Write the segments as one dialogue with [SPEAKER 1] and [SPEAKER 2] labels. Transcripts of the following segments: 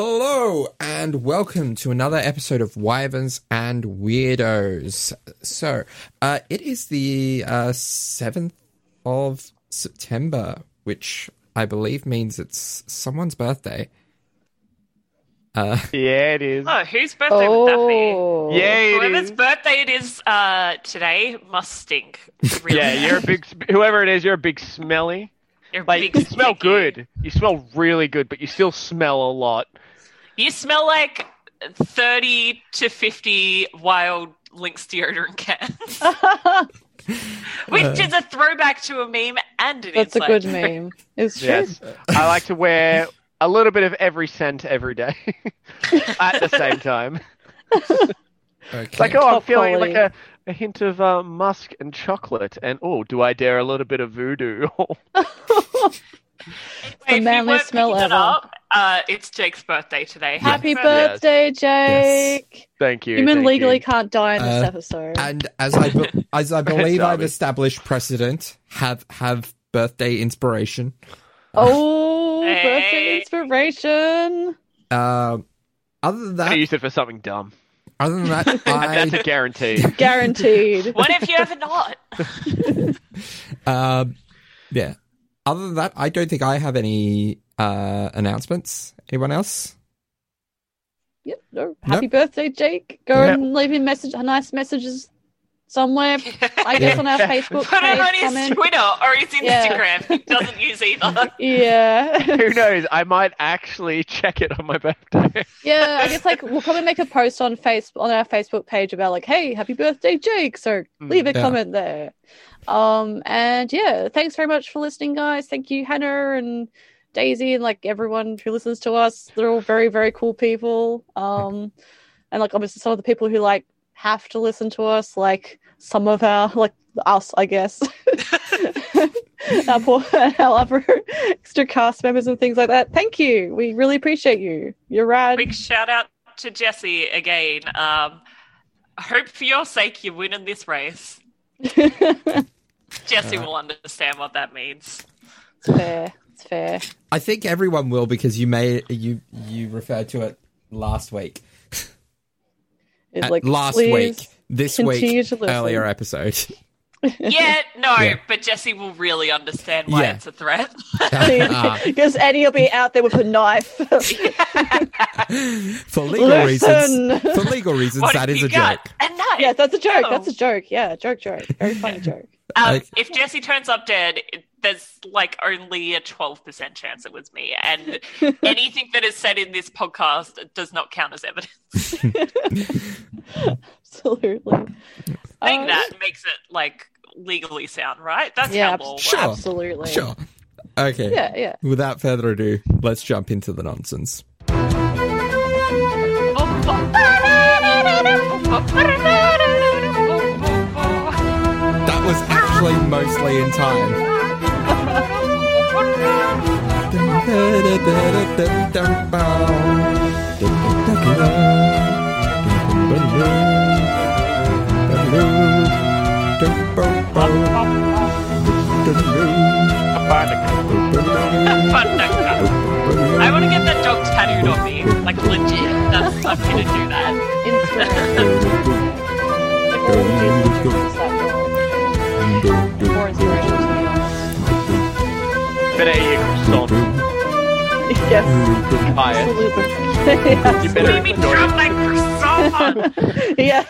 [SPEAKER 1] Hello and welcome to another episode of Wyverns and Weirdos. So, uh, it is the uh, 7th of September, which I believe means it's someone's birthday. Uh,
[SPEAKER 2] Yeah, it is.
[SPEAKER 3] Oh, whose birthday would that be?
[SPEAKER 4] Oh.
[SPEAKER 2] Yeah, it
[SPEAKER 3] Whoever's
[SPEAKER 2] is.
[SPEAKER 3] birthday it is uh, today must stink. Really
[SPEAKER 2] Yeah, you're a big. Whoever it is, you're a big smelly.
[SPEAKER 3] You're
[SPEAKER 2] Like
[SPEAKER 3] big
[SPEAKER 2] you smell
[SPEAKER 3] stinky.
[SPEAKER 2] good. You smell really good, but you still smell a lot.
[SPEAKER 3] You smell like thirty to fifty wild Lynx deodorant cans, which is a throwback to a meme and an
[SPEAKER 4] That's a good
[SPEAKER 3] joke.
[SPEAKER 4] meme. It's true.
[SPEAKER 2] Yes, I like to wear a little bit of every scent every day at the same time.
[SPEAKER 1] okay.
[SPEAKER 2] Like, oh, I'm feeling
[SPEAKER 4] quality.
[SPEAKER 2] like a, a hint of uh, musk and chocolate, and oh, do I dare a little bit of voodoo?
[SPEAKER 3] If you
[SPEAKER 4] manliest
[SPEAKER 3] weren't
[SPEAKER 4] smell ever.
[SPEAKER 3] up, uh, it's Jake's birthday today.
[SPEAKER 4] Happy
[SPEAKER 2] Yes.
[SPEAKER 4] birthday, Jake!
[SPEAKER 2] thank you.
[SPEAKER 4] Human
[SPEAKER 2] thank
[SPEAKER 4] legally
[SPEAKER 2] you.
[SPEAKER 4] can't die in this
[SPEAKER 1] Uh,
[SPEAKER 4] episode.
[SPEAKER 1] And as I be- as I believe I've established precedent, have have birthday inspiration.
[SPEAKER 4] oh,
[SPEAKER 3] Hey.
[SPEAKER 4] birthday inspiration!
[SPEAKER 1] Um, other than that,
[SPEAKER 2] I
[SPEAKER 1] that,
[SPEAKER 2] use it for something dumb.
[SPEAKER 1] other than that,
[SPEAKER 2] And that's a guarantee.
[SPEAKER 4] Guaranteed.
[SPEAKER 3] What if you ever not?
[SPEAKER 1] um, yeah. Other than that, I don't think I have any uh announcements. Anyone else?
[SPEAKER 4] Yep. No. Happy birthday, Jake. Go
[SPEAKER 2] Yeah.
[SPEAKER 4] and leave him message, a nice messages somewhere. I guess
[SPEAKER 1] Yeah.
[SPEAKER 4] on our Facebook
[SPEAKER 3] Put it
[SPEAKER 4] page.
[SPEAKER 3] on his
[SPEAKER 4] comment.
[SPEAKER 3] Twitter or his
[SPEAKER 4] Yeah.
[SPEAKER 3] Instagram. He doesn't use either.
[SPEAKER 4] Yeah.
[SPEAKER 2] Who knows? I might actually check it on my birthday.
[SPEAKER 4] yeah, I guess like we'll probably make a post on face on our Facebook page about like, hey, happy birthday, Jake. So leave a
[SPEAKER 1] Yeah.
[SPEAKER 4] comment there. Um and yeah, thanks very much for listening, guys. Thank you, Hannah and Daisy and like everyone who listens to us. They're all very, very cool people. Um and like obviously some of the people who like have to listen to us, like some of our like us, I guess. our poor our other extra cast members and things like that. Thank you. We really appreciate you. You're rad.
[SPEAKER 3] Big shout out to Jesse again. Um, hope for your sake you win in this race. Jesse
[SPEAKER 1] Uh,
[SPEAKER 3] will understand what that means.
[SPEAKER 4] It's fair. It's fair.
[SPEAKER 1] I think everyone will because you may you you referred to it last week.
[SPEAKER 4] It's like
[SPEAKER 1] last week, this week, earlier episode.
[SPEAKER 3] Yeah, no,
[SPEAKER 1] Yeah.
[SPEAKER 3] but Jesse will really understand why
[SPEAKER 1] Yeah.
[SPEAKER 3] it's a threat.
[SPEAKER 4] Because Eddie will be out there with a knife.
[SPEAKER 1] for legal reasons, for legal reasons,
[SPEAKER 3] what
[SPEAKER 1] that
[SPEAKER 3] have
[SPEAKER 1] is
[SPEAKER 3] you
[SPEAKER 1] a
[SPEAKER 3] got?
[SPEAKER 1] joke.
[SPEAKER 3] A knife.
[SPEAKER 4] yeah, that's a joke.
[SPEAKER 3] Oh.
[SPEAKER 4] That's a joke. Yeah, joke, joke. Very funny joke.
[SPEAKER 3] Um,
[SPEAKER 1] Like-
[SPEAKER 3] if Jesse turns up dead, it- there's like only a 12% chance it was me. And anything that is said in this podcast does not count as evidence.
[SPEAKER 4] Absolutely.
[SPEAKER 3] I think
[SPEAKER 4] Uh,
[SPEAKER 3] that makes it like legally sound, right? That's
[SPEAKER 4] Yeah,
[SPEAKER 3] how
[SPEAKER 4] abs-
[SPEAKER 3] law works.
[SPEAKER 1] Sure.
[SPEAKER 4] absolutely.
[SPEAKER 1] Sure. Okay.
[SPEAKER 4] Yeah, yeah.
[SPEAKER 1] Without further ado, let's jump into the nonsense. That was actually mostly in time.
[SPEAKER 3] I want to get that dog tattooed on me, like legit. That's, I'm gonna do that.
[SPEAKER 4] Inspiration. Like all the Jesus uses that dog. For inspiration, to be honest.
[SPEAKER 2] Better eat a croissant.
[SPEAKER 4] Yes,
[SPEAKER 2] Bias. You better
[SPEAKER 3] Made me drop my croissant.
[SPEAKER 4] yeah.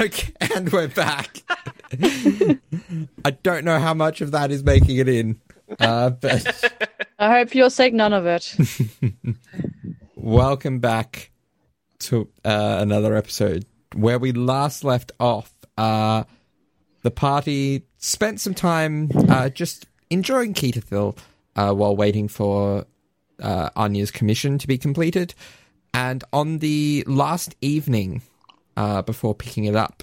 [SPEAKER 1] okay, and we're back. I don't know how much of that is making it in, uh, but
[SPEAKER 4] I hope your sake, none of it.
[SPEAKER 1] welcome back to uh, another episode where we last left off. Uh, the party spent some time uh, just enjoying Ketathil uh, while waiting for uh, Anya's commission to be completed. And on the last evening, uh, before picking it up,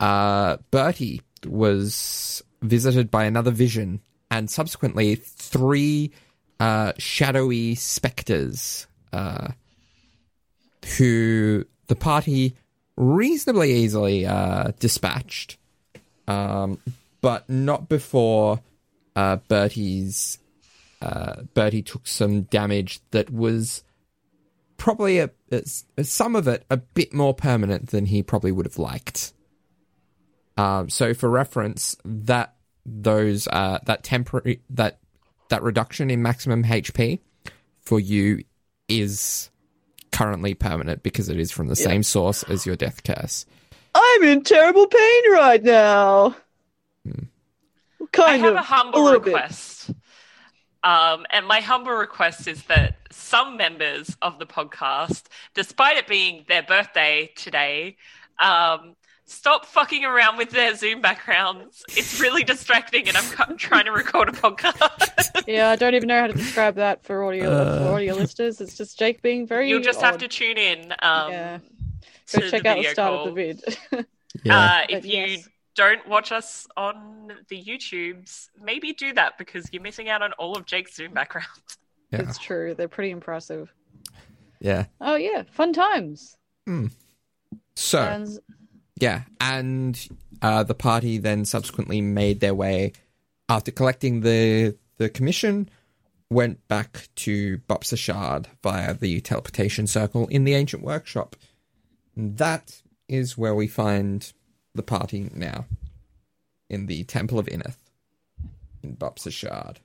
[SPEAKER 1] uh, Bertie was visited by another vision, and subsequently three uh, shadowy specters uh, who the party reasonably easily uh, dispatched, um, but not before Bertie's uh, Bertie took some damage that was probably a, it's, some of it a bit more permanent than he probably would have liked. Um, so, for reference, that those uh, that temporary that that reduction in maximum HP for you is currently permanent because it is from the same source as your death curse.
[SPEAKER 4] I'm in terrible pain right now. Kind
[SPEAKER 3] I have
[SPEAKER 4] of.
[SPEAKER 3] a humble
[SPEAKER 4] request. bit.
[SPEAKER 3] Request. Um, and my humble request is that some members of the podcast, despite it being their birthday today, um, stop fucking around with their Zoom backgrounds. It's really distracting, and I'm cu- trying to record a podcast.
[SPEAKER 4] Yeah, I don't even know how to describe that for audio for audio listeners. It's just Jake being very.
[SPEAKER 3] You'll just have to tune in. Um,
[SPEAKER 4] Yeah. Go check out the start
[SPEAKER 3] call.
[SPEAKER 4] of the vid.
[SPEAKER 1] Yeah.
[SPEAKER 3] Uh, if
[SPEAKER 4] But
[SPEAKER 3] you
[SPEAKER 4] yes.
[SPEAKER 3] Don't watch us on the YouTubes, maybe do that because you're missing out on all of Jake's Zoom background.
[SPEAKER 1] yeah.
[SPEAKER 4] It's true. They're pretty impressive.
[SPEAKER 1] Yeah.
[SPEAKER 4] Oh yeah, fun times.
[SPEAKER 1] So,
[SPEAKER 4] And
[SPEAKER 1] Yeah, and uh, the party then subsequently made their way after collecting the the commission, went back to Bopsashard via the teleportation circle in the ancient workshop. And that is where we find the party now, in the Temple of Ineth, in Bopsashard.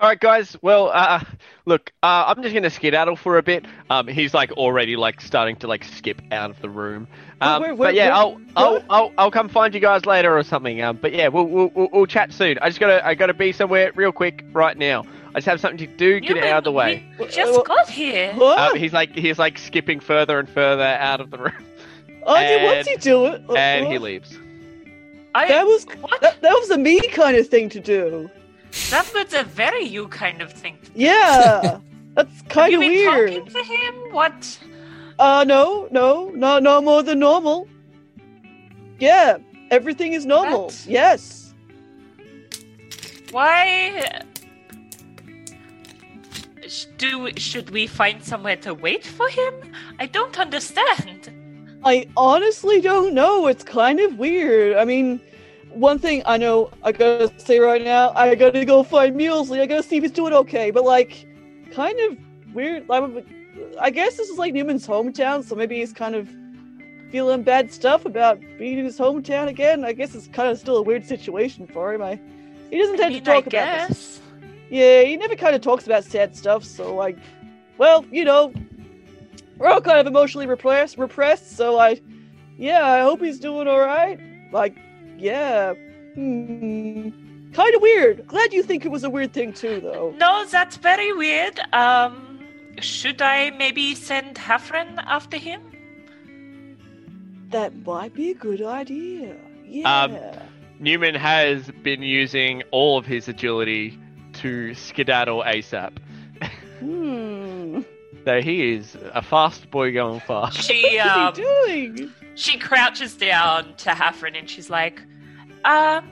[SPEAKER 2] All right, guys. Well, uh, look, uh, I'm just gonna skedaddle for a bit. Um, he's like already like starting to like skip out of the room. Um,
[SPEAKER 4] wait, wait,
[SPEAKER 2] but yeah,
[SPEAKER 4] wait,
[SPEAKER 2] I'll, I'll? I'll I'll come find you guys later or something. Um, but yeah, we'll we'll, we'll, we'll chat soon. I just gotta I gotta be somewhere real quick right now. I just have something to do. Get it out of the way.
[SPEAKER 3] We just got here.
[SPEAKER 2] Um, he's like he's like skipping further and further out of the room,
[SPEAKER 4] Anya, what's uh, he
[SPEAKER 2] and-
[SPEAKER 4] doing?
[SPEAKER 2] and
[SPEAKER 4] What?
[SPEAKER 2] he leaves.
[SPEAKER 3] I,
[SPEAKER 4] That was that, that was a me kind of thing to do.
[SPEAKER 3] That was a very you kind of thing.
[SPEAKER 4] Yeah, that's
[SPEAKER 3] Have
[SPEAKER 4] kind
[SPEAKER 3] you
[SPEAKER 4] of
[SPEAKER 3] been
[SPEAKER 4] weird.
[SPEAKER 3] talking to him? What?
[SPEAKER 4] Uh, no, no, no, no more than normal. Yeah, everything is normal.
[SPEAKER 3] What?
[SPEAKER 4] Yes.
[SPEAKER 3] Why? Uh, do should we find somewhere to wait for him? I don't understand.
[SPEAKER 4] I honestly don't know. It's kind of weird. I mean, one thing I know I gotta say right now, I gotta go find Mulesley. I gotta see if he's doing okay. But like, kind of weird. I guess this is like Newman's hometown, so maybe he's kind of feeling bad stuff about being in his hometown again. I guess it's kind of still a weird situation for him. I he doesn't
[SPEAKER 3] I
[SPEAKER 4] tend
[SPEAKER 3] mean,
[SPEAKER 4] to talk
[SPEAKER 3] I
[SPEAKER 4] about this. Yeah, he never kind of talks about sad stuff, so like, well, you know, we're all kind of emotionally repressed, repressed. So I, yeah, I hope he's doing all right. Like, yeah, hmm, kind of weird. Glad you think it was a weird thing too, though.
[SPEAKER 3] No, that's very weird. Um, should I maybe send Hafren after him?
[SPEAKER 4] That might be a good idea. Yeah.
[SPEAKER 2] Um, Newman has been using all of his agility to skedaddle ASAP.
[SPEAKER 4] hmm.
[SPEAKER 2] So he is a fast boy going fast.
[SPEAKER 3] She
[SPEAKER 4] What's
[SPEAKER 3] um,
[SPEAKER 4] he doing?
[SPEAKER 3] she crouches down to Hafren and she's like, um,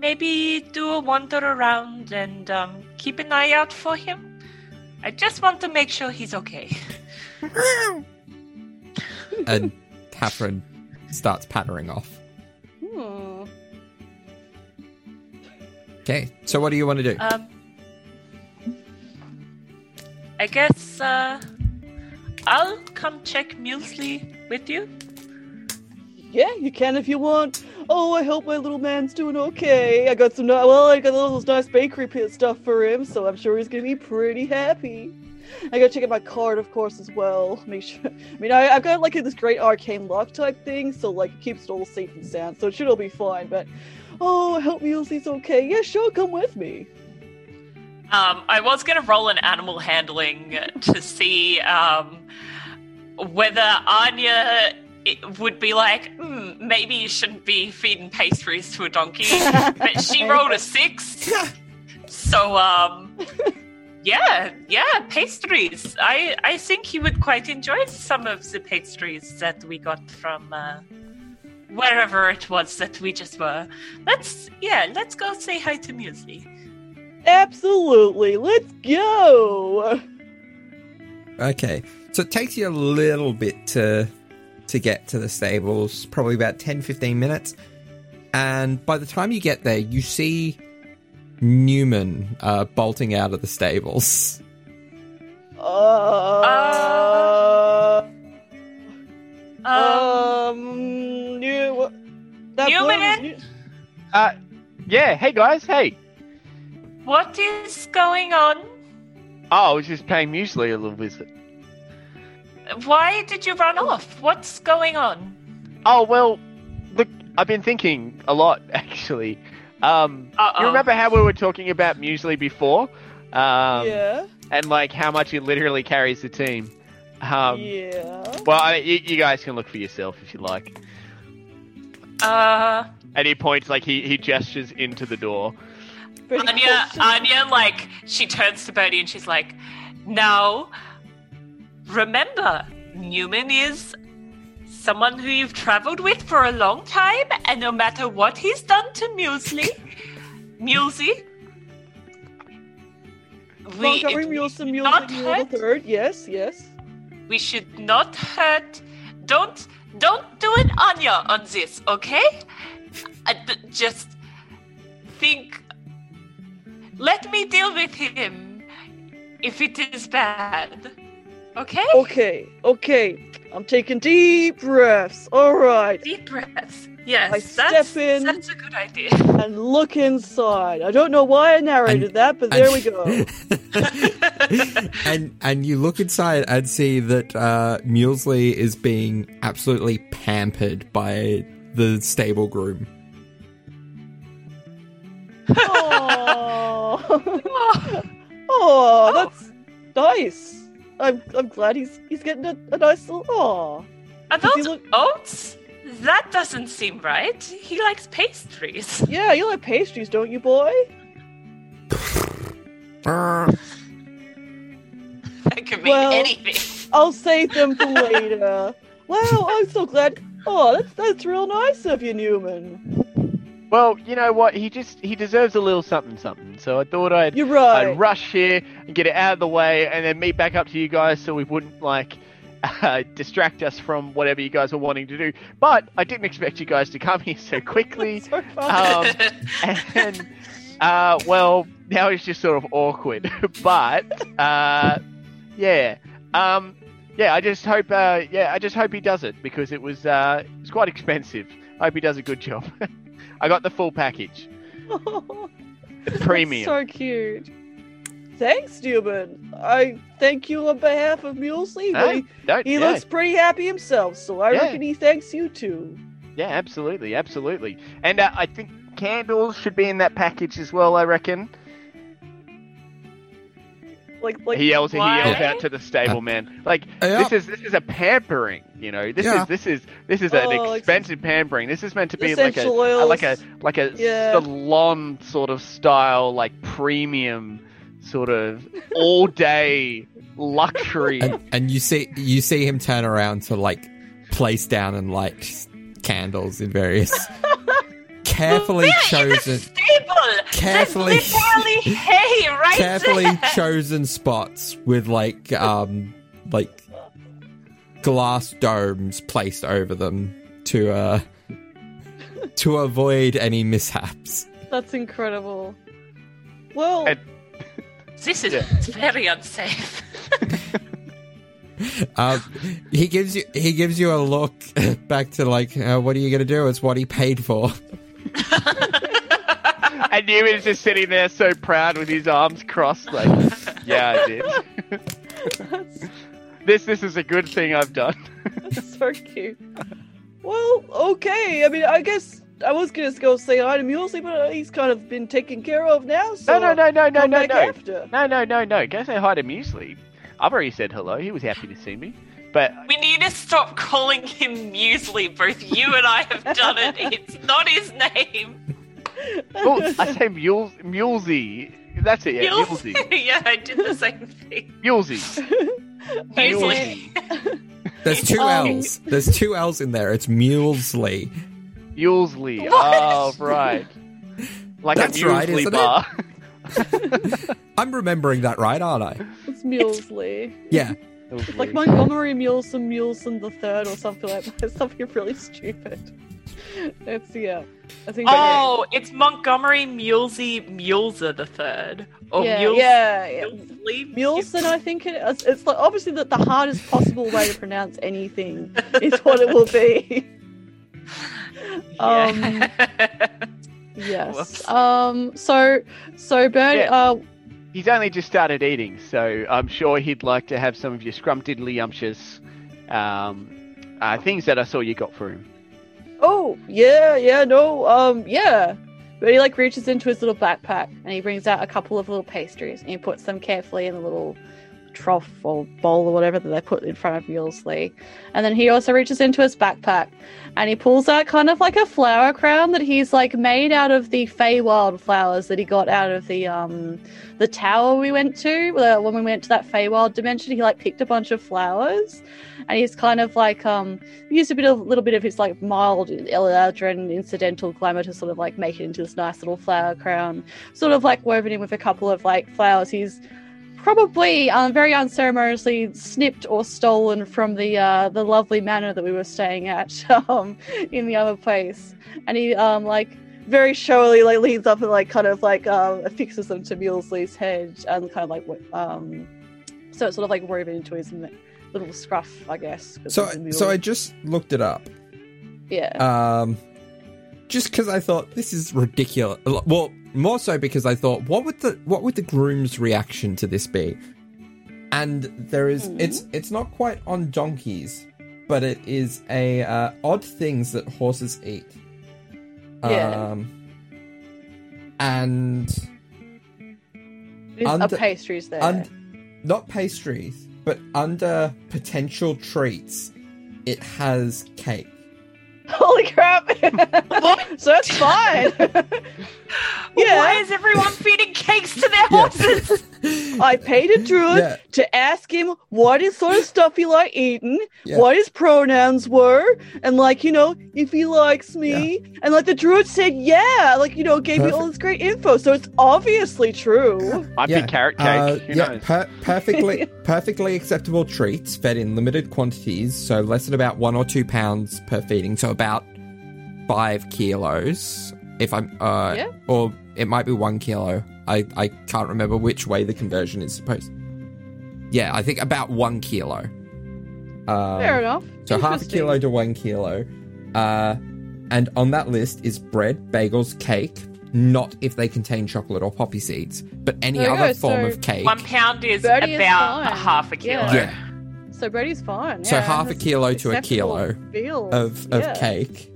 [SPEAKER 3] maybe do a wander around and um, keep an eye out for him. I just want to make sure he's okay.
[SPEAKER 1] And Catherine starts pattering off.
[SPEAKER 4] Hmm.
[SPEAKER 1] Okay, so what do you want to do?
[SPEAKER 3] Um, I guess uh, I'll come check Mulesley with you.
[SPEAKER 4] Yeah, you can if you want. Oh, I hope my little man's doing okay. I got some, ni- well, I got all those nice bakery pit stuff for him, so I'm sure he's gonna be pretty happy. I gotta check out my card, of course, as well. Make sure. I mean, I, I've got like this great arcane lock type thing, so like it keeps it all safe and sound, so it should all be fine. But oh, I hope Mulesy's okay. Yeah, sure, come with me.
[SPEAKER 3] Um, I was going to roll an animal handling to see um, whether Anya would be like, hmm, maybe you shouldn't be feeding pastries to a donkey. but she rolled a six. So, um, yeah, yeah, pastries. I, I think he would quite enjoy some of the pastries that we got from uh, wherever it was that we just were. Let's, yeah, let's go say hi to Muesli.
[SPEAKER 4] Absolutely. Let's go.
[SPEAKER 1] Okay. So it takes you a little bit to to get to the stables, probably about 10 15 minutes. And by the time you get there, you see Newman uh, bolting out of the stables.
[SPEAKER 4] Uh, uh um, um, New, Newman?
[SPEAKER 2] New, uh, yeah, hey guys, hey.
[SPEAKER 3] What is going on?
[SPEAKER 2] Oh, I was just paying Muesli a little visit.
[SPEAKER 3] Why did you run off? What's going on?
[SPEAKER 2] Oh well, look, I've been thinking a lot actually. Um,
[SPEAKER 3] Uh-oh.
[SPEAKER 2] you remember how we were talking about Muesli before? Um,
[SPEAKER 4] yeah.
[SPEAKER 2] and like how much he literally carries the team. Um,
[SPEAKER 4] yeah.
[SPEAKER 2] Well, I, you, you guys can look for yourself if you like.
[SPEAKER 3] Uh,
[SPEAKER 2] And he points like he, he gestures into the door.
[SPEAKER 4] Pretty
[SPEAKER 3] Anya,
[SPEAKER 4] to-
[SPEAKER 3] Anya, like, she turns to Bertie and she's like, now, remember, Newman is someone who you've traveled with for a long time, and no matter what he's done to Muesli, Mulesy, we,
[SPEAKER 4] Montgomery
[SPEAKER 3] not
[SPEAKER 4] Mule the
[SPEAKER 3] hurt.
[SPEAKER 4] third. Yes, yes.
[SPEAKER 3] we should not hurt. Don't don't do it, Anya, on this, okay? I d- just think. Let me deal with him if it is bad. Okay?
[SPEAKER 4] Okay, okay. I'm taking deep breaths. All right.
[SPEAKER 3] Deep breaths. Yes,
[SPEAKER 4] I
[SPEAKER 3] that's,
[SPEAKER 4] step in.
[SPEAKER 3] that's a good idea.
[SPEAKER 4] And look inside. I don't know why I narrated that, but there we go.
[SPEAKER 1] and and you look inside and see that uh, Mulesley is being absolutely pampered by the stable groom.
[SPEAKER 4] Oh, oh, that's nice. I'm I'm glad he's he's getting a, a nice little. Oh,
[SPEAKER 3] Are those
[SPEAKER 4] look-
[SPEAKER 3] oats? That doesn't seem right. He likes pastries.
[SPEAKER 4] yeah, you like pastries, don't you, boy?
[SPEAKER 3] That could mean
[SPEAKER 4] Well-
[SPEAKER 3] anything.
[SPEAKER 4] I'll save them for later. Wow, I'm so glad. Oh, that's that's real nice of you, Newman.
[SPEAKER 2] Well, you know what? He just he deserves a little something something. So I thought I'd
[SPEAKER 4] You're right.
[SPEAKER 2] I'd rush here and get it out of the way, and then meet back up to you guys so we wouldn't like uh, distract us from whatever you guys were wanting to do. But I didn't expect you guys to come here so quickly.
[SPEAKER 4] About
[SPEAKER 2] Um, and uh, well, now it's just sort of awkward. but uh, yeah, um, yeah. I just hope, uh, yeah, I just hope he does it because it was uh, it's quite expensive. I hope he does a good job. I got the full package, the premium.
[SPEAKER 4] so cute. Thanks, Newman. I thank you on behalf of Mulesley. but
[SPEAKER 2] Hey,
[SPEAKER 4] he,
[SPEAKER 2] don't-
[SPEAKER 4] he
[SPEAKER 2] yeah,
[SPEAKER 4] looks pretty happy himself, so I
[SPEAKER 2] Yeah.
[SPEAKER 4] reckon he thanks you too.
[SPEAKER 2] yeah, absolutely, absolutely. And uh, I think candles should be in that package as well. I reckon.
[SPEAKER 4] Like, like
[SPEAKER 2] he yells. He yells out to the stableman, uh, like
[SPEAKER 1] Yeah.
[SPEAKER 2] this is this is a pampering. You know, this
[SPEAKER 1] Yeah.
[SPEAKER 2] is this is this is an
[SPEAKER 4] Oh, like
[SPEAKER 2] expensive pampering. This is meant to be like a,
[SPEAKER 4] essential
[SPEAKER 2] a like a like a
[SPEAKER 4] Yeah.
[SPEAKER 2] salon sort of style, like premium sort of all day luxury.
[SPEAKER 1] and, and you see you see him turn around to like place down and light candles in various carefully oh,
[SPEAKER 3] There in
[SPEAKER 1] chosen
[SPEAKER 3] stable.
[SPEAKER 1] Carefully-
[SPEAKER 3] There's literally hay right
[SPEAKER 1] carefully
[SPEAKER 3] there.
[SPEAKER 1] chosen spots with like um like glass domes placed over them to uh to avoid any mishaps.
[SPEAKER 4] That's incredible. Well,
[SPEAKER 2] And-
[SPEAKER 3] This is
[SPEAKER 2] Yeah.
[SPEAKER 3] very unsafe.
[SPEAKER 1] Um, he gives you he gives you a look back to like, uh, what are you gonna do? It's what he paid for.
[SPEAKER 2] And Newman's just sitting there so proud with his arms crossed, like, yeah, I did. this this is a good thing I've done.
[SPEAKER 4] that's so cute. Well, okay. I mean, I guess I was gonna go say hi to Mulesley, but he's kind of been taken care of now. So
[SPEAKER 2] No, no, no, no, no, no, no.
[SPEAKER 4] After.
[SPEAKER 2] No, no, no, no. Go say hi to Muesli. I've already said hello. He was happy to see me. But
[SPEAKER 3] We need to stop calling him Muesli. Both you and I have done it. It's not his name.
[SPEAKER 2] Oh, I say Mules, Mulesy. That's it, yeah, Mulesy.
[SPEAKER 3] yeah, I did the same thing.
[SPEAKER 2] Mulesy.
[SPEAKER 3] Muesli.
[SPEAKER 1] There's two
[SPEAKER 4] Um,
[SPEAKER 1] L's. There's two L's in there. It's Mulesley.
[SPEAKER 2] Mulesley.
[SPEAKER 3] What?
[SPEAKER 2] Oh, right. Like
[SPEAKER 1] That's
[SPEAKER 2] a
[SPEAKER 1] right,
[SPEAKER 2] muesli
[SPEAKER 1] isn't it?
[SPEAKER 2] bar.
[SPEAKER 1] I'm remembering that right, aren't I?
[SPEAKER 4] It's Mulesley.
[SPEAKER 1] Yeah.
[SPEAKER 4] It's like Montgomery Mulesome Mulesome the third or something like that. Something really stupid. It's yeah. I think.
[SPEAKER 3] Oh, it's Montgomery Mulesy Muleser the third. Oh,
[SPEAKER 4] yeah,
[SPEAKER 3] Mules-
[SPEAKER 4] yeah, yeah.
[SPEAKER 3] Mulesley?
[SPEAKER 4] Mulson, I think it is. It's like obviously that the hardest possible way to pronounce anything is what it will be. Um, Yes.
[SPEAKER 3] Whoops.
[SPEAKER 4] Um. So, so Bernie.
[SPEAKER 2] Yeah.
[SPEAKER 4] Uh.
[SPEAKER 2] He's only just started eating, so I'm sure he'd like to have some of your scrumptiddlyumptious um, uh, things that I saw you got for him.
[SPEAKER 4] Oh yeah, yeah, no, um, yeah. But he like reaches into his little backpack and he brings out a couple of little pastries and he puts them carefully in a little trough or bowl or whatever that they put in front of Mulesley. And then he also reaches into his backpack and he pulls out kind of like a flower crown that he's like made out of the Feywild flowers that he got out of the um the tower we went to uh, when we went to that Feywild dimension. He like picked a bunch of flowers and he's kind of like um used a bit of little bit of his like mild Eladrin incidental glamour to sort of like make it into this nice little flower crown, sort of like woven in with a couple of like flowers he's probably um, very unceremoniously snipped or stolen from the uh, the lovely manor that we were staying at um, in the other place, and he um like very showily like leans up and like kind of like um affixes them to Mulesley's head and kind of like um so it's sort of like woven into his little scruff, I guess.
[SPEAKER 1] So,
[SPEAKER 4] he's a mule.
[SPEAKER 1] so I just looked it up.
[SPEAKER 4] yeah.
[SPEAKER 1] Um, just because I thought this is ridiculous. Well, more so because I thought, what would the what would the groom's reaction to this be? And there is,
[SPEAKER 4] Mhm.
[SPEAKER 1] it's it's not quite on donkeys, but it is a uh, odd things that horses eat.
[SPEAKER 4] Yeah.
[SPEAKER 1] Um, and
[SPEAKER 4] There's
[SPEAKER 1] under-
[SPEAKER 4] a pastries there.
[SPEAKER 1] un- not pastries, but under potential treats, it has cake.
[SPEAKER 4] Holy crap! so that's fine. yeah.
[SPEAKER 3] Why is everyone feeding cakes to their horses?
[SPEAKER 4] I paid a druid
[SPEAKER 1] Yeah.
[SPEAKER 4] to ask him what his sort of stuff he liked eating,
[SPEAKER 1] Yeah.
[SPEAKER 4] what his pronouns were, and like, you know, if he likes me. And like the druid said, yeah, like, you know, gave me all this great info. So it's obviously true.
[SPEAKER 2] Might
[SPEAKER 1] Yeah,
[SPEAKER 2] be carrot cake.
[SPEAKER 1] Uh,
[SPEAKER 2] Who
[SPEAKER 1] yeah,
[SPEAKER 2] knows?
[SPEAKER 1] per- perfectly, perfectly acceptable treats fed in limited quantities, so less than about one or two pounds per feeding, so about five kilos. If I'm, uh,
[SPEAKER 4] Yeah.
[SPEAKER 1] or it might be one kilo. I I can't remember which way the conversion is supposed. Yeah, I think about one kilo. Um,
[SPEAKER 4] Fair enough.
[SPEAKER 1] So half a kilo to one kilo. Uh, and on that list is bread, bagels, cake. Not if they contain chocolate or poppy seeds, but any
[SPEAKER 4] There
[SPEAKER 1] other
[SPEAKER 4] go,
[SPEAKER 1] form
[SPEAKER 4] so
[SPEAKER 1] of cake.
[SPEAKER 3] One pound is
[SPEAKER 4] Birdie
[SPEAKER 3] about
[SPEAKER 4] fine.
[SPEAKER 3] half a kilo.
[SPEAKER 4] Yeah.
[SPEAKER 1] Yeah.
[SPEAKER 4] So Brady's fine.
[SPEAKER 1] So half a kilo to a kilo
[SPEAKER 4] feels,
[SPEAKER 1] of, of
[SPEAKER 4] yeah.
[SPEAKER 1] cake.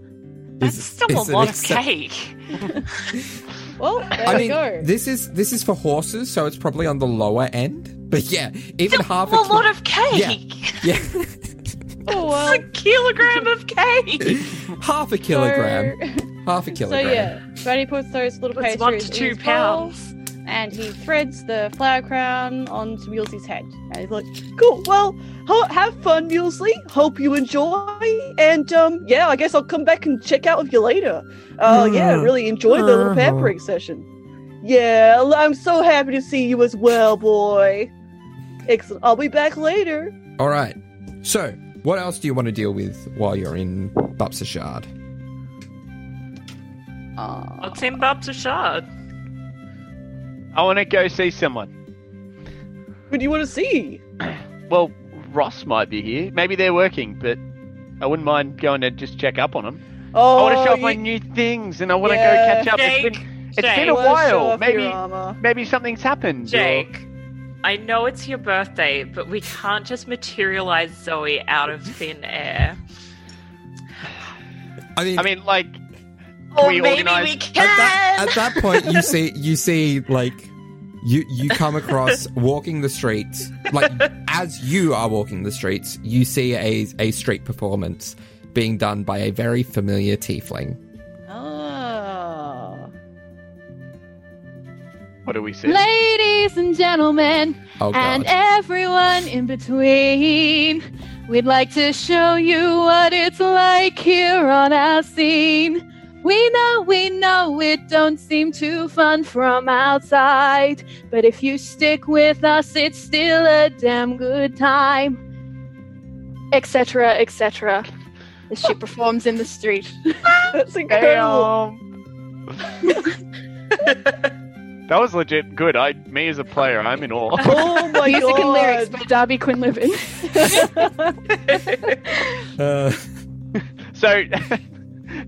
[SPEAKER 3] That's
[SPEAKER 1] is-
[SPEAKER 3] still
[SPEAKER 1] is
[SPEAKER 3] a
[SPEAKER 1] an
[SPEAKER 3] lot of cake.
[SPEAKER 4] Well, there
[SPEAKER 1] I
[SPEAKER 4] we
[SPEAKER 1] mean,
[SPEAKER 4] go.
[SPEAKER 1] this is this is for horses, so it's probably on the lower end. But yeah, even half
[SPEAKER 3] a
[SPEAKER 1] a
[SPEAKER 3] lot
[SPEAKER 1] ki-
[SPEAKER 3] of cake.
[SPEAKER 1] yeah,
[SPEAKER 4] oh, well.
[SPEAKER 3] A kilogram of cake.
[SPEAKER 1] half a kilogram,
[SPEAKER 4] So,
[SPEAKER 1] half a kilogram.
[SPEAKER 4] so yeah, Brady puts those little
[SPEAKER 3] It's
[SPEAKER 4] pastries
[SPEAKER 3] one to two
[SPEAKER 4] his bowl,
[SPEAKER 3] pounds.
[SPEAKER 4] And he threads the flower crown onto Mulesley's head. And he's like, "Cool. Well, ho- have fun, Mulesley. Hope you enjoy. And um, yeah, I guess I'll come back and check out with you later. Oh yeah, mm-hmm. really enjoyed the little pampering uh-huh. session. Yeah, I'm so happy to see you as well, boy. Excellent. I'll be back later.
[SPEAKER 1] All right. So, what else do you want to deal with while you're in Bopsashard?
[SPEAKER 4] Aw.
[SPEAKER 3] What's in Bub's Shard?
[SPEAKER 2] I want to go see someone.
[SPEAKER 4] Who do you want to see?
[SPEAKER 2] Well, Ross might be here. Maybe they're working, but I wouldn't mind going to just check up on them.
[SPEAKER 4] Oh,
[SPEAKER 2] I want to show off my new things, and I want to
[SPEAKER 4] Yeah.
[SPEAKER 2] go catch up. It's been, it's
[SPEAKER 3] Jake.
[SPEAKER 2] been a while. Maybe maybe something's happened. or-
[SPEAKER 3] Jake, I know it's your birthday, but we can't just materialize Zoe out of thin air.
[SPEAKER 1] I mean,
[SPEAKER 2] I mean, like,
[SPEAKER 3] Or
[SPEAKER 2] we
[SPEAKER 3] maybe
[SPEAKER 2] organise-
[SPEAKER 3] we
[SPEAKER 1] at
[SPEAKER 3] can.
[SPEAKER 1] that, at that point, you see, you see, like, you you come across walking the streets, like as you are walking the streets, you see a a street performance being done by a very familiar tiefling.
[SPEAKER 4] Ah.
[SPEAKER 2] what do we see?
[SPEAKER 5] Ladies and gentlemen,
[SPEAKER 1] Oh
[SPEAKER 5] and everyone in between, we'd like to show you what it's like here on our scene. We know, we know it don't seem too fun from outside, but if you stick with us, it's still a damn good time. Etc., etc. As she performs in the street.
[SPEAKER 4] That's incredible.
[SPEAKER 2] That was legit good. I, me as a player, I'm in awe.
[SPEAKER 4] Oh my
[SPEAKER 5] Music
[SPEAKER 4] god.
[SPEAKER 5] and lyrics by Darby Quinlivan.
[SPEAKER 1] Uh,
[SPEAKER 2] So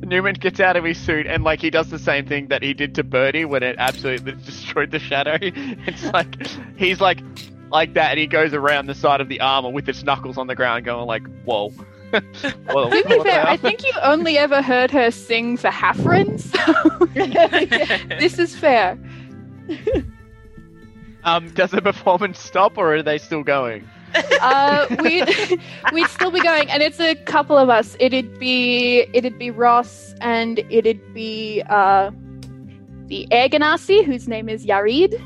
[SPEAKER 2] Newman gets out of his suit and like he does the same thing that he did to Birdie when it absolutely destroyed the shadow. It's like he's like like that, and he goes around the side of the armor with his knuckles on the ground, going like, "Whoa." Whoa,
[SPEAKER 5] To be fair, I think you only ever heard her sing for Hafren, so this is fair.
[SPEAKER 2] Um, does the performance stop, or are they still going?
[SPEAKER 5] Uh, we'd we'd still be going, and it's a couple of us. It'd be it'd be Ross, and it'd be uh, the air genasi, whose name is Yarid,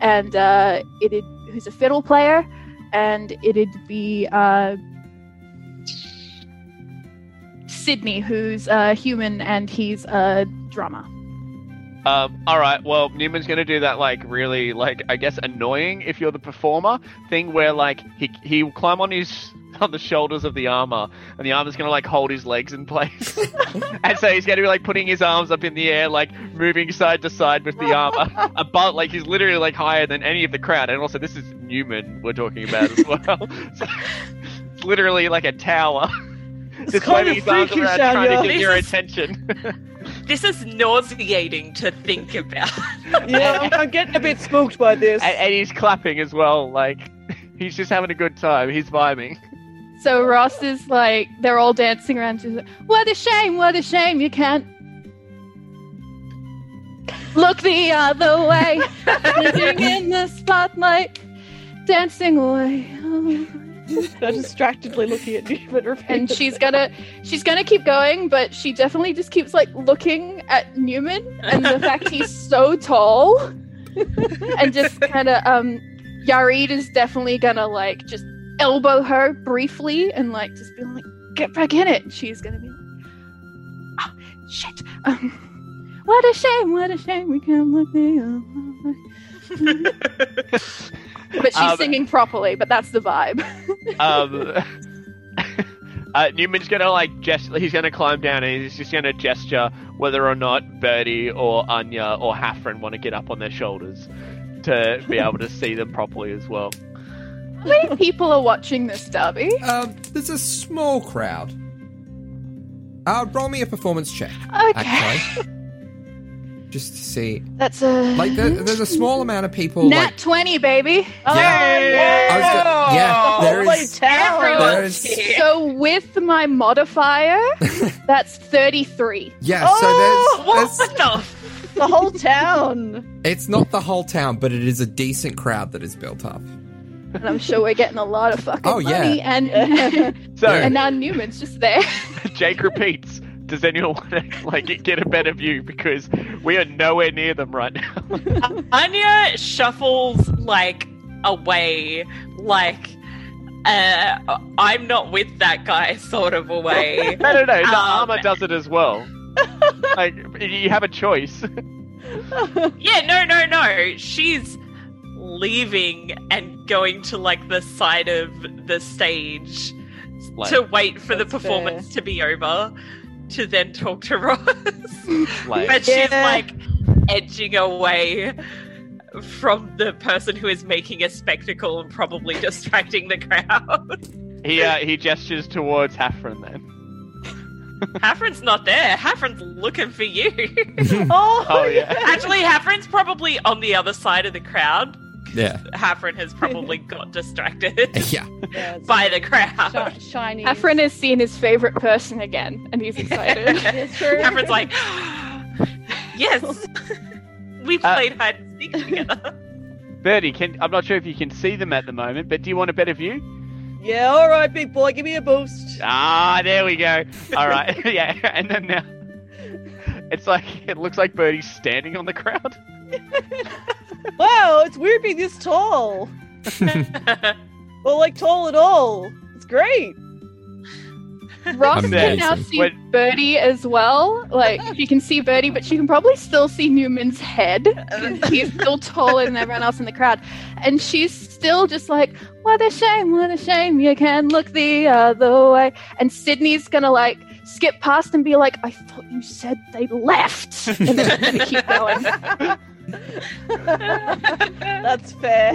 [SPEAKER 5] and uh, it'd who's a fiddle player, and it'd be uh, Sydney, who's a human, and he's a drummer.
[SPEAKER 2] Um, all right. Well, Newman's gonna do that like really like I guess annoying if you're the performer thing where like he he will climb on his on the shoulders of the armor and the armor's gonna like hold his legs in place, and so he's gonna be like putting his arms up in the air like moving side to side with the armor, about like he's literally like higher than any of the crowd. And also this is Newman we're talking about as well. so, it's literally like a tower. Just
[SPEAKER 4] kind of
[SPEAKER 2] his arms
[SPEAKER 4] freaky,
[SPEAKER 2] around trying to get
[SPEAKER 3] This
[SPEAKER 2] your
[SPEAKER 3] is-
[SPEAKER 2] attention.
[SPEAKER 3] This is nauseating to think about.
[SPEAKER 4] Yeah, I'm, I'm getting a bit spooked by this.
[SPEAKER 2] and, and he's clapping as well. Like he's just having a good time. He's vibing.
[SPEAKER 5] So Ross is like, they're all dancing around. She's like, what a shame, what a shame, you can't look the other way. Living in the spotlight, dancing away.
[SPEAKER 4] They're distractedly looking at you, but repeatedly.
[SPEAKER 5] And she's gonna, she's gonna keep going, but she definitely just keeps like looking at Newman and the fact he's so tall, and just kind of, um, Yarid is definitely gonna like just elbow her briefly and like just be like, get back in it. And she's gonna be like, oh, shit. Um, what a shame, what a shame we can't look the other way." But she's
[SPEAKER 2] Um,
[SPEAKER 5] singing properly, but that's the vibe.
[SPEAKER 2] Um, uh, Newman's gonna like gesture. He's gonna climb down and he's just gonna gesture whether or not Birdie or Anya or Hafren want to get up on their shoulders to be able to see them properly as well.
[SPEAKER 5] How many people are watching this, Darby?
[SPEAKER 1] Um, there's a small crowd. Uh, roll me a performance check,
[SPEAKER 5] Okay.
[SPEAKER 1] actually. Just to see.
[SPEAKER 5] That's a.
[SPEAKER 1] Like, there, there's a small amount of people.
[SPEAKER 5] Nat
[SPEAKER 1] like,
[SPEAKER 5] 20, baby.
[SPEAKER 1] Oh, yeah, I was go- yeah, there
[SPEAKER 4] Holy
[SPEAKER 1] is, there
[SPEAKER 3] is.
[SPEAKER 5] So with my modifier, that's 33.
[SPEAKER 1] Yeah,
[SPEAKER 4] Oh,
[SPEAKER 1] so there's, oh,
[SPEAKER 3] What
[SPEAKER 1] there's.
[SPEAKER 3] the
[SPEAKER 4] The whole town.
[SPEAKER 1] It's not the whole town, but it is a decent crowd that is built up.
[SPEAKER 5] And I'm sure we're getting a lot of fucking
[SPEAKER 1] Oh, yeah.
[SPEAKER 5] money. And,
[SPEAKER 2] So
[SPEAKER 5] and now Newman's just there.
[SPEAKER 2] Jake repeats. Does anyone want to like get a better view because we are nowhere near them right now?
[SPEAKER 3] Anya shuffles like away, like uh, I'm not with that guy, sort of away.
[SPEAKER 2] no, no, no. The
[SPEAKER 3] Um,
[SPEAKER 2] armor does it as well. like you have a choice.
[SPEAKER 3] yeah, no, no, no. She's leaving and going to like the side of the stage
[SPEAKER 2] Like,
[SPEAKER 3] to wait for the performance to be over to then talk to Ross.
[SPEAKER 2] like
[SPEAKER 3] but she's
[SPEAKER 4] Yeah.
[SPEAKER 3] like edging away from the person who is making a spectacle and probably distracting the crowd.
[SPEAKER 2] he uh, he gestures towards Hafren then.
[SPEAKER 3] Hafren's not there. Hafren's looking for you.
[SPEAKER 4] Oh,
[SPEAKER 2] Oh yeah.
[SPEAKER 3] Actually, Hafren's probably on the other side of the crowd.
[SPEAKER 1] Yeah.
[SPEAKER 3] Hafren has probably got distracted
[SPEAKER 1] Yeah.
[SPEAKER 4] Yeah,
[SPEAKER 3] by the crowd.
[SPEAKER 4] shi- shiny.
[SPEAKER 5] Hafren has seen his favorite person again, and he's excited.
[SPEAKER 4] It's true.
[SPEAKER 3] Hafren's like, yes, we
[SPEAKER 2] Uh,
[SPEAKER 3] played hide and seek together.
[SPEAKER 2] Birdie, can I'm not sure if you can see them at the moment, but do you want a better view?
[SPEAKER 4] Yeah, all right, big boy, give me a boost.
[SPEAKER 2] Ah, there we go. All right, yeah, and then now it's like it looks like Birdie's standing on the crowd.
[SPEAKER 4] Wow, it's weird being this tall. Well, like tall at all. It's great.
[SPEAKER 5] Ross can now see
[SPEAKER 2] When-
[SPEAKER 5] Birdie as well. Like she can see Birdie, but she can probably still see Newman's head. He's still taller than everyone else in the crowd, and she's still just like, "What a shame! What a shame! You can look the other way." And Sydney's gonna like skip past and be like, "I thought you said they left," and then she's gonna keep going.
[SPEAKER 4] That's fair.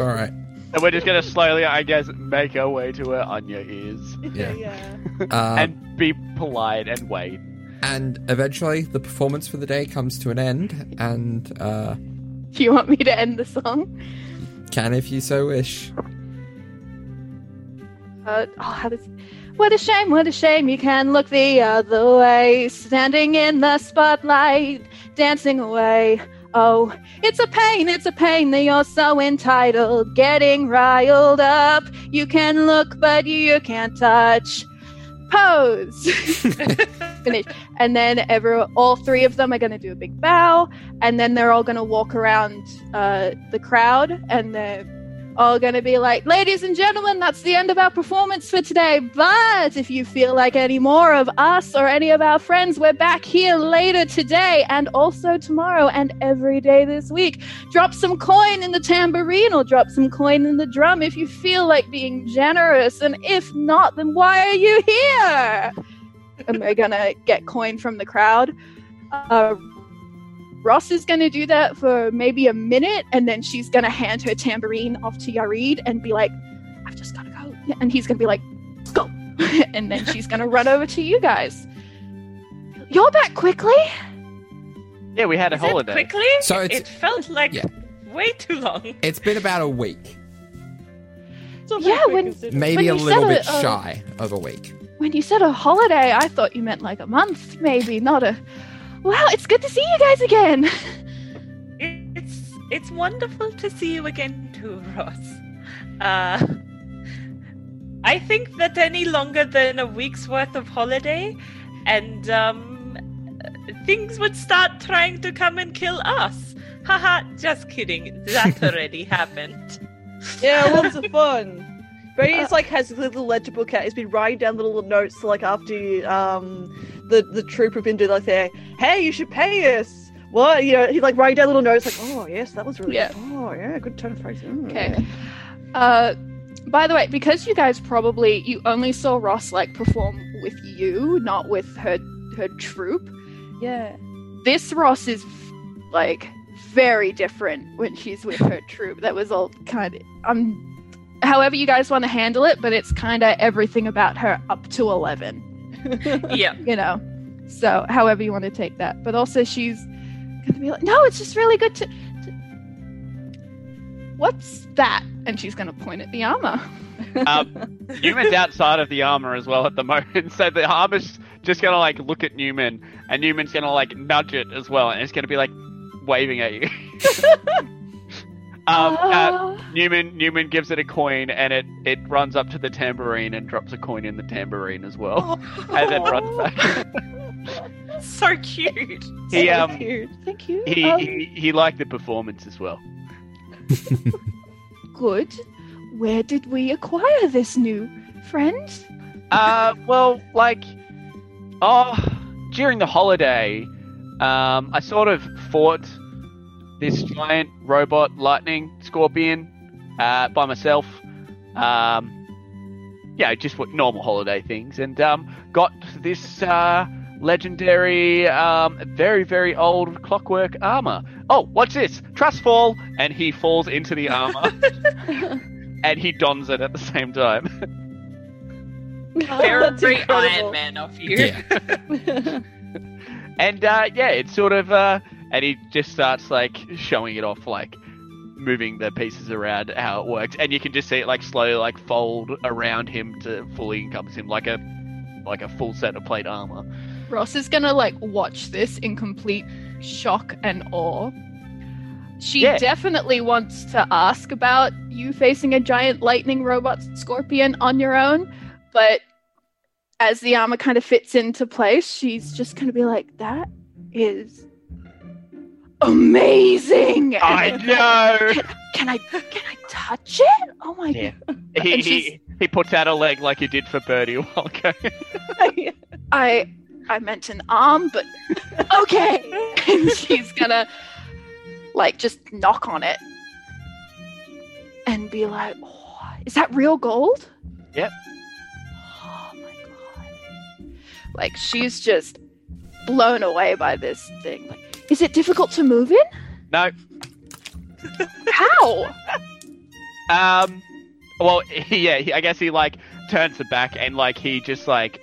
[SPEAKER 1] All right.
[SPEAKER 2] And we're just gonna slowly, I guess, make our way to where Anya is,
[SPEAKER 1] Yeah.
[SPEAKER 4] yeah.
[SPEAKER 1] Um,
[SPEAKER 2] and be polite and wait.
[SPEAKER 1] and eventually, the performance for the day comes to an end, and uh,
[SPEAKER 5] Do you want me to end the song?
[SPEAKER 1] can if you so wish.
[SPEAKER 5] Uh, oh, how does... What a shame, what a shame you can look the other way. Standing in the spotlight, dancing away. Oh, it's a pain, it's a pain that you're so entitled. Getting riled up. You can look, but you can't touch. Pose. Finish. And then every, all three of them are going to do a big bow. And then they're all going to walk around uh, the crowd. And they're all going to be like, ladies and gentlemen, that's the end of our performance for today. But if you feel like any more of us or any of our friends, we're back here later today and also tomorrow and every day this week. Drop some coin in the tambourine or drop some coin in the drum if you feel like being generous. And if not, then why are you here? and we're going to get coin from the crowd. Uh, Ross is going to do that for maybe a minute, and then she's going to hand her tambourine off to Yarid and be like, I've just got to go. And he's going to be like, go. and then she's going to run over to you guys. You're back quickly?
[SPEAKER 2] Yeah, we had a
[SPEAKER 3] Is it
[SPEAKER 2] holiday.
[SPEAKER 3] quickly?
[SPEAKER 1] So it's-
[SPEAKER 3] it felt like
[SPEAKER 1] yeah.
[SPEAKER 3] way too long.
[SPEAKER 1] It's been about a week,
[SPEAKER 4] It's not very
[SPEAKER 5] Yeah, when-
[SPEAKER 1] maybe
[SPEAKER 5] When
[SPEAKER 1] a little
[SPEAKER 5] said
[SPEAKER 1] bit
[SPEAKER 5] it, uh,
[SPEAKER 1] shy of a week.
[SPEAKER 5] When you said a holiday, I thought you meant like a month, maybe, not a. Wow, it's good to see you guys again.
[SPEAKER 3] It's it's wonderful to see you again too, Ross. Uh, I think that any longer than a week's worth of holiday, and um, things would start trying to come and kill us. Haha, just kidding. That already happened.
[SPEAKER 4] Yeah, lots of fun. But it's like has a little legible cat. He's been writing down little notes like after um the the troop have been doing like their hey you should pay us. What you know he's like writing down little notes like oh yes that was really
[SPEAKER 5] Yeah.
[SPEAKER 4] oh yeah good turn of phrase. Mm,
[SPEAKER 5] Okay. Uh, by the way, because you guys probably you only saw Ross like perform with you, not with her her troop.
[SPEAKER 4] Yeah.
[SPEAKER 5] This Ross is like very different when she's with her troop. That was all kind of um, however you guys want to handle it, but it's kind of everything about her up to eleven.
[SPEAKER 3] yeah.
[SPEAKER 5] you know. So, however you want to take that. But also, she's gonna be like, no, it's just really good to. to... What's that? And she's gonna point at the armor.
[SPEAKER 2] Um, Newman's outside of the armor as well at the moment, so the armor's just gonna like look at Newman, and Newman's gonna like nudge it as well, and it's gonna be like waving at you. Um, uh,
[SPEAKER 5] Ah.
[SPEAKER 2] Newman Newman gives it a coin, and it it runs up to the tambourine and drops a coin in the tambourine as well, and then runs back.
[SPEAKER 3] So cute.
[SPEAKER 2] he
[SPEAKER 4] So
[SPEAKER 2] um
[SPEAKER 4] cute.
[SPEAKER 5] Thank you.
[SPEAKER 2] he,
[SPEAKER 5] Um,
[SPEAKER 2] he he liked the performance as well.
[SPEAKER 5] good. Where did we acquire this new friend?
[SPEAKER 2] Uh, well, like, oh, during the holiday, um, I sort of fought this giant robot lightning scorpion uh, by myself. Um, yeah, just what normal holiday things, and um, got this uh, legendary, um, very very old clockwork armor. Oh, what's this? Trust fall, and he falls into the armor, and he dons it at the same time.
[SPEAKER 3] Very
[SPEAKER 4] That's.
[SPEAKER 3] Iron Man of you.
[SPEAKER 1] Yeah.
[SPEAKER 2] And uh, yeah, it's sort of, uh, and he just starts like showing it off, like moving the pieces around how it works, and you can just see it like slowly like fold around him to fully encompass him, like a like a full set of plate armor.
[SPEAKER 5] Ross is gonna like watch this in complete shock and awe. She
[SPEAKER 2] Yeah.
[SPEAKER 5] definitely wants to ask about you facing a giant lightning robot scorpion on your own, but as the armor kind of fits into place, she's just gonna be like, "That is amazing."
[SPEAKER 2] I know.
[SPEAKER 5] Can I can I touch it? Oh my
[SPEAKER 2] Yeah.
[SPEAKER 5] god!
[SPEAKER 2] he, he he puts out a leg like he did for Birdie a while ago.
[SPEAKER 5] I I meant an arm, but okay. and she's gonna like just knock on it and be like, oh, "Is that real gold?"
[SPEAKER 2] Yep.
[SPEAKER 5] Oh my god! Like she's just blown away by this thing. Like, is it difficult to move in?
[SPEAKER 2] no,
[SPEAKER 5] How?
[SPEAKER 2] Um, well, yeah, I guess he like turns the back and like he just like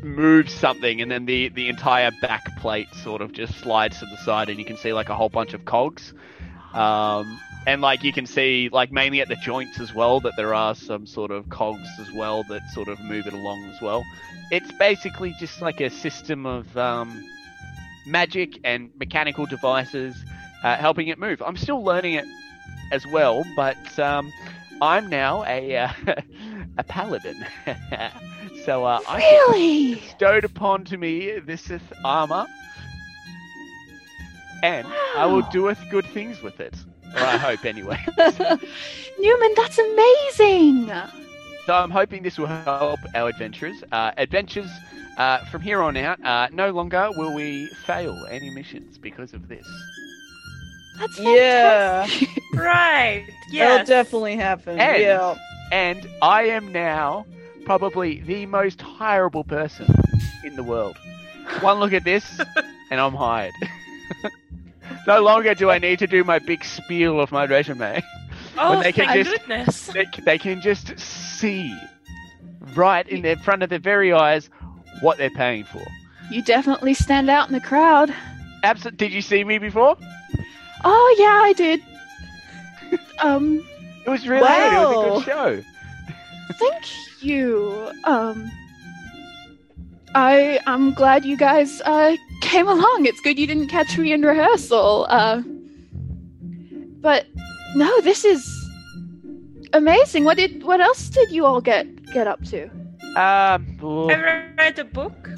[SPEAKER 2] moves something, and then the the entire back plate sort of just slides to the side, and you can see like a whole bunch of cogs. Um, and like you can see like mainly at the joints as well that there are some sort of cogs as well that sort of move it along as well. It's basically just like a system of um, magic and mechanical devices uh, helping it move. I'm still learning it as well, but um, I'm now a uh, a paladin. so uh, I
[SPEAKER 5] Really?
[SPEAKER 2] bestowed upon to me this is armor, and I will
[SPEAKER 5] Wow.
[SPEAKER 2] doeth good things with it. Or I hope, anyway.
[SPEAKER 5] Newman, that's amazing.
[SPEAKER 2] So I'm hoping this will help our adventurers. Uh, adventures uh, from here on out. Uh, no longer will we fail any missions because of this.
[SPEAKER 5] That's
[SPEAKER 4] Yeah.
[SPEAKER 5] fantastic.
[SPEAKER 3] Right.
[SPEAKER 4] That'll definitely happen.
[SPEAKER 2] And-
[SPEAKER 4] Yeah.
[SPEAKER 2] And I am now probably the most hireable person in the world. One look at this, and I'm hired. no longer do I need to do my big spiel of my resume.
[SPEAKER 3] Oh,
[SPEAKER 2] they can
[SPEAKER 3] thank
[SPEAKER 2] just-
[SPEAKER 3] goodness.
[SPEAKER 2] They, they can just see right in their front of their very eyes what they're paying for.
[SPEAKER 5] You definitely stand out in the crowd.
[SPEAKER 2] Absol- Did you see me before?
[SPEAKER 5] Oh yeah, I did. um,
[SPEAKER 2] It was really good. It was a good show.
[SPEAKER 5] thank you. Um, I I'm glad you guys uh came along. It's good you didn't catch me in rehearsal. Uh, but no, this is amazing. What did what else did you all get get up to?
[SPEAKER 2] Um, oh,
[SPEAKER 3] I read a book.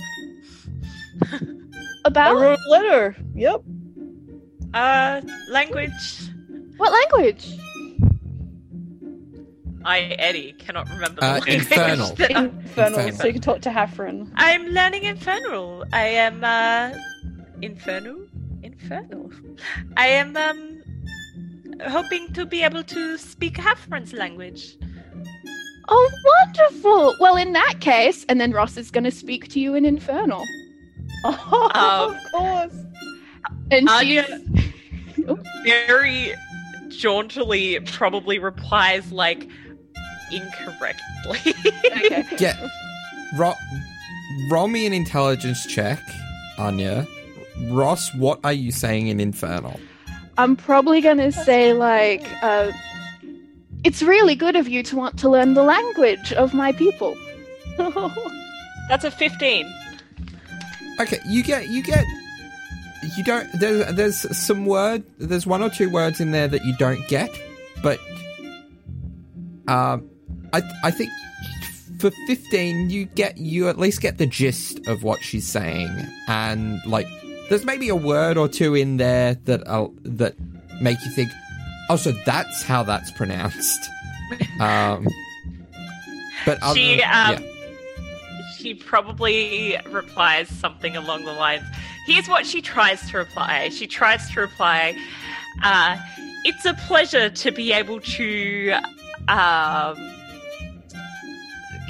[SPEAKER 3] About?
[SPEAKER 4] I
[SPEAKER 5] About
[SPEAKER 4] wrote a letter. Yep.
[SPEAKER 3] Uh, language.
[SPEAKER 5] what language?
[SPEAKER 3] I, Eddie, cannot remember the
[SPEAKER 1] Uh,
[SPEAKER 3] language.
[SPEAKER 1] Infernal.
[SPEAKER 3] that I-
[SPEAKER 4] Infernal,
[SPEAKER 1] Infernal.
[SPEAKER 4] so you can talk to Hafren.
[SPEAKER 3] I'm learning Infernal. I am, uh, Infernal? Infernal. I am, um, hoping to be able to speak Hafren's language.
[SPEAKER 5] Oh, wonderful. Well, in that case, and then Ross is going to speak to you in Infernal,
[SPEAKER 4] Oh,
[SPEAKER 3] Um,
[SPEAKER 4] of course.
[SPEAKER 5] and
[SPEAKER 3] Anya- Very jauntily probably replies, like, incorrectly.
[SPEAKER 5] okay.
[SPEAKER 1] Yeah. Ro- roll me an intelligence check, Anya. Ross, what are you saying in Infernal?
[SPEAKER 5] I'm probably going to say like, uh, it's really good of you to want to learn the language of my people.
[SPEAKER 3] That's a 15.
[SPEAKER 1] Okay, you get you get you don't there's there's some word there's one or two words in there that you don't get, but um I I think for 15 you get you at least get the gist of what she's saying and like there's maybe a word or two in there that uh, that make you think oh so that's how that's pronounced. um but other,
[SPEAKER 3] She,
[SPEAKER 1] yeah.
[SPEAKER 3] um, she probably replies something along the lines. Here's what she tries to reply. She tries to reply, uh, "It's a pleasure to be able to um,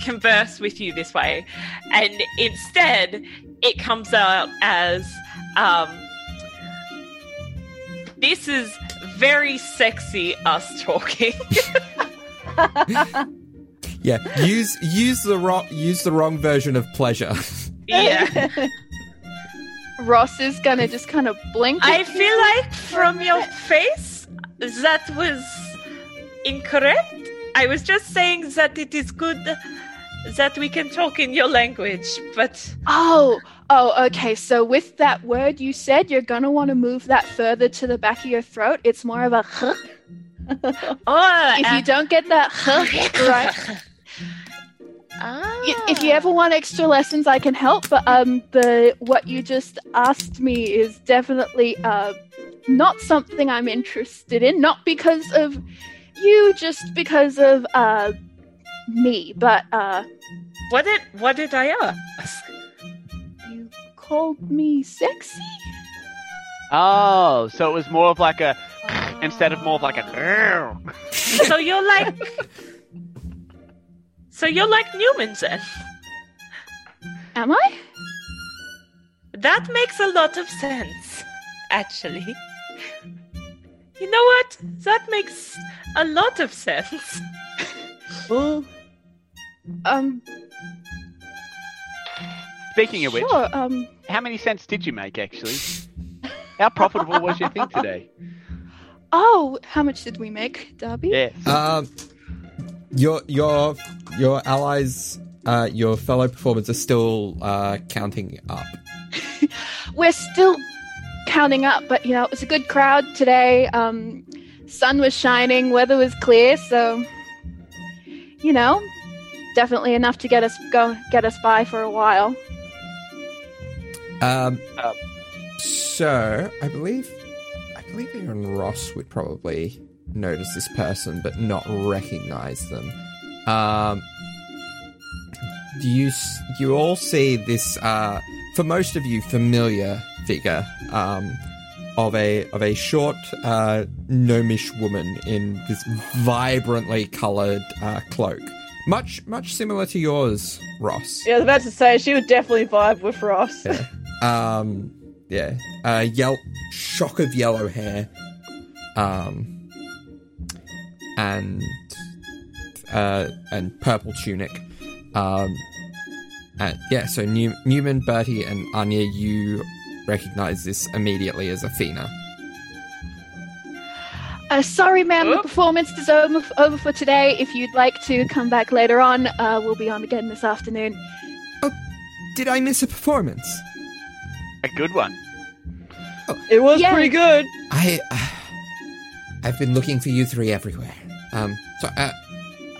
[SPEAKER 3] converse with you this way," and instead, it comes out as, um, "This is very sexy us talking."
[SPEAKER 1] Yeah, use use the wrong use the wrong version of pleasure.
[SPEAKER 3] yeah.
[SPEAKER 5] Ross is going to just kind of blink.
[SPEAKER 3] I feel
[SPEAKER 5] you.
[SPEAKER 3] like from your face that was incorrect. I was just saying that it is good that we can talk in your language, but
[SPEAKER 5] Oh, oh, okay. So with that word you said, you're gonna want to move that further to the back of your throat. It's more of a. huh.
[SPEAKER 3] oh,
[SPEAKER 5] If you don't get that huh right, y- if you ever want extra lessons, I can help. But um, the what you just asked me is definitely uh not something I'm interested in. Not because of you, just because of uh me. But uh,
[SPEAKER 3] what did what did I ask?
[SPEAKER 5] You called me sexy.
[SPEAKER 2] Oh, so it was more of like a instead of more of like a.
[SPEAKER 3] so you're like, so you're like Newman then.
[SPEAKER 5] Am I?
[SPEAKER 3] That makes a lot of sense, actually. You know what? That makes a lot of sense.
[SPEAKER 4] Well,
[SPEAKER 5] Um,
[SPEAKER 2] Speaking of which.
[SPEAKER 5] Um,
[SPEAKER 2] how many cents did you make actually? How profitable was your thing today?
[SPEAKER 5] oh, how much did we make, Darby?
[SPEAKER 2] Yes.
[SPEAKER 1] Um, your your your allies, uh, your fellow performers are still uh, counting up.
[SPEAKER 5] We're still counting up, but you know, it was a good crowd today. Um, sun was shining, weather was clear, so you know, definitely enough to get us go get us by for a while.
[SPEAKER 1] Um,
[SPEAKER 2] Um.
[SPEAKER 1] so I believe, I believe even Ross would probably notice this person, but not recognize them. Um, do you s- you all see this? Uh, for most of you, familiar figure um, of a of a short uh, gnomish woman in this vibrantly coloured uh, cloak, much much similar to yours, Ross.
[SPEAKER 4] yeah, I was about to say she would definitely vibe with Ross.
[SPEAKER 1] Yeah. Um, yeah. Uh, yell, shock of yellow hair. Um, and uh, and purple tunic. Um, and yeah. So New- Newman, Bertie, and Anya, you recognize this immediately as Athena.
[SPEAKER 5] Uh, sorry, ma'am, the performance is over, over for today. If you'd like to come back later on, uh, we'll be on again this afternoon.
[SPEAKER 1] Did I miss a performance?
[SPEAKER 2] A good one.
[SPEAKER 4] It was
[SPEAKER 5] Yeah.
[SPEAKER 4] pretty good.
[SPEAKER 1] I. Uh, I've been looking for you three everywhere. Um. So. Uh,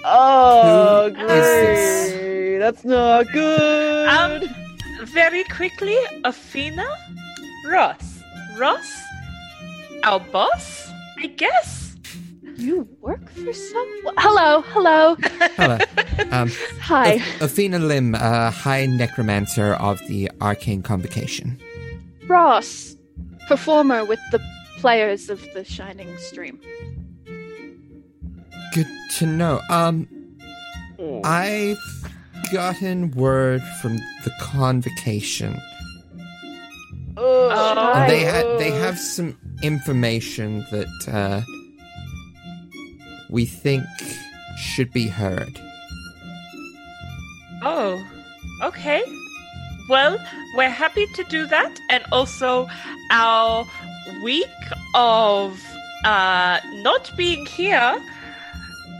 [SPEAKER 4] Oh,
[SPEAKER 1] Who is this?
[SPEAKER 4] great. That's not good.
[SPEAKER 3] Um, very quickly, Athena, Ross, Ross, our boss, I guess.
[SPEAKER 5] You work for someone? Hello, hello.
[SPEAKER 1] hello. Um.
[SPEAKER 5] Hi.
[SPEAKER 1] Ath- Athena Lim, uh, High Necromancer of the Arcane Convocation.
[SPEAKER 5] Ross, performer with the players of the Shining Stream.
[SPEAKER 1] Good to know. Um,
[SPEAKER 2] Oh.
[SPEAKER 1] I've gotten word from the convocation.
[SPEAKER 4] Oh,
[SPEAKER 3] Oh.
[SPEAKER 1] They ha- they have some information that uh, we think should be heard.
[SPEAKER 3] Oh, okay. Well, we're happy to do that, and also our week of uh, not being here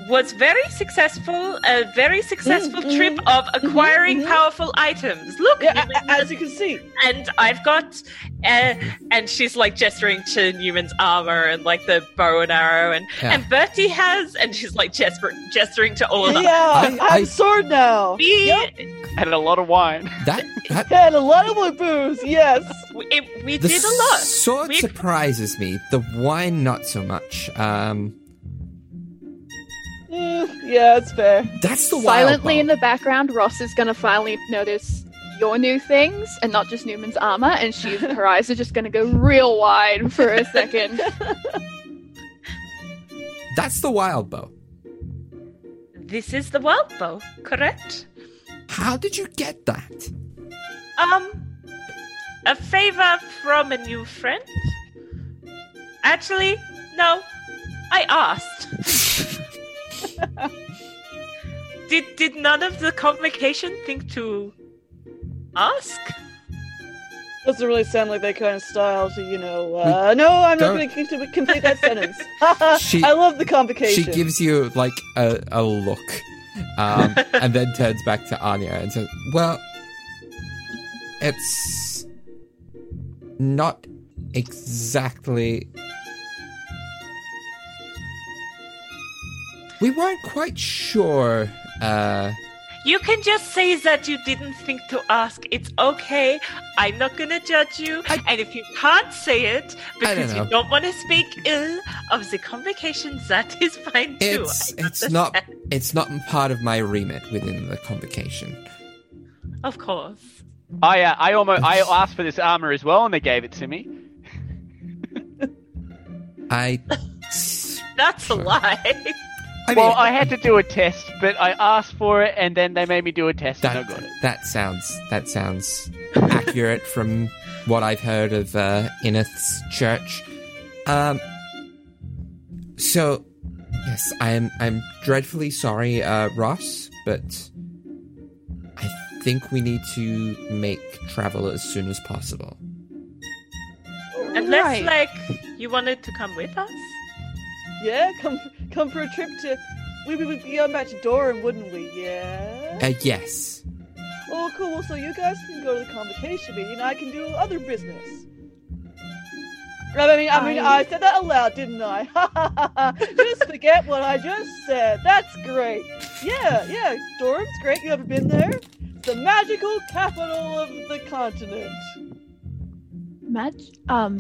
[SPEAKER 3] was very successful. A very successful
[SPEAKER 4] Mm,
[SPEAKER 3] trip of acquiring
[SPEAKER 4] mhm.
[SPEAKER 3] powerful items. Look,
[SPEAKER 4] Yeah,
[SPEAKER 3] Newman,
[SPEAKER 4] a- a- as you can see.
[SPEAKER 3] and I've got, uh, and she's like gesturing to Newman's armor and like the bow and arrow, and
[SPEAKER 1] Yeah.
[SPEAKER 3] and Bertie has, and she's like gesper- gesturing to all of them.
[SPEAKER 4] Yeah,
[SPEAKER 3] us.
[SPEAKER 4] I,
[SPEAKER 1] I-
[SPEAKER 4] have a sword now.
[SPEAKER 3] We,
[SPEAKER 4] Yep.
[SPEAKER 2] Had a lot of wine.
[SPEAKER 1] That that
[SPEAKER 4] Had a lot of my booze. Yes.
[SPEAKER 3] we, it- we
[SPEAKER 1] the
[SPEAKER 3] did a lot.
[SPEAKER 1] sword
[SPEAKER 3] We-
[SPEAKER 1] surprises me. The wine, not so much. Um,
[SPEAKER 4] Mm, yeah, it's fair.
[SPEAKER 1] that's the wild
[SPEAKER 5] Silently
[SPEAKER 1] part.
[SPEAKER 5] in the background, Ross is going to finally notice your new things and not just Newman's armor, and she's her eyes are just going to go real wide for a second.
[SPEAKER 1] That's the wild bow.
[SPEAKER 3] This is the wild bow, correct?
[SPEAKER 1] How did you get that?
[SPEAKER 3] Um, a favor from a new friend. Actually, no, I asked. did did none of the convocation think to ask?
[SPEAKER 4] Doesn't really sound like that kind of style to, you know. Uh, no, I'm not
[SPEAKER 1] don't-
[SPEAKER 4] going to complete that sentence.
[SPEAKER 1] She-
[SPEAKER 4] I love the convocation.
[SPEAKER 1] She gives you like a, a look, um, and then turns back to Anya and says, "Well, it's not exactly. We weren't quite sure. Uh,
[SPEAKER 3] You can just say that you didn't think to ask. It's okay. I'm not gonna judge you.
[SPEAKER 1] I-
[SPEAKER 3] and if you can't say it
[SPEAKER 1] I don't
[SPEAKER 3] because you don't want to speak ill of the convocation, that is fine too.
[SPEAKER 1] it's it's not it's not part of my remit within the convocation.
[SPEAKER 3] Of course.
[SPEAKER 2] I uh, I almost I asked for this armor as well, and they gave it to me.
[SPEAKER 1] I."
[SPEAKER 3] That's a lie.
[SPEAKER 1] I
[SPEAKER 2] well, I had to do a test, but I asked for it, and then they made me do a test, and I
[SPEAKER 1] That,
[SPEAKER 2] got it.
[SPEAKER 1] that sounds that sounds accurate from what I've heard of uh, Ineth's church. Um, So, yes, I'm I'm dreadfully sorry, uh, Ross, but I think we need to make travel as soon as possible.
[SPEAKER 6] Unless,
[SPEAKER 5] Right.
[SPEAKER 6] like, you wanted to come with us?
[SPEAKER 4] Yeah, come come for a trip to. We we would be on back to Durham, wouldn't we? Yeah.
[SPEAKER 1] Uh, yes.
[SPEAKER 4] Oh, cool. Well, so you guys can go to the convocation meeting, and I can do other business. I mean, I mean,
[SPEAKER 5] I-
[SPEAKER 4] I said that aloud, didn't I? just forget what I just said. That's great. Yeah, yeah. Durham's great. You ever been there? It's the magical capital of the continent.
[SPEAKER 5] Match. Um.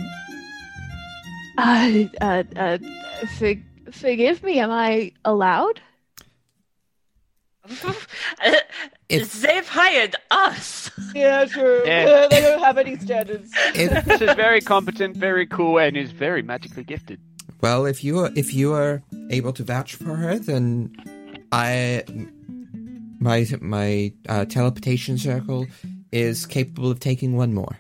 [SPEAKER 5] Uh, uh, uh, for, forgive me. Am I allowed?
[SPEAKER 1] If-
[SPEAKER 6] They've hired us.
[SPEAKER 4] Yeah, true.
[SPEAKER 2] Yeah.
[SPEAKER 4] they don't have any standards.
[SPEAKER 1] If,
[SPEAKER 2] This is very competent, very cool, and is very magically gifted.
[SPEAKER 1] well, if you are if you are able to vouch for her, then I my my uh, teleportation circle is capable of taking one more.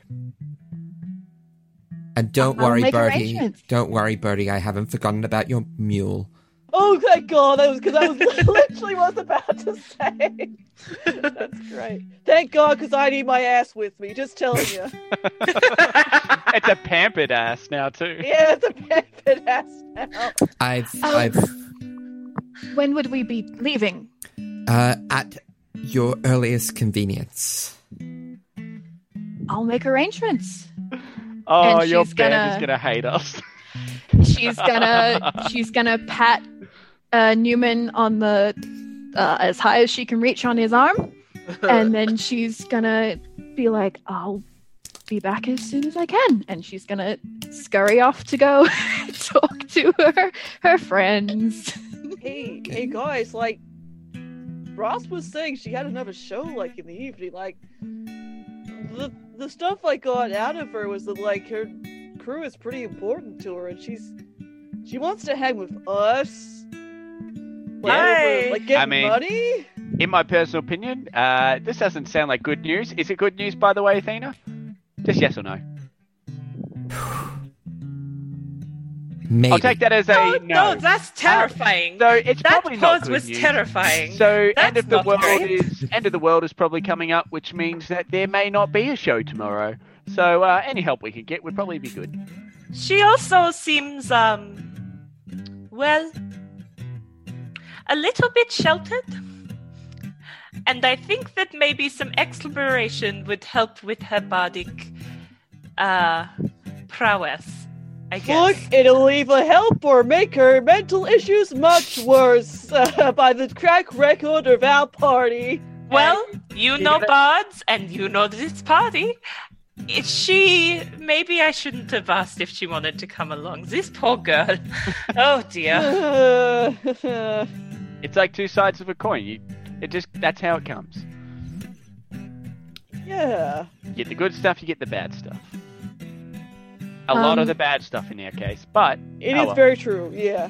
[SPEAKER 1] And don't
[SPEAKER 5] I'll
[SPEAKER 1] worry,
[SPEAKER 5] make
[SPEAKER 1] Bertie. Don't worry, Bertie. I haven't forgotten about your mule.
[SPEAKER 4] Oh, thank God! That was because I was literally was about to say. That's great. Thank God, because I need my ass with me. Just telling you.
[SPEAKER 2] it's a pampered ass now too.
[SPEAKER 4] Yeah, it's a pampered ass now.
[SPEAKER 1] I've
[SPEAKER 5] Oh.
[SPEAKER 1] I've
[SPEAKER 5] When would we be leaving?
[SPEAKER 1] uh, at your earliest convenience.
[SPEAKER 5] I'll make arrangements.
[SPEAKER 2] Oh,
[SPEAKER 5] And
[SPEAKER 2] your
[SPEAKER 5] she's
[SPEAKER 2] band
[SPEAKER 5] gonna-
[SPEAKER 2] is gonna hate us.
[SPEAKER 5] She's gonna she's gonna pat uh, Newman on the uh, as high as she can reach on his arm, and then she's gonna be like, "I'll be back as soon as I can," and she's gonna scurry off to go talk to her her friends.
[SPEAKER 4] Hey, hey, guys! Like, Ross was saying, she had another show like in the evening. Like, the the stuff I got out of her was that like her crew is pretty important to her, and she's she wants to hang with us. Like,
[SPEAKER 6] Yay.
[SPEAKER 4] like get
[SPEAKER 2] I mean-
[SPEAKER 4] money.
[SPEAKER 2] In my personal opinion, uh, this doesn't sound like good news. Is it good news, by the way, Athena? Just yes or no.
[SPEAKER 1] Maybe.
[SPEAKER 2] I'll take that as a
[SPEAKER 6] No,
[SPEAKER 2] no.
[SPEAKER 6] no, that's terrifying.
[SPEAKER 2] so it's
[SPEAKER 6] that
[SPEAKER 2] probably not
[SPEAKER 6] pause
[SPEAKER 2] good
[SPEAKER 6] was
[SPEAKER 2] news.
[SPEAKER 6] terrifying.
[SPEAKER 2] So
[SPEAKER 6] That's
[SPEAKER 2] end of the world
[SPEAKER 6] great.
[SPEAKER 2] is end of the world is probably coming up, which means that there may not be a show tomorrow. So uh, any help we could get would probably be good.
[SPEAKER 6] She also seems, um, well, a little bit sheltered. And I think that maybe some exploration would help with her bardic uh, prowess, I guess.
[SPEAKER 4] Look, it'll either help or make her mental issues much worse uh, by the track record of our party.
[SPEAKER 6] Well, you
[SPEAKER 2] you
[SPEAKER 6] know
[SPEAKER 2] gotta-
[SPEAKER 6] bards, and you know this party. Is she maybe I shouldn't have asked if she wanted to come along. This poor girl. oh dear.
[SPEAKER 2] It's like two sides of a coin. You, it just that's how it comes.
[SPEAKER 4] yeah.
[SPEAKER 2] You get the good stuff, you get the bad stuff. A lot of
[SPEAKER 5] Um,
[SPEAKER 2] the bad stuff in our case, but
[SPEAKER 4] It is
[SPEAKER 2] well.
[SPEAKER 4] very true, yeah.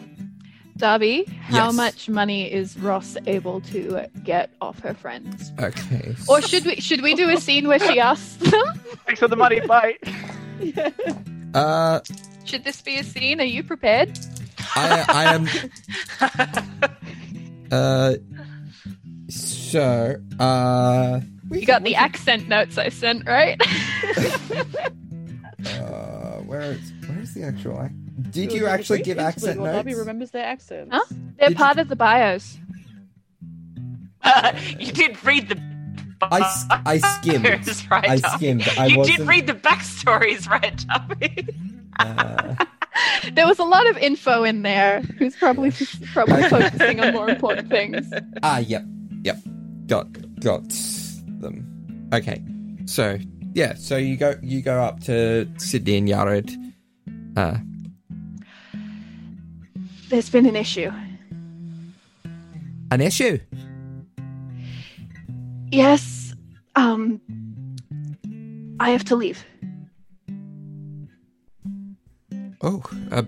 [SPEAKER 5] Darby, how
[SPEAKER 1] Yes.
[SPEAKER 5] much money is Ross able to get off her friends?
[SPEAKER 1] Okay.
[SPEAKER 5] Or should we should we do a scene where she asks them?
[SPEAKER 2] thanks for the money, bye.
[SPEAKER 1] Uh,
[SPEAKER 5] Should this be a scene? Are you prepared?
[SPEAKER 1] I I am. Uh, so uh,
[SPEAKER 5] You got the accent notes I sent, right?
[SPEAKER 1] Uh, where is where is the actual? Ac- Did you actually give
[SPEAKER 4] Instantly,
[SPEAKER 1] accent
[SPEAKER 4] well, Bobby remembers their accents.
[SPEAKER 5] Huh? They're
[SPEAKER 1] Did you-
[SPEAKER 5] part of the bios.
[SPEAKER 6] you did read the.
[SPEAKER 1] I, I skimmed.
[SPEAKER 6] right?
[SPEAKER 1] I skimmed. I
[SPEAKER 6] you
[SPEAKER 1] wasn't.
[SPEAKER 6] did read the backstories, right, Darby?
[SPEAKER 1] uh,
[SPEAKER 5] There was a lot of info in there. Who's probably probably focusing on more important things.
[SPEAKER 1] ah, yep, yep. Got got them. Okay, so yeah, so you go you go up to Sydney and Yared. Uh,
[SPEAKER 5] There's been an issue.
[SPEAKER 1] an issue.
[SPEAKER 5] Yes. Um. I have to leave.
[SPEAKER 1] Oh, uh,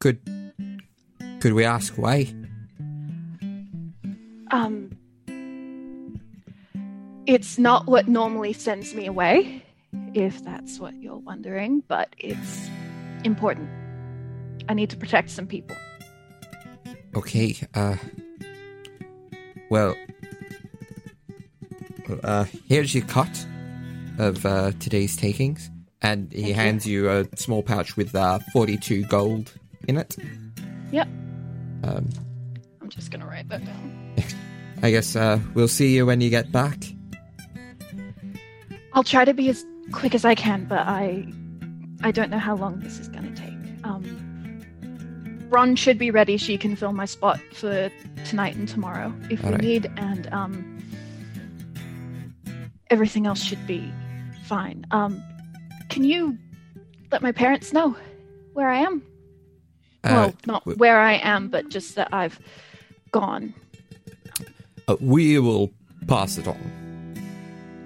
[SPEAKER 1] could could we ask why?
[SPEAKER 5] Um. It's not what normally sends me away, if that's what you're wondering, but it's important. I need to protect some people.
[SPEAKER 1] Okay, uh. Well. Uh, here's your cut of uh, today's takings. And he hands you a small pouch with uh, 42 gold in it.
[SPEAKER 5] Yep.
[SPEAKER 1] Um,
[SPEAKER 5] I'm just gonna write that down.
[SPEAKER 1] I guess uh, we'll see you when you get back.
[SPEAKER 5] I'll try to be as quick as I can, but I I don't know how long this is gonna take. Um Ron should be ready. She can fill my spot for tonight and tomorrow if we
[SPEAKER 1] Alright.
[SPEAKER 5] need, and um everything else should be fine. Um can you let my parents know where I am?
[SPEAKER 1] Uh,
[SPEAKER 5] well, not
[SPEAKER 1] w-
[SPEAKER 5] where I am, but just that I've gone.
[SPEAKER 1] uh, we will pass it on.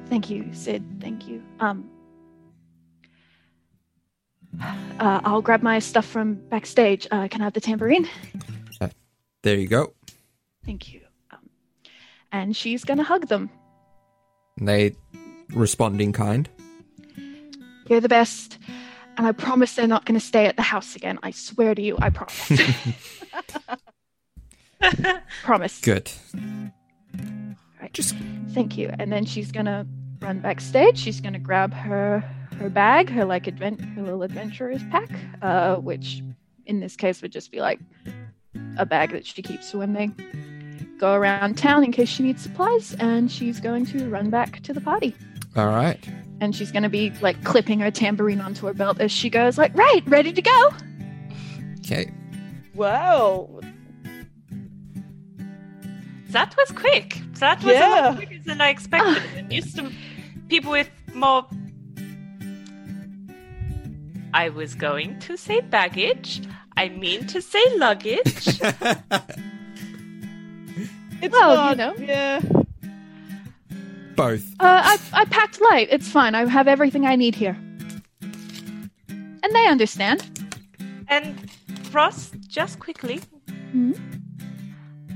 [SPEAKER 5] Thank you, Sid. Thank you. Um, uh, I'll grab my stuff from backstage. Uh, can I have the tambourine?
[SPEAKER 1] There you go.
[SPEAKER 5] Thank you. Um, and she's gonna hug them.
[SPEAKER 1] And they respond in kind.
[SPEAKER 5] You're the best. And I promise they're not gonna stay at the house again. I swear to you, I promise. promise.
[SPEAKER 1] Good.
[SPEAKER 5] Right.
[SPEAKER 1] Just
[SPEAKER 5] Thank you. And then she's gonna run backstage. She's gonna grab her her bag, her like advent her little adventurer's pack, uh, which in this case would just be like a bag that she keeps when they go around town in case she needs supplies, and she's going to run back to the party.
[SPEAKER 1] all right.
[SPEAKER 5] And she's gonna be like clipping her tambourine onto her belt as she goes, like, right, ready to go.
[SPEAKER 1] Okay.
[SPEAKER 4] Wow.
[SPEAKER 6] That was quick. That was a lot quicker than I expected. I'm used to people with more. I was going to say baggage. I mean to say luggage.
[SPEAKER 4] It's
[SPEAKER 5] Well, you know.
[SPEAKER 4] Yeah.
[SPEAKER 1] Both.
[SPEAKER 5] Uh, I, I packed light. It's fine. I have everything I need here. And they understand.
[SPEAKER 6] and Ross, just quickly.
[SPEAKER 5] Hmm?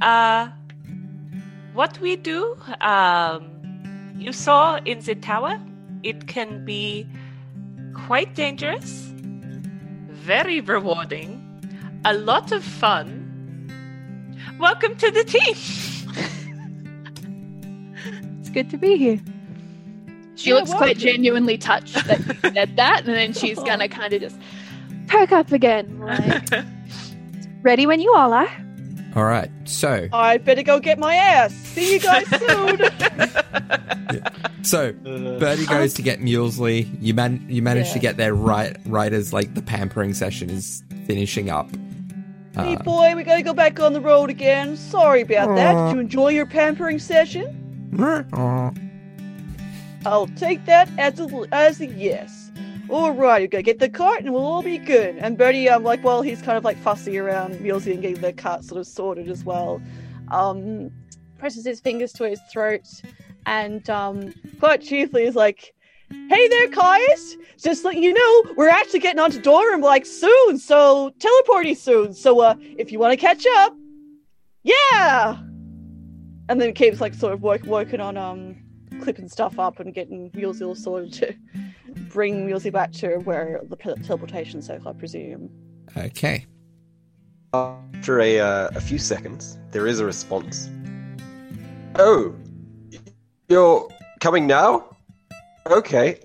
[SPEAKER 6] Uh, what we do, um, you saw in the tower, it can be quite dangerous, very rewarding, a lot of fun. Welcome to the team.
[SPEAKER 5] It's good to be here. She
[SPEAKER 4] Yeah,
[SPEAKER 5] looks quite genuinely touched that you said that, and then she's gonna kind of just perk up again. Like, ready when you all are.
[SPEAKER 1] All right. So,
[SPEAKER 4] I better go get my ass. See you guys soon.
[SPEAKER 1] so Bertie goes to get Mulesley. You man, you manage to get there right, right as like the pampering session is finishing up.
[SPEAKER 4] hey
[SPEAKER 1] Uh,
[SPEAKER 4] boy, we gotta go back on the road again. Sorry about that. Did you enjoy your pampering session? I'll take that as a, as a yes. Alright, you gotta get the cart and we'll all be good. And Bertie, um, like, well, he's kind of like fussy around Mulesy and getting the cart sort of sorted as well. Um, presses his fingers to his throat and, um, quite cheerfully is like, Hey there, Caius! Just let you know, we're actually getting onto Durham like soon, so teleporting soon. So, uh, if you want to catch up, yeah! And then keeps like sort of work, working on, um, clipping stuff up and getting Mulesy all sorted to bring Mulesy back to where the teleportation circle, I presume.
[SPEAKER 1] okay.
[SPEAKER 7] After a, uh, a few seconds, there is a response. Oh, you're coming now? Okay.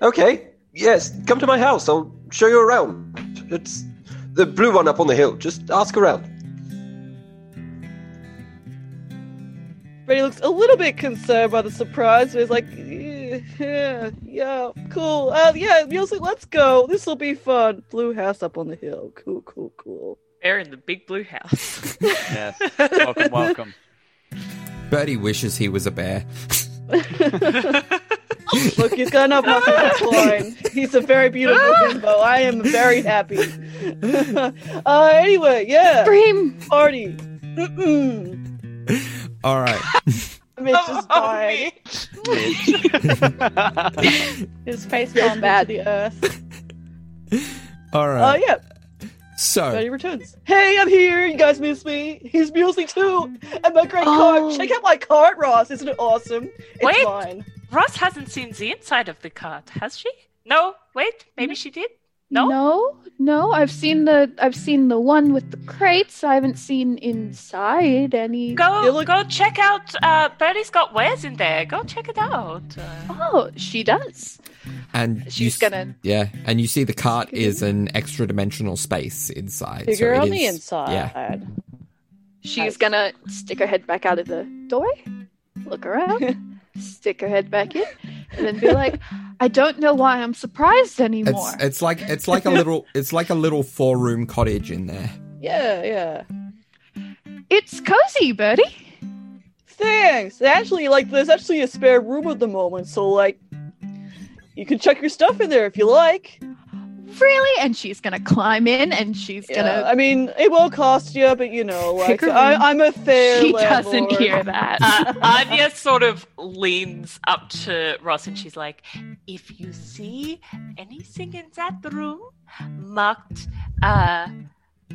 [SPEAKER 7] Okay, yes, come to my house. I'll show you around. It's the blue one up on the hill. Just ask around.
[SPEAKER 4] Brady looks a little bit concerned by the surprise, but he's like, "Yeah, yeah, yeah, cool. Uh, yeah, Mulesy, let's go. This will be fun. Blue house up on the hill. Cool, cool, cool.
[SPEAKER 6] They're in the big blue house.
[SPEAKER 2] Yes. Welcome, welcome.
[SPEAKER 1] Bertie wishes he was a bear.
[SPEAKER 4] Look, he's got enough muscle to climb. He's a very beautiful bimbo. I am very happy. uh, anyway, yeah,
[SPEAKER 5] Scream!
[SPEAKER 4] party. Mm-mm.
[SPEAKER 1] All right.
[SPEAKER 4] Mitch oh, is oh, dying. His face falls bad to the earth.
[SPEAKER 1] All
[SPEAKER 4] Oh
[SPEAKER 1] right.
[SPEAKER 4] yeah,
[SPEAKER 1] so,
[SPEAKER 4] Betty returns. Hey, I'm here. You guys miss me? He's Mulesy too, and my great
[SPEAKER 5] Oh.
[SPEAKER 4] cart. Check out my cart, Ross. Isn't it awesome? It's
[SPEAKER 6] Wait.
[SPEAKER 4] mine.
[SPEAKER 6] Ross hasn't seen the inside of the cart, has she? No, wait, maybe mm. she did.
[SPEAKER 3] No?
[SPEAKER 5] no, no. I've seen the I've seen the one with the crates. I haven't seen inside any.
[SPEAKER 3] Go
[SPEAKER 4] look-
[SPEAKER 3] go check out uh Bertie's got wares in there. Go check it out. Uh,
[SPEAKER 5] Oh, she does.
[SPEAKER 1] And
[SPEAKER 5] She's
[SPEAKER 1] s-
[SPEAKER 5] gonna.
[SPEAKER 1] Yeah, and you see the cart is an extra dimensional space inside. so
[SPEAKER 4] Figure
[SPEAKER 1] it
[SPEAKER 4] on the inside.
[SPEAKER 1] Yeah.
[SPEAKER 5] She's
[SPEAKER 4] Nice.
[SPEAKER 5] gonna stick her head back out of the doorway, look around, stick her head back in, and then be like, "I don't know why I'm surprised anymore."
[SPEAKER 1] It's it's like it's like a little it's like a little four room cottage in there.
[SPEAKER 4] Yeah, yeah.
[SPEAKER 5] It's cozy, Bertie.
[SPEAKER 4] Thanks. Actually, like, there's actually a spare room at the moment, so like, you can chuck your stuff in there if you like.
[SPEAKER 5] Really? And she's gonna climb in, and she's
[SPEAKER 4] Yeah,
[SPEAKER 5] gonna.
[SPEAKER 4] I mean, it will cost you, but you know, like,
[SPEAKER 5] Pick a room.
[SPEAKER 4] I, I'm a fair.
[SPEAKER 5] she doesn't
[SPEAKER 4] landlord.
[SPEAKER 5] hear that.
[SPEAKER 3] uh, Anya sort of leans up to Ross and she's like, "If you see anything in that room marked uh,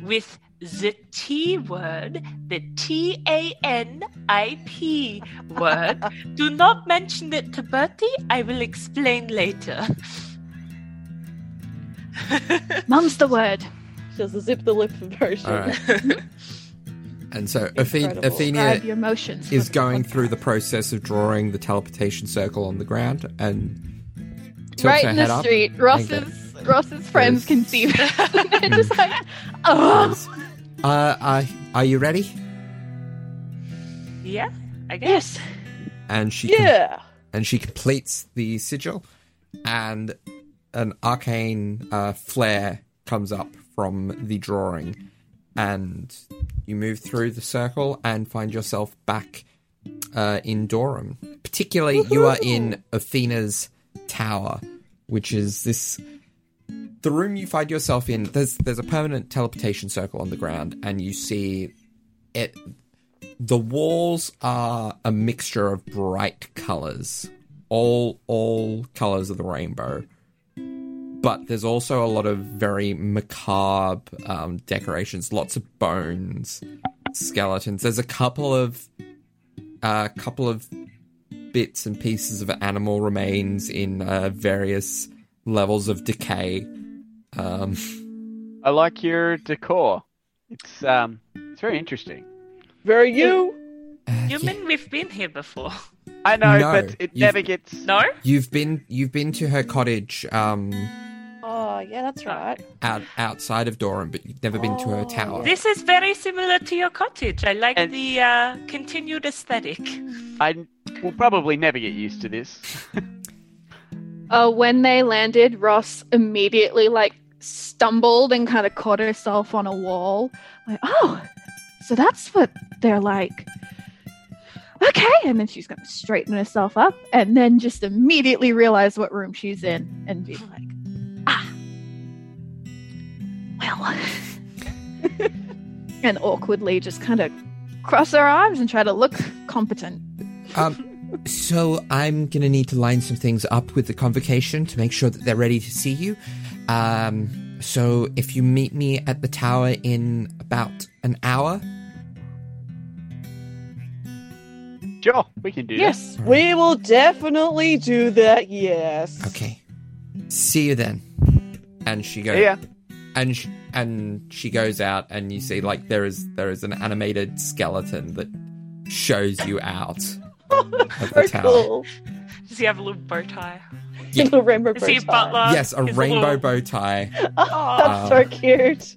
[SPEAKER 3] with the T word, the T A N I P word, do not mention it to Bertie. I will explain later."
[SPEAKER 5] Mum's the word.
[SPEAKER 4] Just a zip the lip version.
[SPEAKER 1] All right. And so Athe- Athenia
[SPEAKER 5] your emotions.
[SPEAKER 1] is
[SPEAKER 5] for the
[SPEAKER 1] going
[SPEAKER 5] podcast.
[SPEAKER 1] through the process of drawing the teleportation circle on the ground and tilts
[SPEAKER 5] right
[SPEAKER 1] her
[SPEAKER 5] in
[SPEAKER 1] head
[SPEAKER 5] the
[SPEAKER 1] up.
[SPEAKER 5] street. Ross's Ross's friends can see that. They're just like, oh,
[SPEAKER 1] Uh, uh, are you ready?
[SPEAKER 3] yeah, I guess.
[SPEAKER 5] yes.
[SPEAKER 1] And she com-
[SPEAKER 4] Yeah.
[SPEAKER 1] and she completes the sigil, and an arcane uh, flare comes up from the drawing, and you move through the circle and find yourself back uh, in Durham. Particularly, you are in Athena's tower, which is this. The room you find yourself in, there's there's a permanent teleportation circle on the ground, and you see it. The walls are a mixture of bright colors, all all colors of the rainbow. But there's also a lot of very macabre um, decorations, lots of bones, skeletons. There's a couple of a couple of bits and pieces of animal remains in uh, various levels of decay. Um,
[SPEAKER 2] I like your decor. It's um, it's very interesting.
[SPEAKER 4] Very you.
[SPEAKER 1] uh,
[SPEAKER 3] You
[SPEAKER 1] yeah.
[SPEAKER 3] mean we've been here before?
[SPEAKER 2] I know,
[SPEAKER 1] No,
[SPEAKER 2] but it never gets.
[SPEAKER 3] No?
[SPEAKER 1] You've been you've been to her cottage um,
[SPEAKER 4] Oh, yeah, that's right.
[SPEAKER 1] out outside of Durham, but you've never been to her tower.
[SPEAKER 3] This is very similar to your cottage. I like
[SPEAKER 2] And-
[SPEAKER 3] the uh, continued aesthetic.
[SPEAKER 2] I will probably never get used to this.
[SPEAKER 5] Uh, when they landed, Ross immediately like stumbled and kind of caught herself on a wall. Like, oh, so that's what they're like. Okay, and then she's gonna straighten herself up, and then just immediately realize what room she's in, and be like, and awkwardly just kind of cross her arms and try to look competent.
[SPEAKER 1] Um, so I'm gonna need to line some things up with the convocation to make sure that they're ready to see you. Um, so if you meet me at the tower in about an hour,
[SPEAKER 2] Sure, we can do
[SPEAKER 4] Yes, we will definitely do that. Yes.
[SPEAKER 1] okay. See you then. And she goes.
[SPEAKER 2] Yeah.
[SPEAKER 1] And sh- and she goes out and you see like there is there is an animated skeleton that shows you out of the
[SPEAKER 4] Very
[SPEAKER 1] tower.
[SPEAKER 4] cool.
[SPEAKER 3] Does he have a little bow tie?
[SPEAKER 1] Yeah.
[SPEAKER 4] Little rainbow
[SPEAKER 3] Is he a
[SPEAKER 4] bow tie.
[SPEAKER 3] butler?
[SPEAKER 1] yes, a
[SPEAKER 3] He's
[SPEAKER 1] rainbow
[SPEAKER 3] little-
[SPEAKER 1] bow tie.
[SPEAKER 4] Oh, that's so um, cute.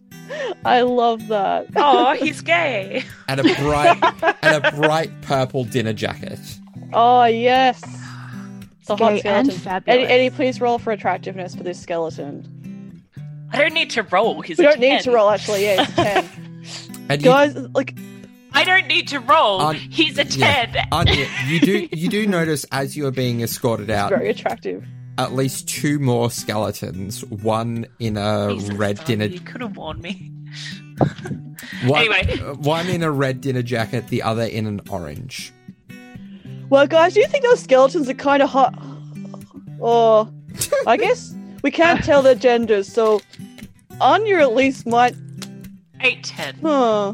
[SPEAKER 4] I love that.
[SPEAKER 3] Oh, he's gay.
[SPEAKER 1] and a bright and a bright purple dinner jacket.
[SPEAKER 4] Oh yes. It's a hot
[SPEAKER 5] Gay and
[SPEAKER 4] skeleton.
[SPEAKER 5] fabulous.
[SPEAKER 4] Eddie, Eddie, please roll for attractiveness for this skeleton.
[SPEAKER 3] I don't need to roll. He's
[SPEAKER 4] We
[SPEAKER 3] a
[SPEAKER 4] don't need to roll actually. Yeah, it's a ten.
[SPEAKER 1] And you,
[SPEAKER 4] Guys, like
[SPEAKER 3] I don't need to roll.
[SPEAKER 1] On-
[SPEAKER 3] He's a
[SPEAKER 1] yeah.
[SPEAKER 3] 10.
[SPEAKER 1] Anya, you do you do notice as you are being escorted out
[SPEAKER 4] very attractive.
[SPEAKER 1] at least two more skeletons, one in a
[SPEAKER 3] Jesus,
[SPEAKER 1] red
[SPEAKER 3] Tommy,
[SPEAKER 1] dinner
[SPEAKER 3] You could have warned me.
[SPEAKER 1] one,
[SPEAKER 3] Anyway.
[SPEAKER 1] one in a red dinner jacket, the other in an orange.
[SPEAKER 4] Well, guys, do you think those skeletons are kind of hot? Or I guess we can't tell their genders, so Anya at least might.
[SPEAKER 3] 8 10.
[SPEAKER 4] Huh.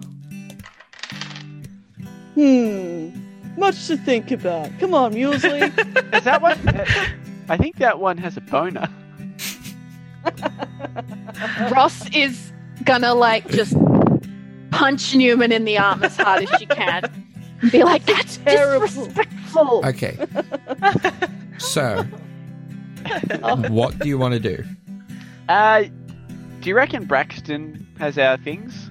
[SPEAKER 4] Hmm. Much to think about. Come on, Mulesley.
[SPEAKER 2] Is that one? I think that one has a boner.
[SPEAKER 5] Ross is gonna like just punch Newman in the arm as hard as she can. And be like, that's
[SPEAKER 4] Terrible.
[SPEAKER 5] disrespectful.
[SPEAKER 1] Okay. so, what do you want to do?
[SPEAKER 2] Uh, do you reckon Braxton has our things?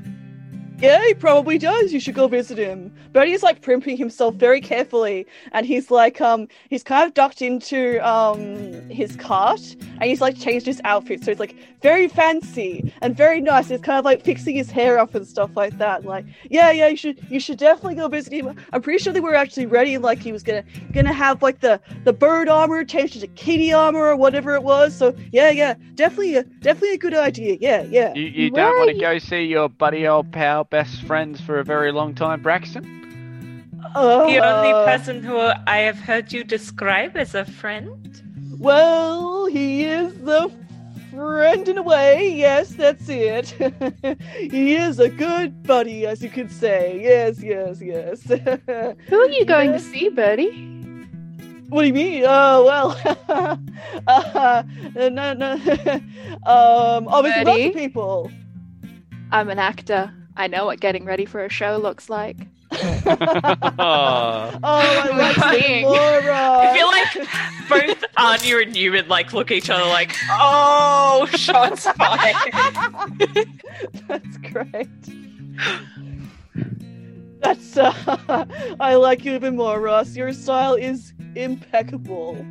[SPEAKER 4] Yeah, he probably does. You should go visit him. Bertie's like primping himself very carefully, and he's like, um, he's kind of ducked into um his cart, and he's like changed his outfit, so he's like very fancy and very nice. He's kind of like fixing his hair up and stuff like that. Like, yeah, yeah, you should, you should definitely go visit him. I'm pretty sure they were actually ready, like he was gonna, gonna have like the the bird armor changed to kitty armor or whatever it was. So yeah, yeah, definitely, definitely a good idea. Yeah, yeah.
[SPEAKER 2] You, you don't want to go see your buddy old pal, best friends for a very long time, Braxton?
[SPEAKER 4] Uh,
[SPEAKER 3] The only person who I have heard you describe as a friend.
[SPEAKER 4] Well, he is the friend in a way. Yes, that's it. he is a good buddy, as you could say. Yes, yes, yes.
[SPEAKER 5] Who are you going to see, Bertie?
[SPEAKER 4] what do you mean? Oh, well. uh, no, no. um, obviously, lots of people.
[SPEAKER 5] I'm an actor. I know what getting ready for a show looks like.
[SPEAKER 2] Oh.
[SPEAKER 4] I like
[SPEAKER 5] Seeing.
[SPEAKER 4] Laura.
[SPEAKER 8] I feel like both Anya and Newman like look at each other like, oh, shots fired.
[SPEAKER 4] That's great. That's uh, I like you even more, Ross. Your style is impeccable.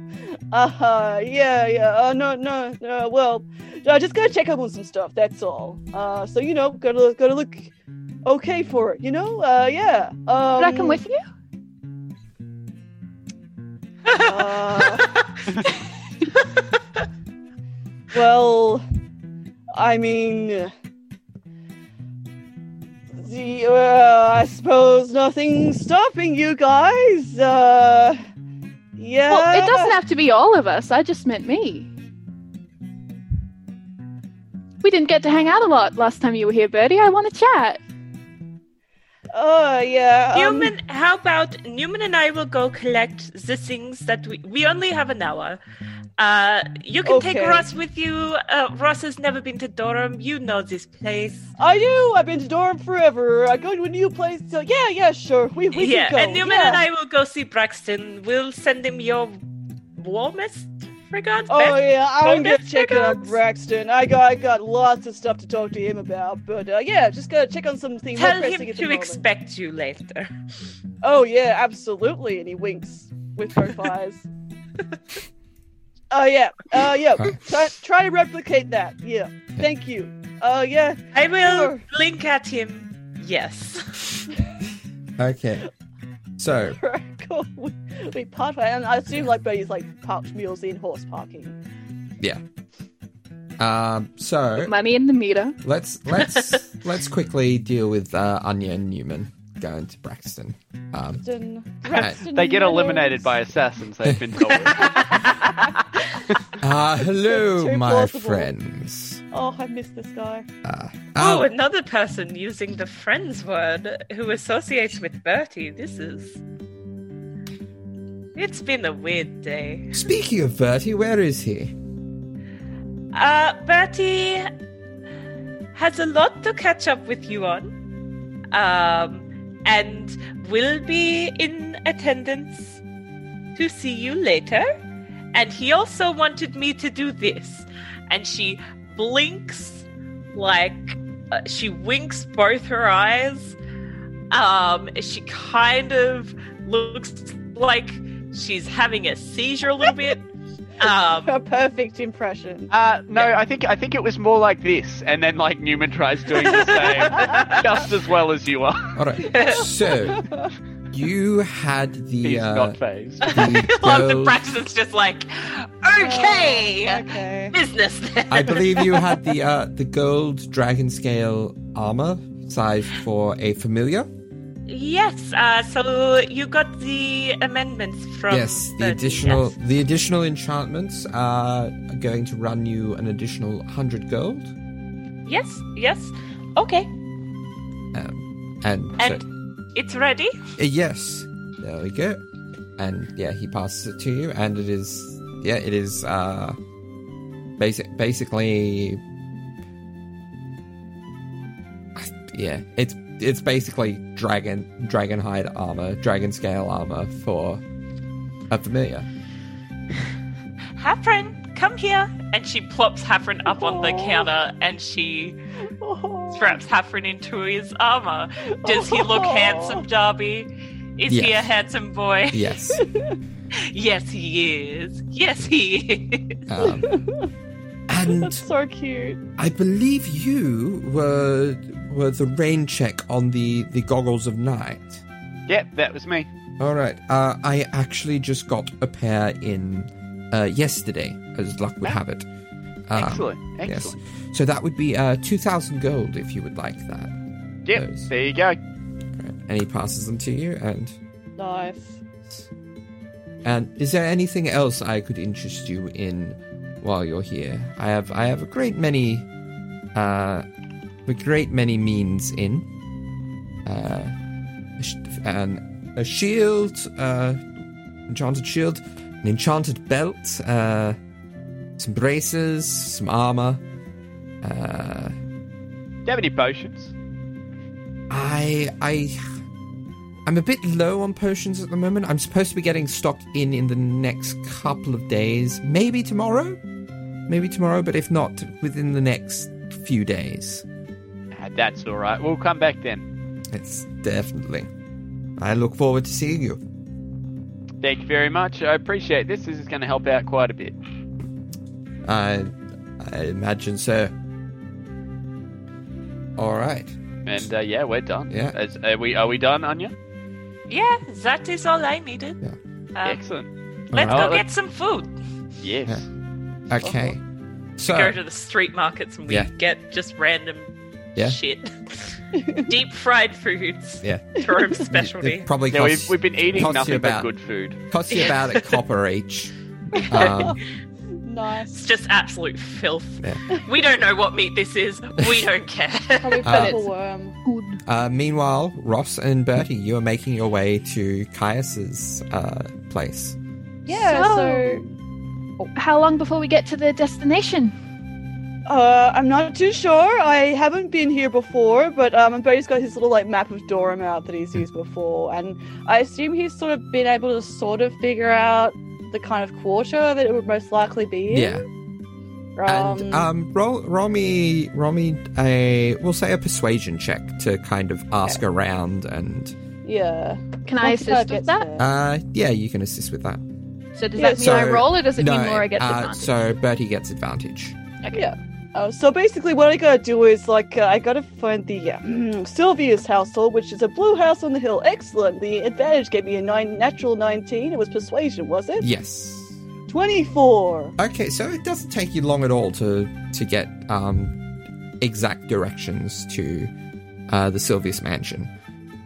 [SPEAKER 4] Uh huh, yeah, yeah. Uh, no, no, no. Well, I just gotta check up on some stuff. That's all. Uh, so you know, gotta gotta look okay for it. You know, uh, yeah. Um,
[SPEAKER 5] Could I come with you?
[SPEAKER 4] Uh, well, I mean, the, uh, I suppose nothing's stopping you guys. Uh, yeah.
[SPEAKER 5] Well, it doesn't have to be all of us. I just meant me. We didn't get to hang out a lot last time you were here, Bertie. I want to chat.
[SPEAKER 4] Oh, yeah. um,
[SPEAKER 3] Newman, how about Newman and I will go collect the things that we we only have an hour. Uh, you can take
[SPEAKER 4] Okay.
[SPEAKER 3] Ross with you. Uh, Ross has never been to Durham. You know this place.
[SPEAKER 4] I do. I've been to Durham forever. I go to a new place. So yeah, yeah, sure. We, we
[SPEAKER 3] yeah,
[SPEAKER 4] can go.
[SPEAKER 3] and Newman
[SPEAKER 4] yeah.
[SPEAKER 3] and I will go see Braxton. We'll send him your warmest regards.
[SPEAKER 4] Oh
[SPEAKER 3] best
[SPEAKER 4] yeah, I'm gonna check on. Braxton. I got I got lots of stuff to talk to him about, but uh, yeah, just gotta check on some things.
[SPEAKER 3] Tell him to
[SPEAKER 4] moment.
[SPEAKER 3] expect you later.
[SPEAKER 4] Oh yeah, absolutely. And he winks with both eyes. Oh yeah, uh yeah.
[SPEAKER 1] Huh.
[SPEAKER 4] Try, try to replicate that. Yeah. Thank you. Uh yeah.
[SPEAKER 3] I will
[SPEAKER 4] Sure.
[SPEAKER 3] blink at him. Yes.
[SPEAKER 1] Okay. So,
[SPEAKER 4] Right, cool. We, we part and I assume like Bertie's like parked mules in horse parking. Yeah.
[SPEAKER 1] Um, so
[SPEAKER 5] Money in the meter.
[SPEAKER 1] let's let's let's quickly deal with uh, Anya and Newman going to Braxton. Um,
[SPEAKER 4] Braxton, Braxton
[SPEAKER 2] They get eliminated by assassins, they've been told.
[SPEAKER 1] uh, hello,
[SPEAKER 4] Too
[SPEAKER 1] my
[SPEAKER 4] plausible.
[SPEAKER 1] friends.
[SPEAKER 4] Oh, I miss this guy.
[SPEAKER 1] Uh,
[SPEAKER 3] Oh,
[SPEAKER 1] um,
[SPEAKER 3] another person using the friends word who associates with Bertie. This is. It's been a weird day.
[SPEAKER 1] speaking of Bertie, where is he?
[SPEAKER 3] Uh, Bertie has a lot to catch up with you on. Um, and will be in attendance to see you later. And he also wanted me to do this. And she blinks like uh, she winks both her eyes. Um, she kind of looks like she's having a seizure a little bit. Um,
[SPEAKER 4] A perfect impression.
[SPEAKER 2] Uh, no, I think I think it was more like this, and then like Newman tries doing the same, just as well as you are.
[SPEAKER 1] All right. So you had the
[SPEAKER 2] He's
[SPEAKER 1] uh,
[SPEAKER 2] not phased.
[SPEAKER 1] the
[SPEAKER 8] Love that
[SPEAKER 1] girls-
[SPEAKER 8] Braxton's just like, okay,
[SPEAKER 4] Okay.
[SPEAKER 8] business then.
[SPEAKER 1] I believe you had the uh, the gold dragon scale armor size for a familiar.
[SPEAKER 3] Yes, uh, so you got the amendments from
[SPEAKER 1] yes, the
[SPEAKER 3] Bertie,
[SPEAKER 1] additional
[SPEAKER 3] yes.
[SPEAKER 1] the additional enchantments are going to run you an additional hundred gold.
[SPEAKER 3] Yes, yes. Okay.
[SPEAKER 1] Um, and so-
[SPEAKER 3] And it's ready.
[SPEAKER 1] Uh, yes, there we go. And yeah, he passes it to you, and it is yeah, it is uh basic, basically, yeah, it's it's basically dragon dragon hide armor, dragon scale armor for a familiar.
[SPEAKER 3] Hafren, come here. And she plops Hafren up on the counter and she
[SPEAKER 4] Oh.
[SPEAKER 3] straps Hafren into his armor. Does he look
[SPEAKER 4] Aw.
[SPEAKER 3] handsome, Darby? Is he a handsome boy?
[SPEAKER 1] Yes.
[SPEAKER 3] Yes, he is. Yes, he is.
[SPEAKER 1] Um, and
[SPEAKER 4] That's so cute.
[SPEAKER 1] I believe you were were the rain check on the the goggles of night.
[SPEAKER 9] Yep, that was me.
[SPEAKER 1] All right. Uh, I actually just got a pair in uh, yesterday, as luck would have it. Um,
[SPEAKER 9] Excellent.
[SPEAKER 1] Yes. So that would be uh, two thousand gold if you would like that.
[SPEAKER 9] Yep,
[SPEAKER 1] Those.
[SPEAKER 9] there you go.
[SPEAKER 1] Right. And he passes them to you. And
[SPEAKER 4] Nice.
[SPEAKER 1] and is there anything else I could interest you in while you're here? I have I have a great many, uh, a great many means in. Uh, a an, a shield, uh, enchanted shield, an enchanted belt, uh, some braces, some armor. Uh,
[SPEAKER 9] Do you have any potions?
[SPEAKER 1] I I I'm a bit low on potions at the moment. I'm supposed to be getting stocked in in the next couple of days, maybe tomorrow, maybe tomorrow, but if not, within the next few days.
[SPEAKER 9] Ah, that's all right. We'll come back then.
[SPEAKER 1] It's definitely. I look forward to seeing you.
[SPEAKER 9] Thank you very much. I appreciate this. This is going to help out quite a bit.
[SPEAKER 1] I I imagine so. All right.
[SPEAKER 9] And uh, yeah, we're done.
[SPEAKER 1] Yeah.
[SPEAKER 9] As, are we are we done, Anya?
[SPEAKER 3] Yeah, that is all I needed.
[SPEAKER 1] Yeah.
[SPEAKER 3] Um,
[SPEAKER 9] Excellent.
[SPEAKER 3] let's
[SPEAKER 1] Alright.
[SPEAKER 3] go get some food.
[SPEAKER 9] Yes.
[SPEAKER 1] Okay. So
[SPEAKER 3] go to the street markets and we
[SPEAKER 1] Yeah.
[SPEAKER 3] get just random
[SPEAKER 1] Yeah.
[SPEAKER 3] shit. Deep fried foods.
[SPEAKER 1] yeah,
[SPEAKER 3] Torum's
[SPEAKER 1] it
[SPEAKER 3] specialty.
[SPEAKER 1] probably
[SPEAKER 9] Yeah,
[SPEAKER 1] costs,
[SPEAKER 9] we've, we've been eating
[SPEAKER 1] costs you
[SPEAKER 9] nothing
[SPEAKER 1] about-
[SPEAKER 9] but good food.
[SPEAKER 1] costs you about a copper each. Um,
[SPEAKER 3] It's
[SPEAKER 4] Nice.
[SPEAKER 3] just absolute filth.
[SPEAKER 1] Yeah.
[SPEAKER 3] We don't know what meat this is. We don't care.
[SPEAKER 4] Probably
[SPEAKER 1] Uh,
[SPEAKER 4] worm.
[SPEAKER 5] Good.
[SPEAKER 1] Uh, meanwhile, Ross and Bertie, you are making your way to Caius's uh, place.
[SPEAKER 4] Yeah,
[SPEAKER 5] So-
[SPEAKER 4] so
[SPEAKER 5] How long before we get to the destination?
[SPEAKER 4] Uh, I'm not too sure. I haven't been here before, but um, Bertie's got his little like map of Durham out that he's used before, and I assume he's sort of been able to sort of figure out the kind of quarter that it would most likely be in.
[SPEAKER 1] Yeah. and um, roll, roll me, roll me a, we'll say a persuasion check to kind of ask around and,
[SPEAKER 4] yeah.
[SPEAKER 5] Can I
[SPEAKER 4] Once
[SPEAKER 5] assist with that?
[SPEAKER 4] there.
[SPEAKER 1] uh, yeah, you can assist with that.
[SPEAKER 5] So does
[SPEAKER 4] yeah,
[SPEAKER 5] that mean
[SPEAKER 1] so-
[SPEAKER 5] I roll, or does it
[SPEAKER 1] no,
[SPEAKER 5] mean Laura gets
[SPEAKER 1] uh,
[SPEAKER 5] advantage?
[SPEAKER 1] so Bertie gets advantage. Okay.
[SPEAKER 4] Yeah. Uh, so basically, what I gotta do is like uh, I gotta find the uh, Sylvia's household, which is a blue house on the hill. Excellent. The advantage gave me a nine, natural nineteen. It was persuasion, was it?
[SPEAKER 1] Yes.
[SPEAKER 4] Twenty-four.
[SPEAKER 1] Okay, so it doesn't take you long at all to to get um, exact directions to uh, the Sylvius mansion.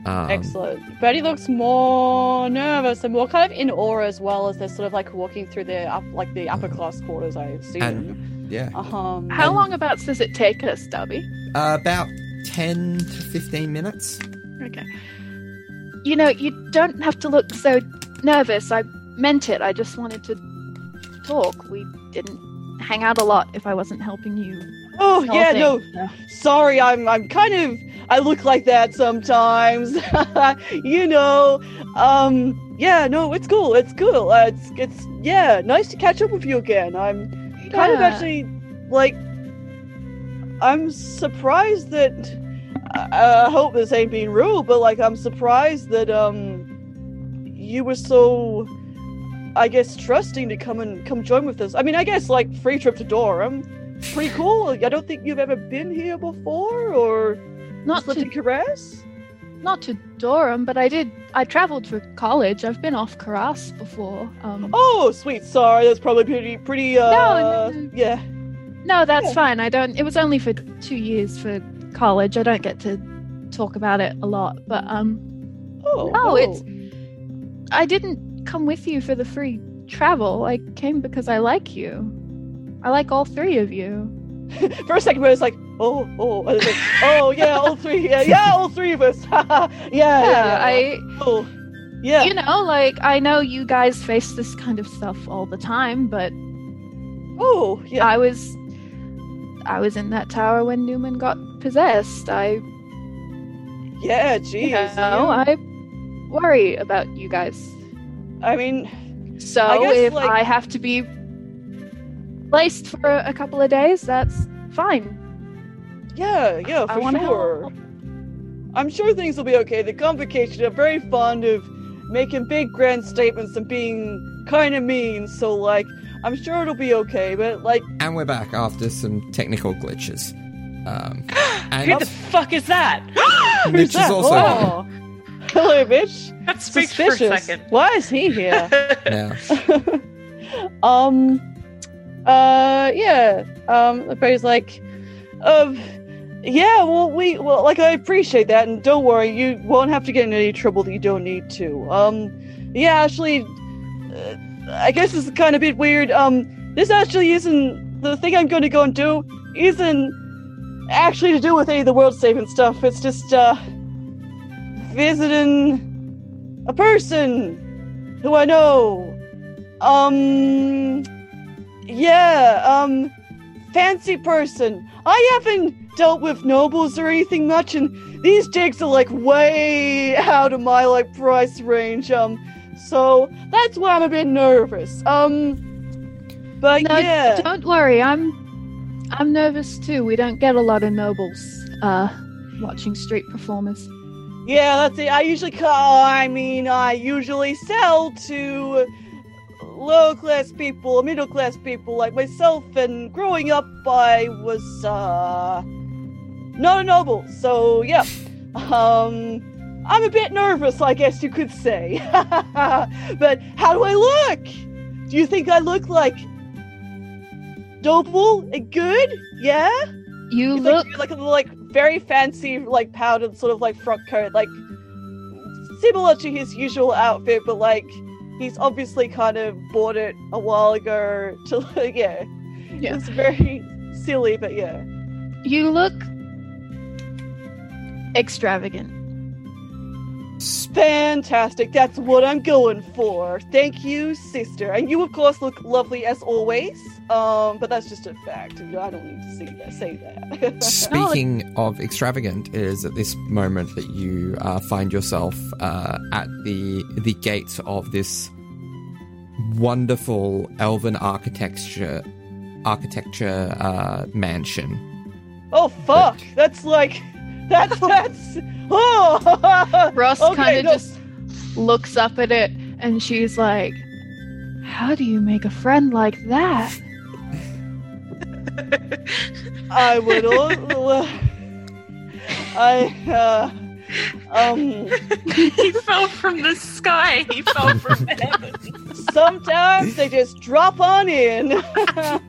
[SPEAKER 1] Um,
[SPEAKER 4] Excellent. Betty looks more nervous and more kind of in awe as well as they're sort of like walking through the up, like the upper class quarters. I assume.
[SPEAKER 1] And yeah,
[SPEAKER 4] um,
[SPEAKER 5] How long about does it take us, Darby?
[SPEAKER 1] uh, about ten to fifteen minutes.
[SPEAKER 5] Okay. You know, you don't have to look so nervous. I meant it. I just wanted to talk. We didn't hang out a lot if I wasn't helping you.
[SPEAKER 4] Oh
[SPEAKER 5] sell
[SPEAKER 4] yeah, no.
[SPEAKER 5] things.
[SPEAKER 4] Sorry, I'm I'm kind of I look like that sometimes. you know. Um. Yeah. No, it's cool. It's cool. Uh, it's it's yeah. Nice to catch up with you again. I'm kind of actually like I'm surprised that I, I hope this ain't being rude, but like I'm surprised that um you were so I guess trusting to come and come join with us. I mean, I guess like free trip to Durham, pretty cool. I don't think you've ever been here before, or
[SPEAKER 5] Not to
[SPEAKER 4] Karas.
[SPEAKER 5] Not to Durham, but I did. I traveled for college. I've been off Karas before. Um,
[SPEAKER 4] Oh, sweet. Sorry, that's probably pretty pretty. Uh,
[SPEAKER 5] no, no.
[SPEAKER 4] yeah.
[SPEAKER 5] no, that's
[SPEAKER 4] yeah.
[SPEAKER 5] fine. I don't. It was only for two years for college. I don't get to talk about it a lot, but um,
[SPEAKER 4] Oh,
[SPEAKER 5] Oh, it's- I didn't come with you for the free travel. I came because I like you. I like all three of you.
[SPEAKER 4] For a second, I was like, oh, oh, like, oh, yeah, all three, yeah, yeah, all three of us. yeah, yeah, yeah,
[SPEAKER 5] I,
[SPEAKER 4] Oh, yeah.
[SPEAKER 5] you know, like I know you guys face this kind of stuff all the time, but
[SPEAKER 4] Oh, yeah.
[SPEAKER 5] I was I was in that tower when Newman got possessed. I
[SPEAKER 4] yeah, jeez.
[SPEAKER 5] you know, I worry about you guys.
[SPEAKER 4] I mean,
[SPEAKER 5] So
[SPEAKER 4] I guess,
[SPEAKER 5] if
[SPEAKER 4] like-
[SPEAKER 5] I have to be placed for a couple of days, that's fine.
[SPEAKER 4] Yeah, yeah,
[SPEAKER 5] I
[SPEAKER 4] for
[SPEAKER 5] wanna
[SPEAKER 4] sure.
[SPEAKER 5] help.
[SPEAKER 4] I'm sure things will be okay. The convocation are very fond of making big grand statements and being kind of mean, so like I'm sure it'll be okay. But like,
[SPEAKER 1] And we're back after some technical glitches. Um,
[SPEAKER 6] Who
[SPEAKER 1] and
[SPEAKER 6] the fuck is that?
[SPEAKER 1] Mitch is
[SPEAKER 4] that?
[SPEAKER 1] also
[SPEAKER 4] Oh. hello, bitch.
[SPEAKER 6] That speaks for a second.
[SPEAKER 4] Why is he here?
[SPEAKER 1] yeah.
[SPEAKER 4] um uh yeah um everybody's like um yeah well we well like i appreciate that and don't worry you won't have to get in any trouble that you don't need to um yeah actually uh, i guess this is kind of a bit weird um this actually isn't the thing i'm going to go and do isn't actually to do with any of the world saving stuff it's just uh visiting a person who i know um yeah, um fancy person. I haven't dealt with nobles or anything much and these jigs are like way out of my like price range. Um so that's why I'm a bit nervous. Um but
[SPEAKER 5] No,
[SPEAKER 4] yeah.
[SPEAKER 5] don't worry. I'm I'm nervous too. We don't get a lot of nobles uh watching street performers.
[SPEAKER 4] Yeah, that's it. I usually call I mean I usually sell to low class people, middle class people like myself, and growing up I was uh not a noble, so yeah. Um I'm a bit nervous, I guess you could say. but how do I look? Do you think I look like noble and good? Yeah?
[SPEAKER 5] You
[SPEAKER 4] He's
[SPEAKER 5] look
[SPEAKER 4] like, like a like very fancy, like powdered sort of like frock coat, like similar to his usual outfit, but like he's obviously kind of bought it a while ago. To yeah,
[SPEAKER 5] Yeah.
[SPEAKER 4] it's very silly, but yeah.
[SPEAKER 5] you look extravagant.
[SPEAKER 4] Fantastic. That's what I'm going for. Thank you, sister. And you, of course, look lovely as always. Um, but that's just a fact. I don't need to see that. Say that.
[SPEAKER 1] Speaking of extravagant, it is at this moment that you uh, find yourself uh, at the the gates of this wonderful elven architecture architecture uh, mansion.
[SPEAKER 4] oh fuck! That's like, that's that's. Oh.
[SPEAKER 5] Ross
[SPEAKER 4] Okay,
[SPEAKER 5] kind of
[SPEAKER 4] no.
[SPEAKER 5] just looks up at it and she's like, How do you make a friend like that?
[SPEAKER 4] I would. al- I uh, um.
[SPEAKER 6] he fell from the sky. He fell from heaven.
[SPEAKER 4] Sometimes they just drop on in. uh,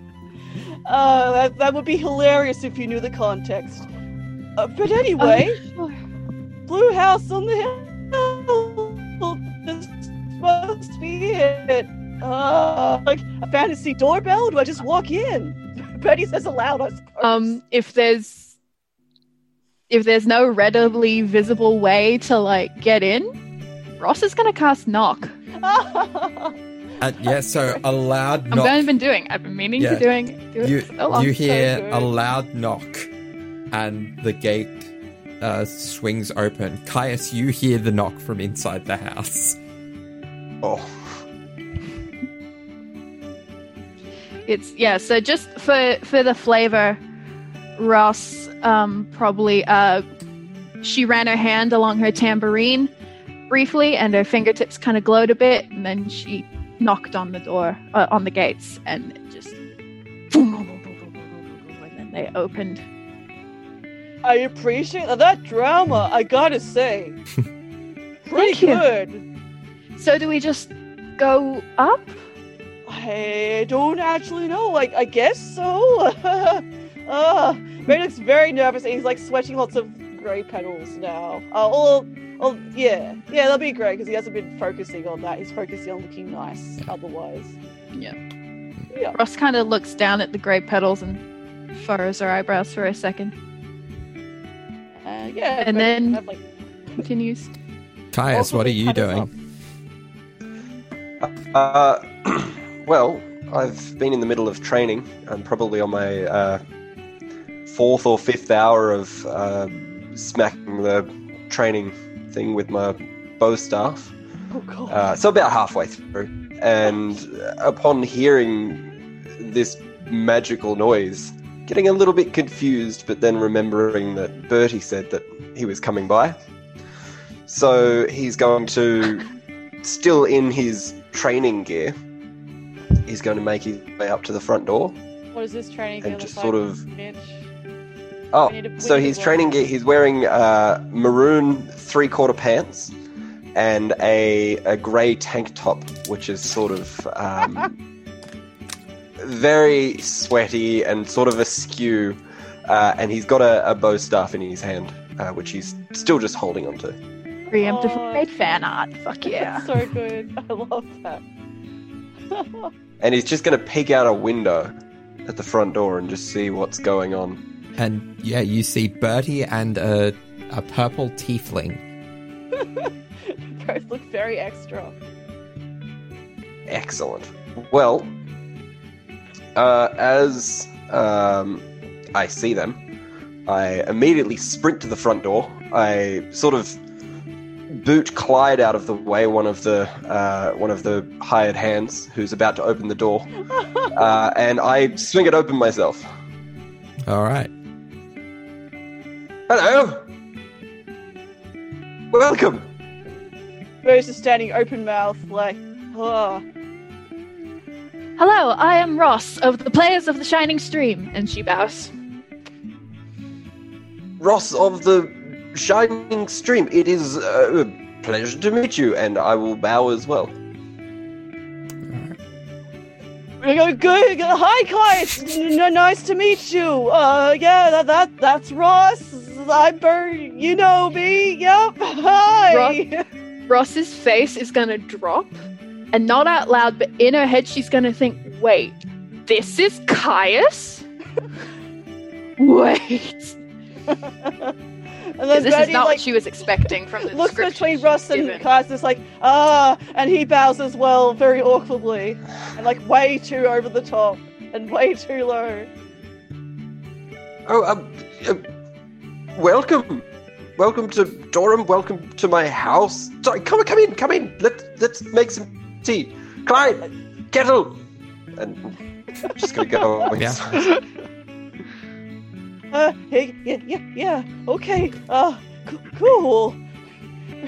[SPEAKER 4] that, that would be hilarious if you knew the context. Uh, but anyway,
[SPEAKER 5] Oh,
[SPEAKER 4] Blue House on the Hill. This must be it. Uh, like a fantasy doorbell? Do I just walk in? Betty says aloud, I suppose.
[SPEAKER 5] Um, if there's if there's no readily visible way to like get in, Ross is gonna cast knock.
[SPEAKER 1] Uh, yeah, so a loud
[SPEAKER 5] I'm
[SPEAKER 1] knock.
[SPEAKER 5] going to been doing. I've been meaning
[SPEAKER 1] Yeah.
[SPEAKER 5] to doing do
[SPEAKER 1] you
[SPEAKER 5] so long.
[SPEAKER 1] you hear
[SPEAKER 4] good.
[SPEAKER 1] a loud knock, and the gate uh, swings open. Caius, you hear the knock from inside the house.
[SPEAKER 7] Oh,
[SPEAKER 5] It's yeah. So just for for the flavor, Ross um probably uh she ran her hand along her tambourine briefly, and her fingertips kind of glowed a bit, and then she knocked on the door uh, on the gates, and it just and then they opened.
[SPEAKER 4] I appreciate that. That drama, I gotta say. Pretty good.
[SPEAKER 5] So do we just go up?
[SPEAKER 4] I don't actually know. Like, I guess so. uh, Ray looks very nervous and he's like sweating lots of grey petals now. Uh, oh, oh, yeah. Yeah, that'll be great because he hasn't been focusing on that. He's focusing on looking nice otherwise.
[SPEAKER 5] Yeah.
[SPEAKER 4] Yeah.
[SPEAKER 5] Ross kind of looks down at the grey petals and furrows her eyebrows for a second.
[SPEAKER 4] Uh, yeah.
[SPEAKER 5] And then-
[SPEAKER 4] I've, like,
[SPEAKER 5] Continues.
[SPEAKER 1] Caius, what are you doing?
[SPEAKER 7] uh, well, I've been in the middle of training. I'm probably on my uh, fourth or fifth hour of uh, smacking the training thing with my bow staff.
[SPEAKER 4] Oh god.
[SPEAKER 7] Uh, so about halfway through, and upon hearing this magical noise, getting a little bit confused, but then remembering that Bertie said that he was coming by. So he's going to, still in his training gear, he's going to make his way up to the front door.
[SPEAKER 10] What is this training?
[SPEAKER 7] And
[SPEAKER 10] gear
[SPEAKER 7] just
[SPEAKER 10] look
[SPEAKER 7] sort
[SPEAKER 10] like,
[SPEAKER 7] of-
[SPEAKER 10] bitch?
[SPEAKER 7] Oh,
[SPEAKER 10] We need to- we
[SPEAKER 7] so he's training gear. He's wearing uh, maroon three quarter pants and a a grey tank top, which is sort of um, very sweaty and sort of askew. Uh, and he's got a, a bow staff in his hand, uh, which he's still just holding onto.
[SPEAKER 5] Preemptively
[SPEAKER 10] Oh.
[SPEAKER 5] made fan art. Fuck yeah.
[SPEAKER 10] That's so good. I love that.
[SPEAKER 7] And he's just going to peek out a window at the front door and just see what's going on.
[SPEAKER 1] And yeah, you see Bertie and a, a purple tiefling.
[SPEAKER 10] Both look very extra.
[SPEAKER 7] Excellent. Well, uh, as um, I see them, I immediately sprint to the front door. I sort of boot Clyde out of the way, one of the uh, one of the hired hands who's about to open the door, uh, and I swing it open myself.
[SPEAKER 1] All right.
[SPEAKER 7] Hello. Welcome.
[SPEAKER 4] Rose is standing open mouth, like, oh.
[SPEAKER 5] Hello, I am Ross of the Players of the Shining Stream. And she bows.
[SPEAKER 7] Ross of the Shining Stream. It is uh, a pleasure to meet you, and I will bow as well.
[SPEAKER 4] We go good. Hi, Kai. It's n- n- nice to meet you. Uh, yeah, that, that that's Ross. I'm Bert. You know me. Yep. Hi.
[SPEAKER 5] Ross's face is gonna drop, and not out loud, but in her head, she's gonna think, wait, this is Caius? wait.
[SPEAKER 4] And then
[SPEAKER 5] This is not
[SPEAKER 4] like,
[SPEAKER 5] what she was expecting from the
[SPEAKER 4] looks
[SPEAKER 5] description
[SPEAKER 4] between
[SPEAKER 5] she's
[SPEAKER 4] Ross and
[SPEAKER 5] given.
[SPEAKER 4] Kai. It's like, ah, and he bows as well, very awkwardly, and like way too over the top and way too low.
[SPEAKER 7] Oh, um, uh, welcome, welcome to Durham. Welcome to my house. Sorry, come come in, come in. Let let's make some tea. Clyde, kettle. And I'm just gonna go.
[SPEAKER 1] Yeah.
[SPEAKER 4] Uh, hey, yeah, yeah, yeah. Okay. Uh, c- cool.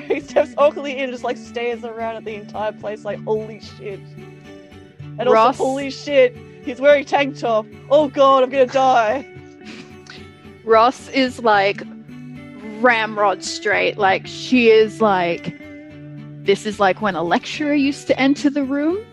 [SPEAKER 4] He steps awkwardly in, and just like stares around at the entire place, like holy shit. And
[SPEAKER 5] Ross?
[SPEAKER 4] also, holy shit, he's wearing tank top. Oh god, I'm gonna die.
[SPEAKER 5] Ross is like ramrod straight. Like she is like this is like when a lecturer used to enter the room,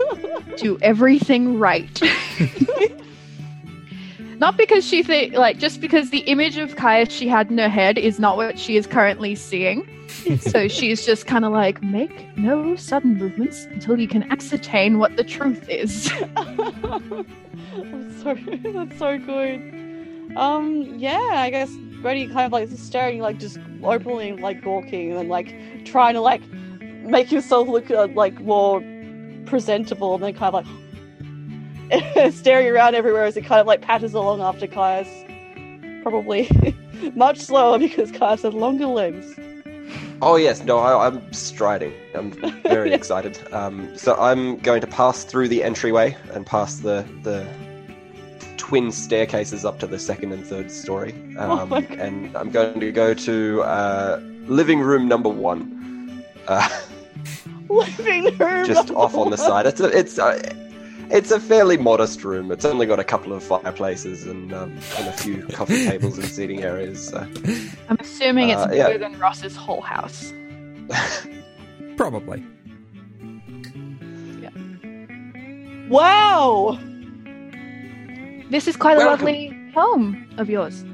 [SPEAKER 5] do everything right. not because she think like just because the image of Caius she had in her head is not what she is currently seeing. so she's just kind of like make no sudden movements until you can ascertain what the truth is.
[SPEAKER 4] I'm sorry, that's so good. Um, yeah, I guess Brady kind of like staring, like just openly like gawking and like trying to like make yourself look uh, like more presentable, and then kind of like staring around everywhere as it kind of like patters along after Caius. Probably much slower because Caius has longer legs.
[SPEAKER 7] Oh yes, no, I, I'm striding. I'm very excited. Um, so I'm going to pass through the entryway and pass the the twin staircases up to the second and third story.
[SPEAKER 4] Oh
[SPEAKER 7] Um,
[SPEAKER 4] God.
[SPEAKER 7] and I'm going to go to uh, living room number one, uh,
[SPEAKER 4] Living room.
[SPEAKER 7] just off on the side. It's a, it's a, it's a fairly modest room. It's only got a couple of fireplaces and um, and a few coffee tables and seating areas. So.
[SPEAKER 5] I'm assuming it's
[SPEAKER 7] Uh, yeah.
[SPEAKER 5] bigger than Ross's whole house.
[SPEAKER 1] Probably. Yeah.
[SPEAKER 4] Wow.
[SPEAKER 5] This is quite a lovely home of yours.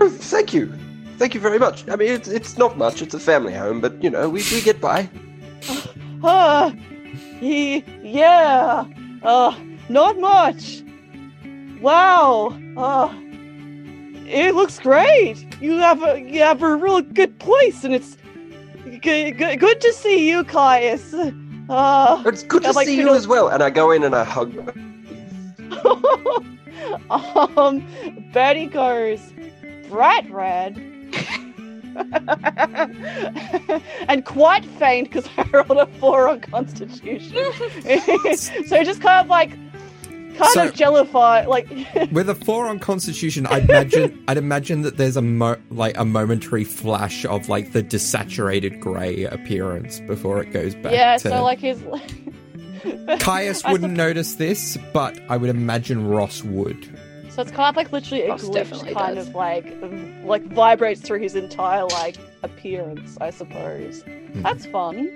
[SPEAKER 7] Oh, thank you. Thank you very much. I mean, it's, it's not much. It's a family home, but, you know, we, we get by.
[SPEAKER 4] Uh, he, yeah. Uh, not much. Wow. Uh, it looks great. You have a you have a real good place, and it's good. Good, good to see you, Caius. Uh,
[SPEAKER 7] It's good to
[SPEAKER 4] like,
[SPEAKER 7] see
[SPEAKER 4] you
[SPEAKER 7] you
[SPEAKER 4] know-
[SPEAKER 7] as well. And I go in and I hug.
[SPEAKER 4] um, Betty goes, bright red. and quite faint because I rolled a four on Constitution. so just kind of like, kind
[SPEAKER 1] So-
[SPEAKER 4] of jellified, like.
[SPEAKER 1] With a four on Constitution, I'd imagine I'd imagine that there's a mo- like a momentary flash of like the desaturated grey appearance before it goes back.
[SPEAKER 4] yeah,
[SPEAKER 1] to...
[SPEAKER 4] so like his.
[SPEAKER 1] Caius wouldn't notice this, but I would imagine Ross would.
[SPEAKER 4] So it's kind of like literally a
[SPEAKER 5] Ross
[SPEAKER 4] glitch, kind
[SPEAKER 5] does.
[SPEAKER 4] of like um, like vibrates through his entire like appearance, I suppose. That's fun.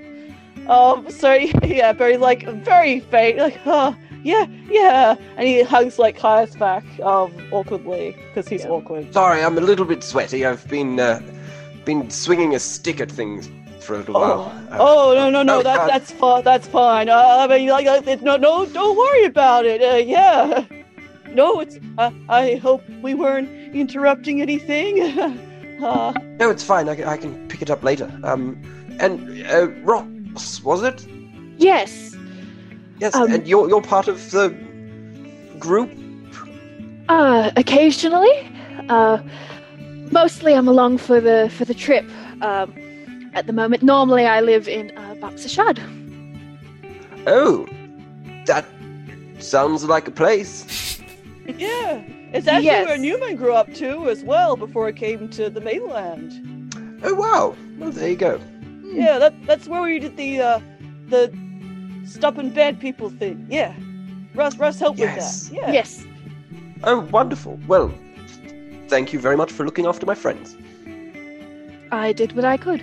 [SPEAKER 4] Um. So yeah, very like very faint, like oh yeah yeah, and he hugs like Caius back um awkwardly because he's awkward.
[SPEAKER 7] Sorry, I'm a little bit sweaty. I've been uh, been swinging a stick at things for a little while. Uh,
[SPEAKER 4] Oh no no no
[SPEAKER 7] Oh,
[SPEAKER 4] that
[SPEAKER 7] God.
[SPEAKER 4] that's fine that's fine. Uh, I mean like uh, it- no no don't worry about it. Uh, yeah. No, it's. Uh, I hope we weren't interrupting anything. uh,
[SPEAKER 7] No, it's fine. I, can- I can pick it up later. Um, and uh, Ross, was it?
[SPEAKER 5] Yes.
[SPEAKER 7] Yes,
[SPEAKER 5] Um,
[SPEAKER 7] and you're you're part of the group.
[SPEAKER 5] Uh, occasionally. Uh, mostly I'm along for the for the trip. Um, at the moment, normally I live in uh, Bopsashard.
[SPEAKER 7] Oh, that sounds like a place.
[SPEAKER 4] Yeah, it's actually
[SPEAKER 5] Yes.
[SPEAKER 4] where Newman grew up too, as well, before it came to the mainland.
[SPEAKER 7] Oh wow. Well, there you go.
[SPEAKER 4] Yeah, that that's where we did the uh, the stop and bed people thing. Yeah, Russ Russ helped
[SPEAKER 7] Yes.
[SPEAKER 4] with that. Yeah.
[SPEAKER 5] Yes.
[SPEAKER 7] Oh, wonderful. Well, thank you very much for looking after my friends.
[SPEAKER 5] I did what I could.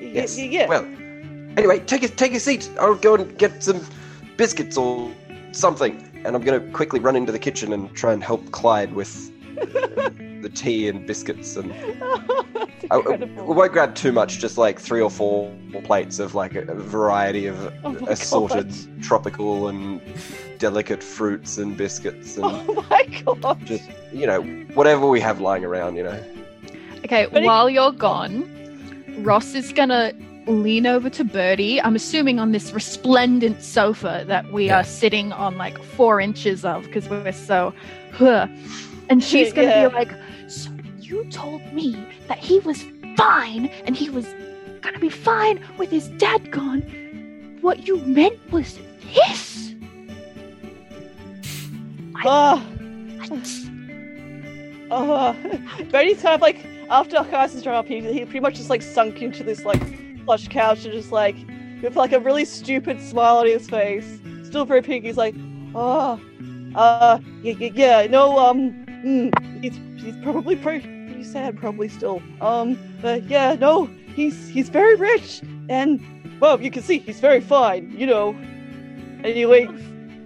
[SPEAKER 4] Y-
[SPEAKER 7] Yes.
[SPEAKER 4] y- yeah.
[SPEAKER 7] Well, anyway, take a take a seat. I'll go and get some biscuits or something, and I'm gonna quickly run into the kitchen and try and help Clyde with the tea and biscuits and.
[SPEAKER 4] That's
[SPEAKER 7] I, I
[SPEAKER 4] incredible.
[SPEAKER 7] won't grab too much, just like three or four plates of like a, a variety of
[SPEAKER 4] Oh
[SPEAKER 7] assorted
[SPEAKER 4] God.
[SPEAKER 7] tropical and delicate fruits and biscuits and
[SPEAKER 4] Oh my god.
[SPEAKER 7] just you know whatever we have lying around. You know.
[SPEAKER 5] Okay,
[SPEAKER 4] But it-
[SPEAKER 5] while you're gone, Ross is gonna lean over to Bertie. I'm assuming on this resplendent sofa that we
[SPEAKER 1] Yeah.
[SPEAKER 5] are sitting on like four inches of because we're so, huh. And she's gonna
[SPEAKER 4] Yeah.
[SPEAKER 5] be like, "So you told me that he was fine and he was gonna be fine with his dad gone. What you meant was this."
[SPEAKER 4] Ah.
[SPEAKER 5] I-
[SPEAKER 4] Uh, Betty's kind of like after is up, he, he pretty much just like sunk into this like plush couch and just like with like a really stupid smile on his face, still very pink. He's like, oh, uh, yeah, yeah, yeah no, um, mm, he's he's probably pretty, sad, probably still. Um, but yeah, no, he's he's very rich and well, you can see he's very fine, you know. And he waits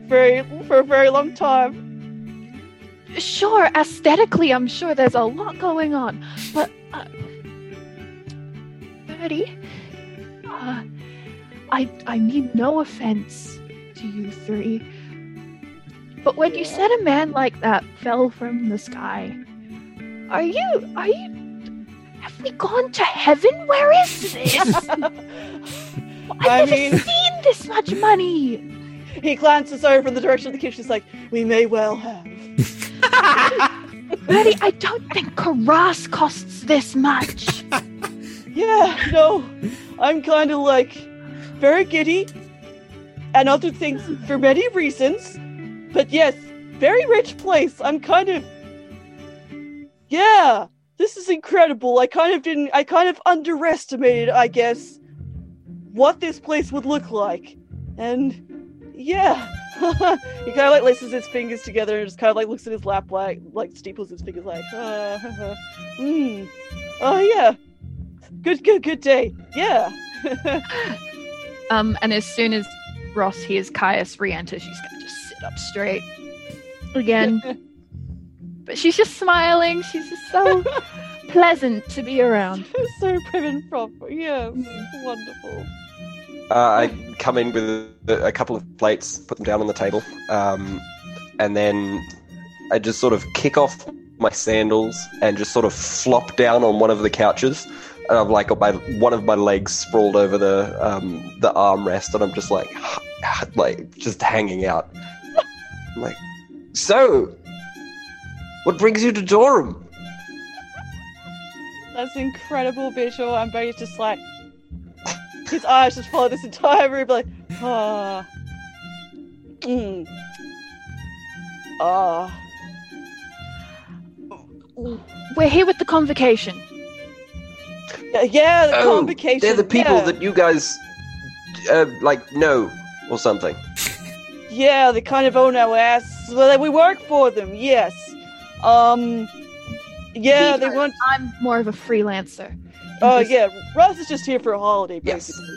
[SPEAKER 4] very for a very long time.
[SPEAKER 5] sure, aesthetically, I'm sure there's a lot going on, but uh, Bertie, uh, I I mean no offense to you three, but when you said a man like that fell from the sky, are you are you? Have we gone to heaven? Where is this? I've
[SPEAKER 4] I
[SPEAKER 5] never
[SPEAKER 4] mean-
[SPEAKER 5] seen this much money.
[SPEAKER 4] He glances over in the direction of the kitchen. He's like, "We may well have."
[SPEAKER 5] Betty, I don't think Karas costs this much.
[SPEAKER 4] Yeah, no, I'm kind of like very giddy, and other things for many reasons. But yes, very rich place. I'm kind of, yeah. This is incredible. I kind of didn't. I kind of underestimated, I guess, what this place would look like, and yeah. he kind of like laces his fingers together and just kind of like looks at his lap, like like steeples his fingers, like, uh, hmm, oh yeah, good, good, good day, yeah.
[SPEAKER 5] Um, and as soon as Ross hears Caius re-enter, she's gonna just sit up straight again. but she's just smiling. She's just so pleasant to be around.
[SPEAKER 4] so prim and proper, yeah, wonderful.
[SPEAKER 7] Uh, I come in with a, a couple of plates, put them down on the table, um, and then I just sort of kick off my sandals and just sort of flop down on one of the couches and I'm like got my one of my legs sprawled over the um, the armrest, and I'm just like like just hanging out. I'm like, so, what brings you to Durham?
[SPEAKER 4] That's an incredible visual, and Brady's just like his eyes just follow this entire room, like ah, mm. ah.
[SPEAKER 5] We're here with the convocation.
[SPEAKER 4] Yeah, yeah, the
[SPEAKER 7] oh,
[SPEAKER 4] convocation.
[SPEAKER 7] they're the people
[SPEAKER 4] yeah.
[SPEAKER 7] that you guys uh, like know or something.
[SPEAKER 4] Yeah, they kind of own our ass. Well, we work for them. Yes. Um. Yeah, they want.
[SPEAKER 5] I'm more of a freelancer.
[SPEAKER 4] Oh
[SPEAKER 5] This-
[SPEAKER 4] yeah, Russ is just here for a holiday,
[SPEAKER 7] Yes.
[SPEAKER 4] basically.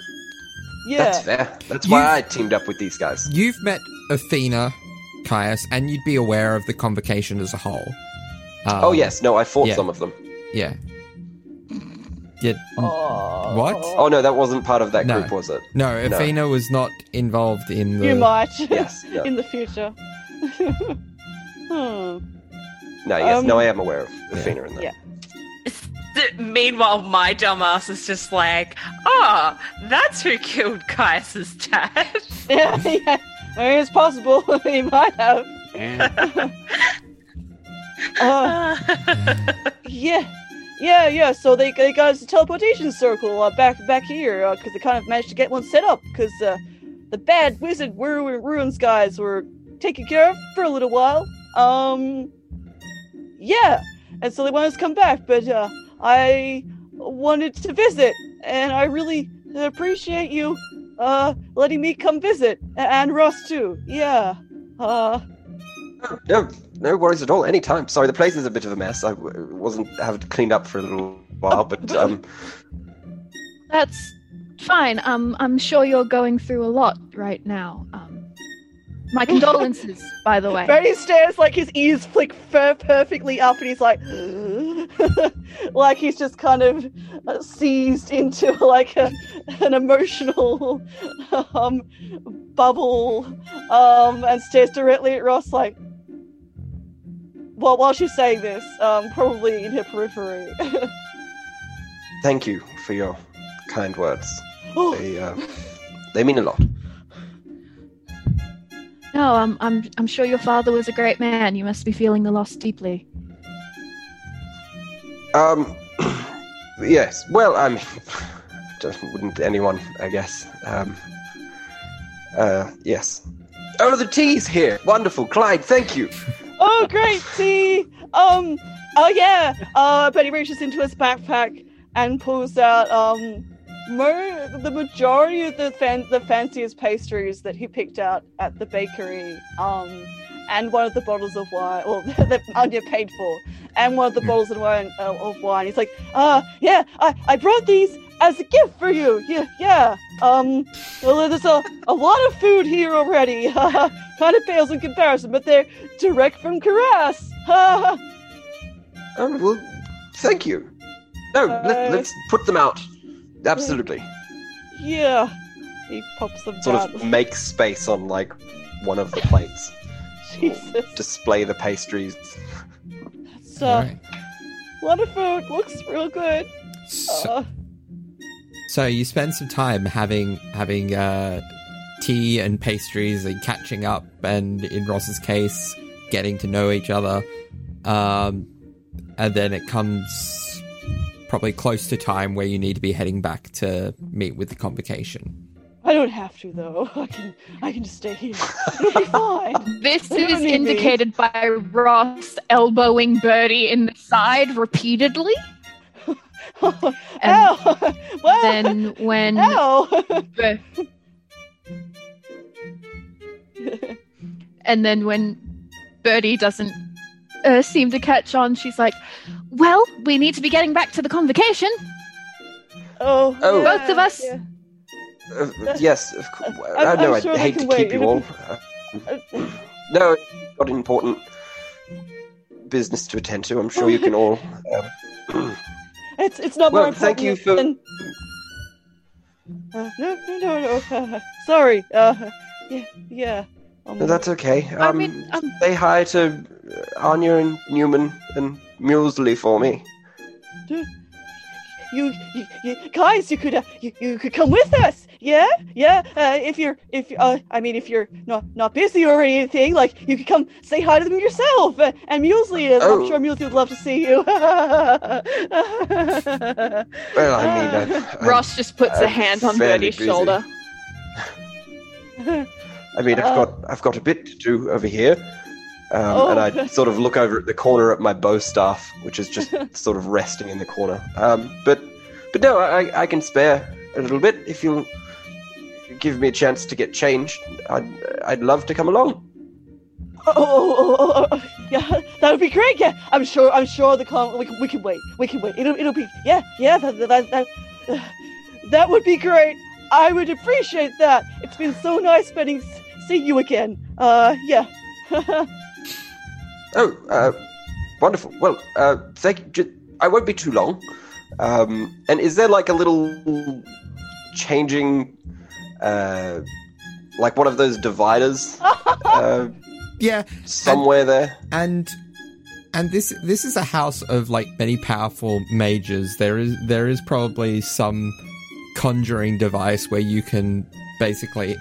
[SPEAKER 4] Yeah.
[SPEAKER 7] That's fair. That's why I teamed up with these guys.
[SPEAKER 1] You've met Athena, Caius, and you'd be aware of the convocation as a whole. Um,
[SPEAKER 7] oh yes, no, I fought
[SPEAKER 1] yeah.
[SPEAKER 7] some of them.
[SPEAKER 1] Yeah. Yeah.
[SPEAKER 4] Oh.
[SPEAKER 1] What?
[SPEAKER 7] Oh no, that wasn't part of that
[SPEAKER 1] No.
[SPEAKER 7] group, was it?
[SPEAKER 1] No, Athena was not involved in the.
[SPEAKER 4] You might.
[SPEAKER 7] Yes. No,
[SPEAKER 4] in the future. hmm.
[SPEAKER 7] no yes,
[SPEAKER 4] Um,
[SPEAKER 7] no, I am aware of
[SPEAKER 1] yeah.
[SPEAKER 7] Athena in that.
[SPEAKER 4] Yeah.
[SPEAKER 6] Meanwhile, my dumbass is just like, oh, that's who killed Caius's dad.
[SPEAKER 4] Yeah, yeah. I mean, it's possible he might have.
[SPEAKER 9] Yeah.
[SPEAKER 4] Uh, yeah, yeah, yeah. So they, they got us a teleportation circle uh, back back here because they kind of managed to get one set up because uh, the bad wizard Ru- ruins guys were taken care of for a little while. Um, yeah, and so they wanted us to come back, but uh, I wanted to visit, and I really appreciate you uh letting me come visit, and Russ too. Yeah. Uh,
[SPEAKER 7] No, no worries at all. Anytime. Sorry, the place is a bit of a mess. I wasn't have cleaned up for a little while, but um,
[SPEAKER 5] That's fine. Um, I'm sure you're going through a lot right now. Um, my condolences, by the way.
[SPEAKER 4] Barry stares like his ears flick per- perfectly up, and he's like, like he's just kind of uh, seized into like a, an emotional um, bubble, um, and stares directly at Ross like. Well, while she's saying this, um, probably in her periphery.
[SPEAKER 7] thank you for your kind words.
[SPEAKER 4] oh,
[SPEAKER 7] They uh, they mean a lot.
[SPEAKER 5] No, I'm, I'm, I'm sure your father was a great man. You must be feeling the loss deeply.
[SPEAKER 7] Um, yes. Well, I mean, just wouldn't anyone, I guess. Um, uh, yes. Oh, the tea's here. Wonderful, Clyde. Thank you.
[SPEAKER 4] Oh, great! See, um, oh yeah. Uh, Betty reaches into his backpack and pulls out um, mo- the majority of the fan- the fanciest pastries that he picked out at the bakery. Um, and one of the bottles of wine, well, that Anya paid for, and one of the
[SPEAKER 1] Hmm.
[SPEAKER 4] bottles of wine. Uh, of wine. He's like, uh, yeah, I I brought these as a gift for you. Yeah, yeah. Um, well, there's a, a lot of food here already. kind of pales in comparison, but they're direct from Karas.
[SPEAKER 7] Oh, well, thank you. No,
[SPEAKER 4] Uh,
[SPEAKER 7] let, let's put them out. Absolutely.
[SPEAKER 4] yeah. He pops them
[SPEAKER 7] Sort
[SPEAKER 4] down.
[SPEAKER 7] of make space on like one of the plates.
[SPEAKER 4] Jesus.
[SPEAKER 7] Display the pastries.
[SPEAKER 4] So,
[SPEAKER 1] Alright.
[SPEAKER 4] a lot of food. Looks real good.
[SPEAKER 1] So,
[SPEAKER 4] Uh,
[SPEAKER 1] so you spend some time having having uh, tea and pastries and catching up, and in Ross's case, getting to know each other. Um, and then it comes probably close to time where you need to be heading back to meet with the convocation.
[SPEAKER 4] I don't have to though. I can I can just stay here. It'll be fine.
[SPEAKER 5] This
[SPEAKER 4] You
[SPEAKER 5] is
[SPEAKER 4] need me.
[SPEAKER 5] indicated by Ross elbowing Bertie in the side repeatedly.
[SPEAKER 4] Ow! Well,
[SPEAKER 5] Then when
[SPEAKER 4] Ow!
[SPEAKER 5] And then when Bertie doesn't uh, seem to catch on, she's like, "Well, we need to be getting back to the convocation."
[SPEAKER 4] oh,
[SPEAKER 7] Oh.
[SPEAKER 4] yeah,
[SPEAKER 5] Both of us.
[SPEAKER 4] yeah.
[SPEAKER 7] Uh, yes, of course.
[SPEAKER 4] I'm-
[SPEAKER 7] I know
[SPEAKER 4] I'm sure
[SPEAKER 7] I hate to
[SPEAKER 4] can
[SPEAKER 7] keep you all.
[SPEAKER 4] be-
[SPEAKER 7] no, got important business to attend to. I'm sure you can all. Um,
[SPEAKER 4] It's it's not
[SPEAKER 7] Well,
[SPEAKER 4] more
[SPEAKER 7] thank you
[SPEAKER 4] important than- Uh, no, no, no, no. Uh, sorry. Uh, yeah, yeah. Um,
[SPEAKER 7] no, that's okay. Um,
[SPEAKER 5] I mean, um,
[SPEAKER 7] say hi to Anya and Newman and Mulesley for me.
[SPEAKER 4] you, you, you guys, you could, uh, you, you could come with us. Yeah, yeah. Uh, if you're, if uh, I mean, if you're not not busy or anything, like you could come say hi to them yourself. Uh, and Mulesley, uh,
[SPEAKER 7] Oh.
[SPEAKER 4] I'm sure Mulesley would love to see you.
[SPEAKER 7] Well, I mean, uh, I'm-
[SPEAKER 5] Ross just puts a
[SPEAKER 7] I'm
[SPEAKER 5] hand on
[SPEAKER 7] fairly
[SPEAKER 5] Bertie's
[SPEAKER 7] busy.
[SPEAKER 5] shoulder.
[SPEAKER 7] I mean, I've
[SPEAKER 4] Uh,
[SPEAKER 7] got I've got a bit to do over here, um,
[SPEAKER 4] Oh.
[SPEAKER 7] and I sort of look over at the corner at my bow staff, which is just sort of resting in the corner. Um, but but no, I I can spare a little bit if you'll give me a chance to get changed. I'd I'd love to come along.
[SPEAKER 4] Oh, oh, oh, oh, oh, yeah, that would be great. Yeah, I'm sure. I'm sure the con. We can, we can wait. We can wait. It'll, it'll be. Yeah, yeah. That, that, that, uh, that would be great. I would appreciate that. It's been so nice spending, seeing you again. Uh, yeah.
[SPEAKER 7] Oh, uh, wonderful. Well, uh, thank you. I won't be too long. Um, and is there like a little changing, uh, like one of those dividers uh,
[SPEAKER 1] Yeah,
[SPEAKER 7] somewhere there?
[SPEAKER 1] and and this this is a house of like many powerful mages. There is there is probably some conjuring device where you can basically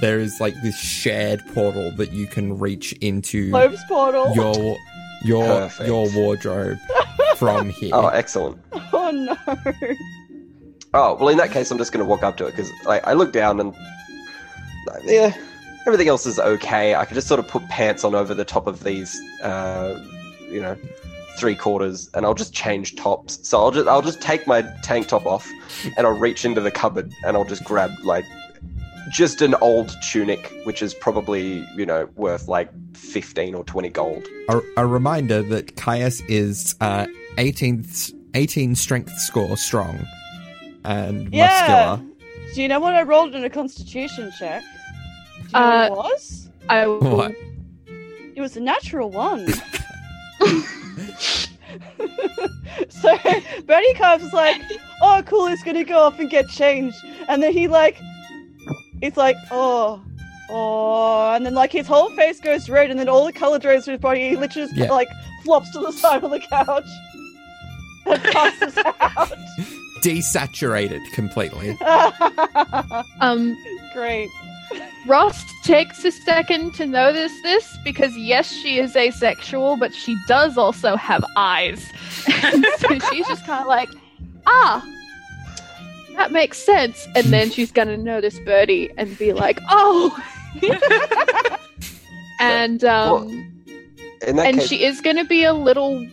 [SPEAKER 1] there is like this shared portal that you can reach into
[SPEAKER 4] Cloves portal.
[SPEAKER 1] your your
[SPEAKER 7] Perfect.
[SPEAKER 1] your wardrobe from here.
[SPEAKER 7] Oh, excellent.
[SPEAKER 4] Oh no.
[SPEAKER 7] Oh, well, in that case, I'm just going to walk up to it because like, I look down and yeah, everything else is okay. I can just sort of put pants on over the top of these, uh, you know, three quarters, and I'll just change tops. So I'll just I'll just take my tank top off, and I'll reach into the cupboard, and I'll just grab like just an old tunic, which is probably you know worth like fifteen or twenty gold.
[SPEAKER 1] a, a reminder that Caius is uh 18th 18 strength score strong and
[SPEAKER 4] Yeah.
[SPEAKER 1] muscular.
[SPEAKER 4] Do you know what I rolled in a Constitution check? Do you know
[SPEAKER 5] Uh,
[SPEAKER 4] what it was?
[SPEAKER 5] I.
[SPEAKER 1] What?
[SPEAKER 4] It was a natural one. so Bertie Carves was like, "Oh, cool, he's gonna go off and get changed," and then he like, it's like, "Oh, oh," and then like his whole face goes red, and then all the color drains through his body. He literally just
[SPEAKER 1] Yeah.
[SPEAKER 4] like flops to the side of the couch and passes out.
[SPEAKER 1] Desaturated completely.
[SPEAKER 5] Um,
[SPEAKER 4] Great.
[SPEAKER 5] Ross takes a second to notice this because yes, she is asexual, but she does also have eyes. And so she's just kind of like, ah, that makes sense. And then she's gonna notice Bertie and be like, oh. and um,
[SPEAKER 7] In that
[SPEAKER 5] and
[SPEAKER 7] case,
[SPEAKER 5] she is gonna be a little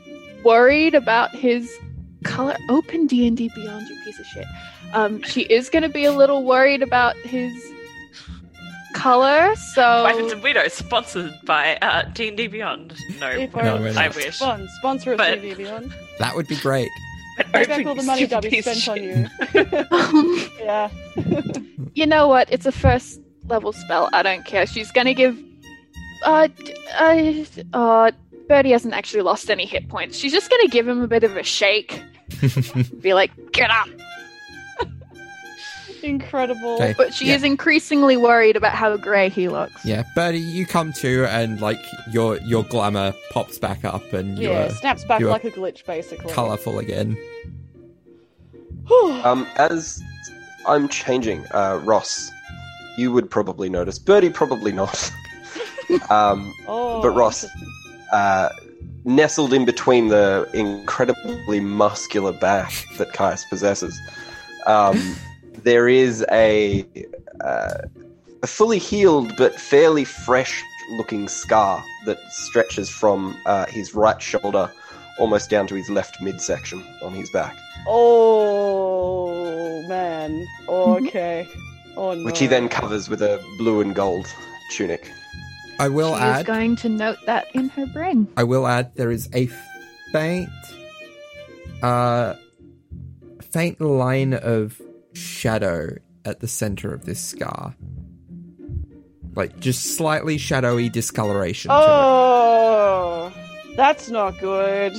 [SPEAKER 5] worried about his color. Open D and D Beyond, you piece of shit. Um, she is gonna be a little worried about his color.
[SPEAKER 3] so...
[SPEAKER 5] So
[SPEAKER 3] and Widows, sponsored by uh, D&D Beyond. No,
[SPEAKER 4] If
[SPEAKER 1] No,
[SPEAKER 4] our-
[SPEAKER 1] we're
[SPEAKER 3] I
[SPEAKER 1] not.
[SPEAKER 3] wish.
[SPEAKER 4] Fun sponsor of
[SPEAKER 3] But-
[SPEAKER 4] D&D Beyond.
[SPEAKER 1] That would be great.
[SPEAKER 3] But
[SPEAKER 4] Take back all the
[SPEAKER 3] you
[SPEAKER 4] money
[SPEAKER 3] stupid
[SPEAKER 4] that we spent on you.
[SPEAKER 5] um,
[SPEAKER 4] yeah.
[SPEAKER 5] you know what? It's a first level spell. I don't care. She's gonna give. Uh, d- uh, uh, Bertie hasn't actually lost any hit points. She's just gonna give him a bit of a shake. be like, get up.
[SPEAKER 4] Incredible.
[SPEAKER 1] Okay.
[SPEAKER 5] But she
[SPEAKER 1] Yeah.
[SPEAKER 5] is increasingly worried about how grey he looks.
[SPEAKER 1] Yeah, Bertie, you come to and like your your glamour pops back up and you're
[SPEAKER 4] Yeah, snaps back
[SPEAKER 1] you're-
[SPEAKER 4] like a glitch, basically.
[SPEAKER 1] colourful again.
[SPEAKER 7] Um, as I'm changing, uh, Ross, you would probably notice. Bertie probably not. um,
[SPEAKER 4] oh,
[SPEAKER 7] but Ross- uh, nestled in between the incredibly muscular back that Caius possesses, um, there is a, uh, a fully healed but fairly fresh-looking scar that stretches from uh, his right shoulder almost down to his left midsection on his back.
[SPEAKER 4] Oh man. Okay. Oh no.
[SPEAKER 7] which he then covers with a blue and gold tunic.
[SPEAKER 1] I will
[SPEAKER 5] she is
[SPEAKER 1] add
[SPEAKER 5] going to note that in her brain.
[SPEAKER 1] I will add there is a faint uh faint line of shadow at the center of this scar. Like just slightly shadowy discoloration
[SPEAKER 4] Oh, that's not good.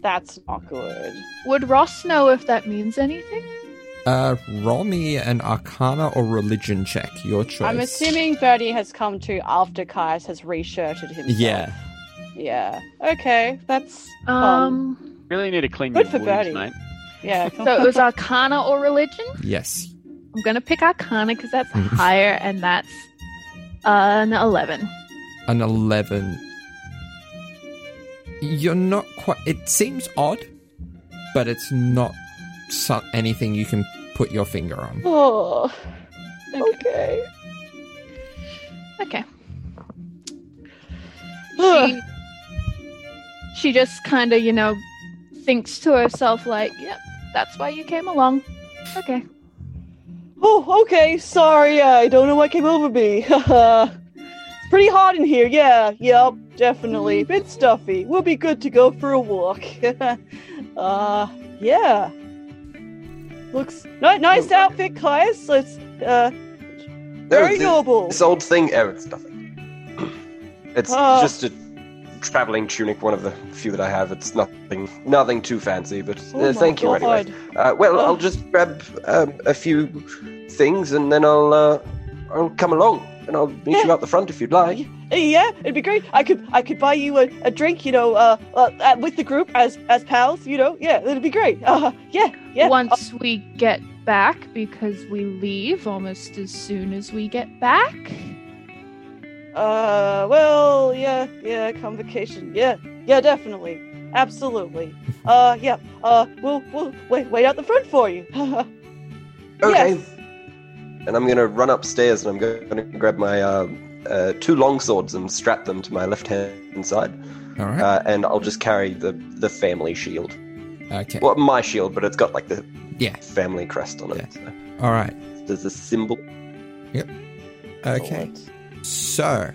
[SPEAKER 4] That's not good.
[SPEAKER 5] Would Ross know if that means anything?
[SPEAKER 1] It. Uh roll me an arcana or religion check, your choice.
[SPEAKER 4] I'm assuming Bertie has come to after Caius has reshirted himself.
[SPEAKER 1] Yeah.
[SPEAKER 4] Yeah. Okay, that's fun.
[SPEAKER 5] Um,
[SPEAKER 9] Really need to clean
[SPEAKER 4] Good
[SPEAKER 9] your
[SPEAKER 4] for
[SPEAKER 9] wounds,
[SPEAKER 4] Bertie.
[SPEAKER 9] mate.
[SPEAKER 4] Yeah.
[SPEAKER 5] So it was Arcana or religion.
[SPEAKER 1] Yes.
[SPEAKER 5] I'm gonna pick Arcana because that's higher, and that's an eleven.
[SPEAKER 1] An 11. You're not quite. It seems odd, but it's not so- anything you can put your finger on.
[SPEAKER 4] Oh,
[SPEAKER 5] Okay.
[SPEAKER 4] okay.
[SPEAKER 5] Okay. She, she just kind of, you know, thinks to herself, like, "Yep, that's why you came along." Okay.
[SPEAKER 4] Oh, okay. Sorry, I don't know what came over me. it's pretty hot in here. Yeah, yep, definitely. Bit stuffy. We'll be good to go for a walk. uh, yeah. Looks ni- nice outfit, Caius. Let's uh, very noble.
[SPEAKER 7] This old thing, oh, it's nothing. It's
[SPEAKER 4] Ah.
[SPEAKER 7] just a traveling tunic, one of the few that I have. It's nothing, nothing too fancy, but uh,
[SPEAKER 4] Oh my
[SPEAKER 7] thank you anyway. Uh, well,
[SPEAKER 4] Oh.
[SPEAKER 7] I'll just grab um, a few things and then I'll uh, I'll come along and I'll meet you out the front if you'd like.
[SPEAKER 4] Yeah, it'd be great. I could I could buy you a, a drink, you know, uh, uh, uh, with the group as as pals, you know. Yeah, it'd be great. Uh, yeah, yeah.
[SPEAKER 5] Once we get back, because we leave almost as soon as we get back.
[SPEAKER 4] Uh, well, yeah, yeah, convocation. Yeah, yeah, definitely, absolutely. Uh, yeah. Uh, we'll we'll wait wait out the front for you.
[SPEAKER 7] Okay.
[SPEAKER 4] Yes.
[SPEAKER 7] And I'm gonna run upstairs and I'm gonna grab my uh, uh, two long swords and strap them to my left hand side,
[SPEAKER 1] All right.
[SPEAKER 7] uh, and I'll just carry the the family shield.
[SPEAKER 1] okay.
[SPEAKER 7] Well, my shield, but it's got like the
[SPEAKER 1] Yeah.
[SPEAKER 7] family crest on it. So
[SPEAKER 1] All right.
[SPEAKER 7] there's a symbol. Yep.
[SPEAKER 1] Okay. So,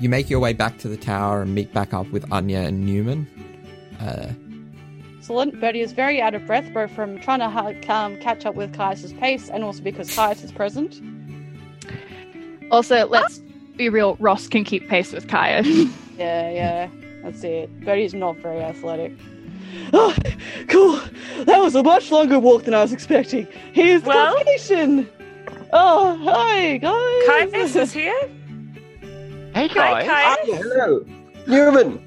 [SPEAKER 1] you make your way back to the tower and meet back up with Anya and Newman. Uh,
[SPEAKER 10] Excellent. Bertie is very out of breath, both from trying to hu- um, catch up with Caius's pace and also because Caius is present.
[SPEAKER 5] Also, let's be real. Ross can keep pace with Kaya.
[SPEAKER 10] Yeah, yeah. That's it. But he's not very athletic.
[SPEAKER 4] Oh, cool. That was a much longer walk than I was expecting. Here's the
[SPEAKER 6] Well?
[SPEAKER 4] convocation. Oh, hi guys.
[SPEAKER 6] Caius is here.
[SPEAKER 2] Hey,
[SPEAKER 6] Hi,
[SPEAKER 2] guys.
[SPEAKER 7] Hi, hello, Newman.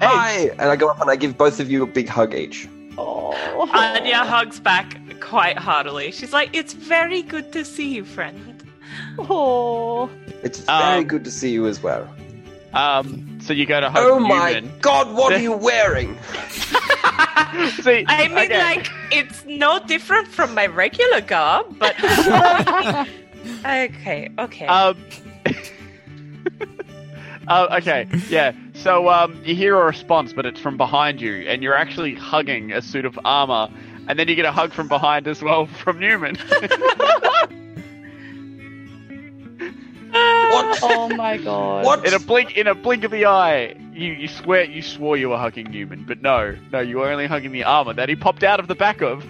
[SPEAKER 2] Hey.
[SPEAKER 7] Hi, and I go up and I give both of you a big hug each.
[SPEAKER 4] Oh.
[SPEAKER 6] Anya hugs back quite heartily. She's like, "It's very good to see you, friend."
[SPEAKER 4] Oh.
[SPEAKER 7] It's very
[SPEAKER 2] Um,
[SPEAKER 7] good to see you as well.
[SPEAKER 2] Um, so you go to hug
[SPEAKER 7] Oh my
[SPEAKER 2] Newman.
[SPEAKER 7] God, what are you wearing?
[SPEAKER 2] See,
[SPEAKER 6] I mean,
[SPEAKER 2] okay.
[SPEAKER 6] like, it's no different from my regular garb, but okay, okay.
[SPEAKER 2] Um. uh, okay, yeah. So um, you hear a response, but it's from behind you, and you're actually hugging a suit of armor, and then you get a hug from behind as well from Newman.
[SPEAKER 10] Oh my god.
[SPEAKER 7] What?
[SPEAKER 2] in a blink, in a blink of the eye, you you swear you swore you were hugging Newman, but no, no, you were only hugging the armor that he popped out of the back of,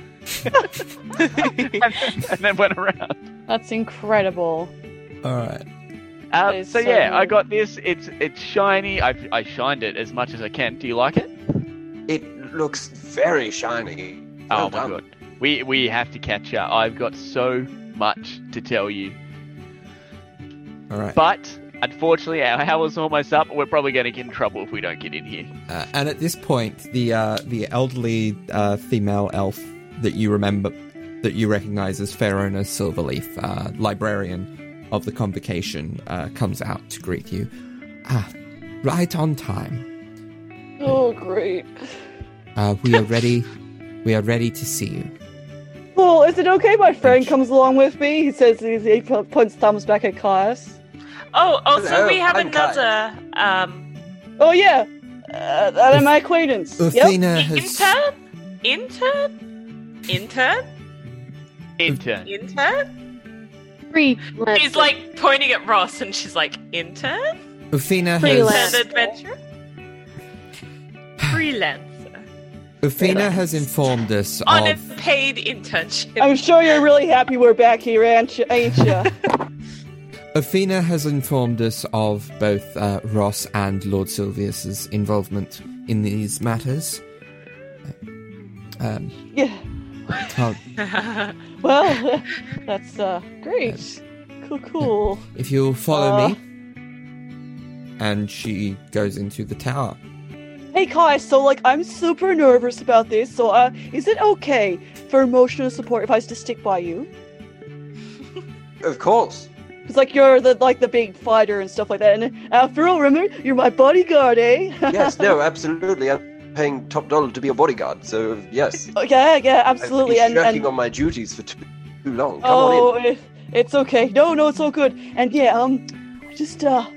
[SPEAKER 2] and, and then went around.
[SPEAKER 10] That's incredible.
[SPEAKER 1] all right.
[SPEAKER 2] Um, so
[SPEAKER 10] so
[SPEAKER 2] yeah, I got this. It's it's shiny. I I shined it as much as I can. Do you like it?
[SPEAKER 7] It looks very shiny.
[SPEAKER 2] Oh my
[SPEAKER 7] done.
[SPEAKER 2] god. We we have to catch up. I've got so much to tell you.
[SPEAKER 1] All right.
[SPEAKER 2] But unfortunately our hour's almost up. We're probably gonna get in trouble if we don't get in here.
[SPEAKER 1] Uh, and at this point, the uh, the elderly uh, female elf that you remember, that you recognize as Fairona Silverleaf, uh, librarian of the convocation, uh, comes out to greet you. Ah, right on time.
[SPEAKER 4] Oh, great.
[SPEAKER 1] Uh, we are ready. we are ready to see you.
[SPEAKER 4] Well, is it okay? My friend comes along with me. He says he, he points thumbs back at Caius.
[SPEAKER 6] Oh, also
[SPEAKER 7] Hello,
[SPEAKER 6] we have
[SPEAKER 7] I'm
[SPEAKER 6] another um
[SPEAKER 4] Oh yeah, uh, that my acquaintance. Yep.
[SPEAKER 1] Has.
[SPEAKER 6] intern, intern, intern,
[SPEAKER 2] Intern.
[SPEAKER 6] intern.
[SPEAKER 5] Free.
[SPEAKER 6] She's like pointing at Ross, and she's like, "Intern,
[SPEAKER 1] Athena
[SPEAKER 5] Freelance.
[SPEAKER 1] has.
[SPEAKER 6] an adventure, freelancer,
[SPEAKER 1] Athena has informed us
[SPEAKER 6] on a
[SPEAKER 1] of.
[SPEAKER 6] paid internship."
[SPEAKER 4] I'm sure you're really happy we're back here, ain't you? Ain't you?
[SPEAKER 1] Athena has informed us of both uh, Ross and Lord Silvius's involvement in these matters. Um,
[SPEAKER 4] yeah.
[SPEAKER 1] how-
[SPEAKER 4] Well, that's uh great. Cool, cool.
[SPEAKER 1] if you'll follow
[SPEAKER 4] Uh.
[SPEAKER 1] me. And she goes into the tower.
[SPEAKER 4] Hey Kai, so like I'm super nervous about this. So uh, is it okay for emotional support if I was to stick by you?
[SPEAKER 7] Of course.
[SPEAKER 4] Because like you're the like the big fighter and stuff like that. And after all, remember you're my bodyguard, eh?
[SPEAKER 7] Yes, no, absolutely. I'm paying top dollar to be a bodyguard, so yes.
[SPEAKER 4] yeah, yeah, absolutely.
[SPEAKER 7] I've been
[SPEAKER 4] And, and
[SPEAKER 7] on my duties for too, too long. Come
[SPEAKER 4] oh, it, it's okay. No, no, it's all good. And yeah, um, I just uh,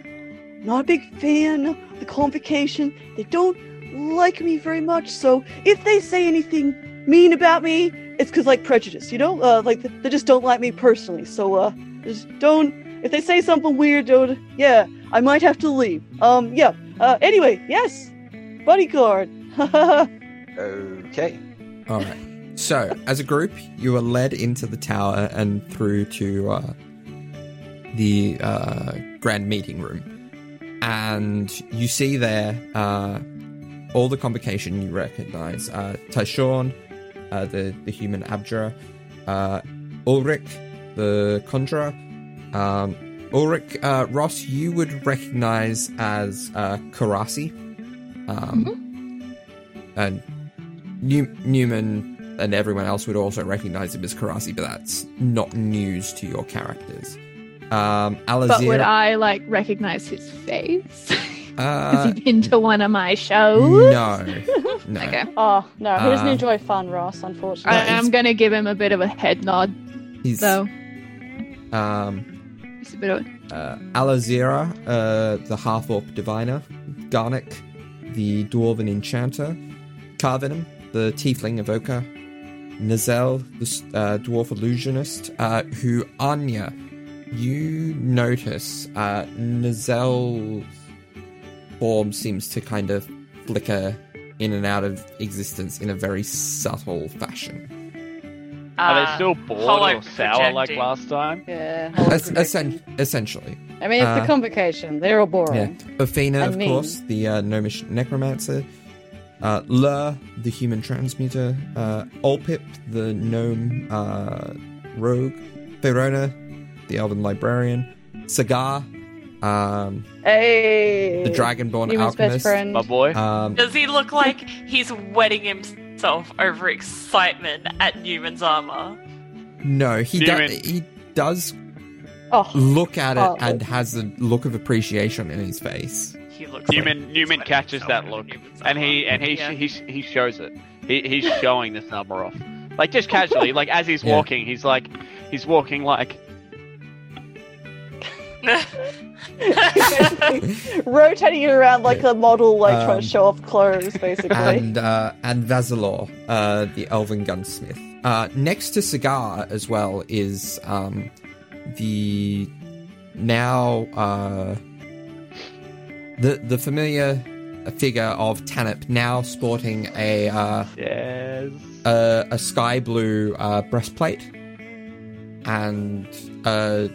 [SPEAKER 4] not a big fan of the convocation. They don't like me very much. So if they say anything mean about me, it's because like prejudice, you know? Uh, like they just don't like me personally. So uh, just don't. If they say something weird, don't. Yeah, I might have to leave. Um, yeah. Uh, anyway, yes, bodyguard.
[SPEAKER 7] Okay.
[SPEAKER 1] All right. So, as a group, you are led into the tower and through to uh, the uh, grand meeting room, and you see there uh, all the convocation you recognize: uh, Tyshawn, uh, the the human abjurer, uh, Ulrich, the conjurer. Um, Ulrich uh, Ross, you would recognize as uh, Karasi, um, and New- Newman and everyone else would also recognize him as Karasi, but that's not news to your characters. Um,
[SPEAKER 5] But would I like recognize his face? Has
[SPEAKER 1] uh,
[SPEAKER 5] he been to one of my shows?
[SPEAKER 1] no, no.
[SPEAKER 5] Okay.
[SPEAKER 10] Oh no, he doesn't
[SPEAKER 1] Uh,
[SPEAKER 10] enjoy fun, Ross. Unfortunately.
[SPEAKER 5] I am gonna give him a bit of a head nod,
[SPEAKER 1] He's
[SPEAKER 5] though.
[SPEAKER 1] Um,
[SPEAKER 5] It's a bit of
[SPEAKER 1] uh, Alazira, uh, the half orc diviner, Garnick, the dwarven enchanter, Carvenim, the tiefling evoker, Nazel, the uh, dwarf illusionist, uh, who Anya, you notice uh, Nazel's form seems to kind of flicker in and out of existence in a very subtle fashion.
[SPEAKER 9] Are they
[SPEAKER 3] Uh,
[SPEAKER 9] still bored or sour like
[SPEAKER 3] projecting.
[SPEAKER 9] last time?
[SPEAKER 10] yeah.
[SPEAKER 1] Es- essen- essentially.
[SPEAKER 10] I mean, it's
[SPEAKER 1] uh,
[SPEAKER 10] the convocation. They're all
[SPEAKER 1] Yeah.
[SPEAKER 10] boring.
[SPEAKER 1] Bafina,
[SPEAKER 10] I
[SPEAKER 1] of
[SPEAKER 10] mean-
[SPEAKER 1] course, the uh, gnomish necromancer. Uh, Lur, the human transmuter. Uh, Olpip, the gnome uh, rogue. Verona, the elven librarian. Sagar, um,
[SPEAKER 4] hey.
[SPEAKER 1] the dragonborn
[SPEAKER 10] Newman's best
[SPEAKER 1] alchemist.
[SPEAKER 10] friend.
[SPEAKER 9] My boy.
[SPEAKER 1] Um,
[SPEAKER 3] Does he look like he's wetting himself over excitement at Newman's armor?
[SPEAKER 1] no, he, do-
[SPEAKER 9] Newman.
[SPEAKER 1] he does
[SPEAKER 10] Oh,
[SPEAKER 1] look at it
[SPEAKER 10] Oh.
[SPEAKER 1] and has a look of appreciation in his face.
[SPEAKER 3] He looks
[SPEAKER 9] Newman
[SPEAKER 3] like
[SPEAKER 9] Newman catches that look, and he and he
[SPEAKER 3] Yeah.
[SPEAKER 9] he he shows it. He, he's showing this armor off, like just casually, like as he's
[SPEAKER 1] Yeah.
[SPEAKER 9] walking, he's like he's walking like
[SPEAKER 4] rotating it around like a model, like trying
[SPEAKER 1] Um,
[SPEAKER 4] to show off clothes, basically.
[SPEAKER 1] and uh, and Vasilor, uh, the elven gunsmith. Uh, next to Sagar as well is um, the now uh, the the familiar figure of Tanip, now sporting a uh,
[SPEAKER 9] yes.
[SPEAKER 1] a, a sky blue uh, breastplate and uh,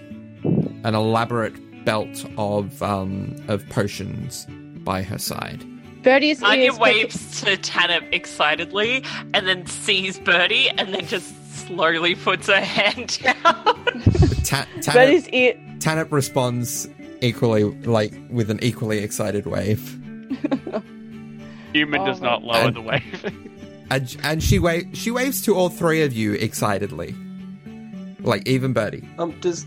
[SPEAKER 1] an elaborate belt of um, of potions by her side.
[SPEAKER 10] Bertie's
[SPEAKER 3] Anya
[SPEAKER 10] ears.
[SPEAKER 3] waves to Tanip excitedly and then sees Bertie and then just slowly puts her hand down.
[SPEAKER 1] Ta- Tanip,
[SPEAKER 4] Betty's ear.
[SPEAKER 1] Tanip responds equally, like with an equally excited wave,
[SPEAKER 9] Human
[SPEAKER 4] Oh
[SPEAKER 9] does not lower
[SPEAKER 1] God.
[SPEAKER 9] the wave.
[SPEAKER 1] and and she wa- she waves to all three of you excitedly, like even Bertie.
[SPEAKER 7] Um, does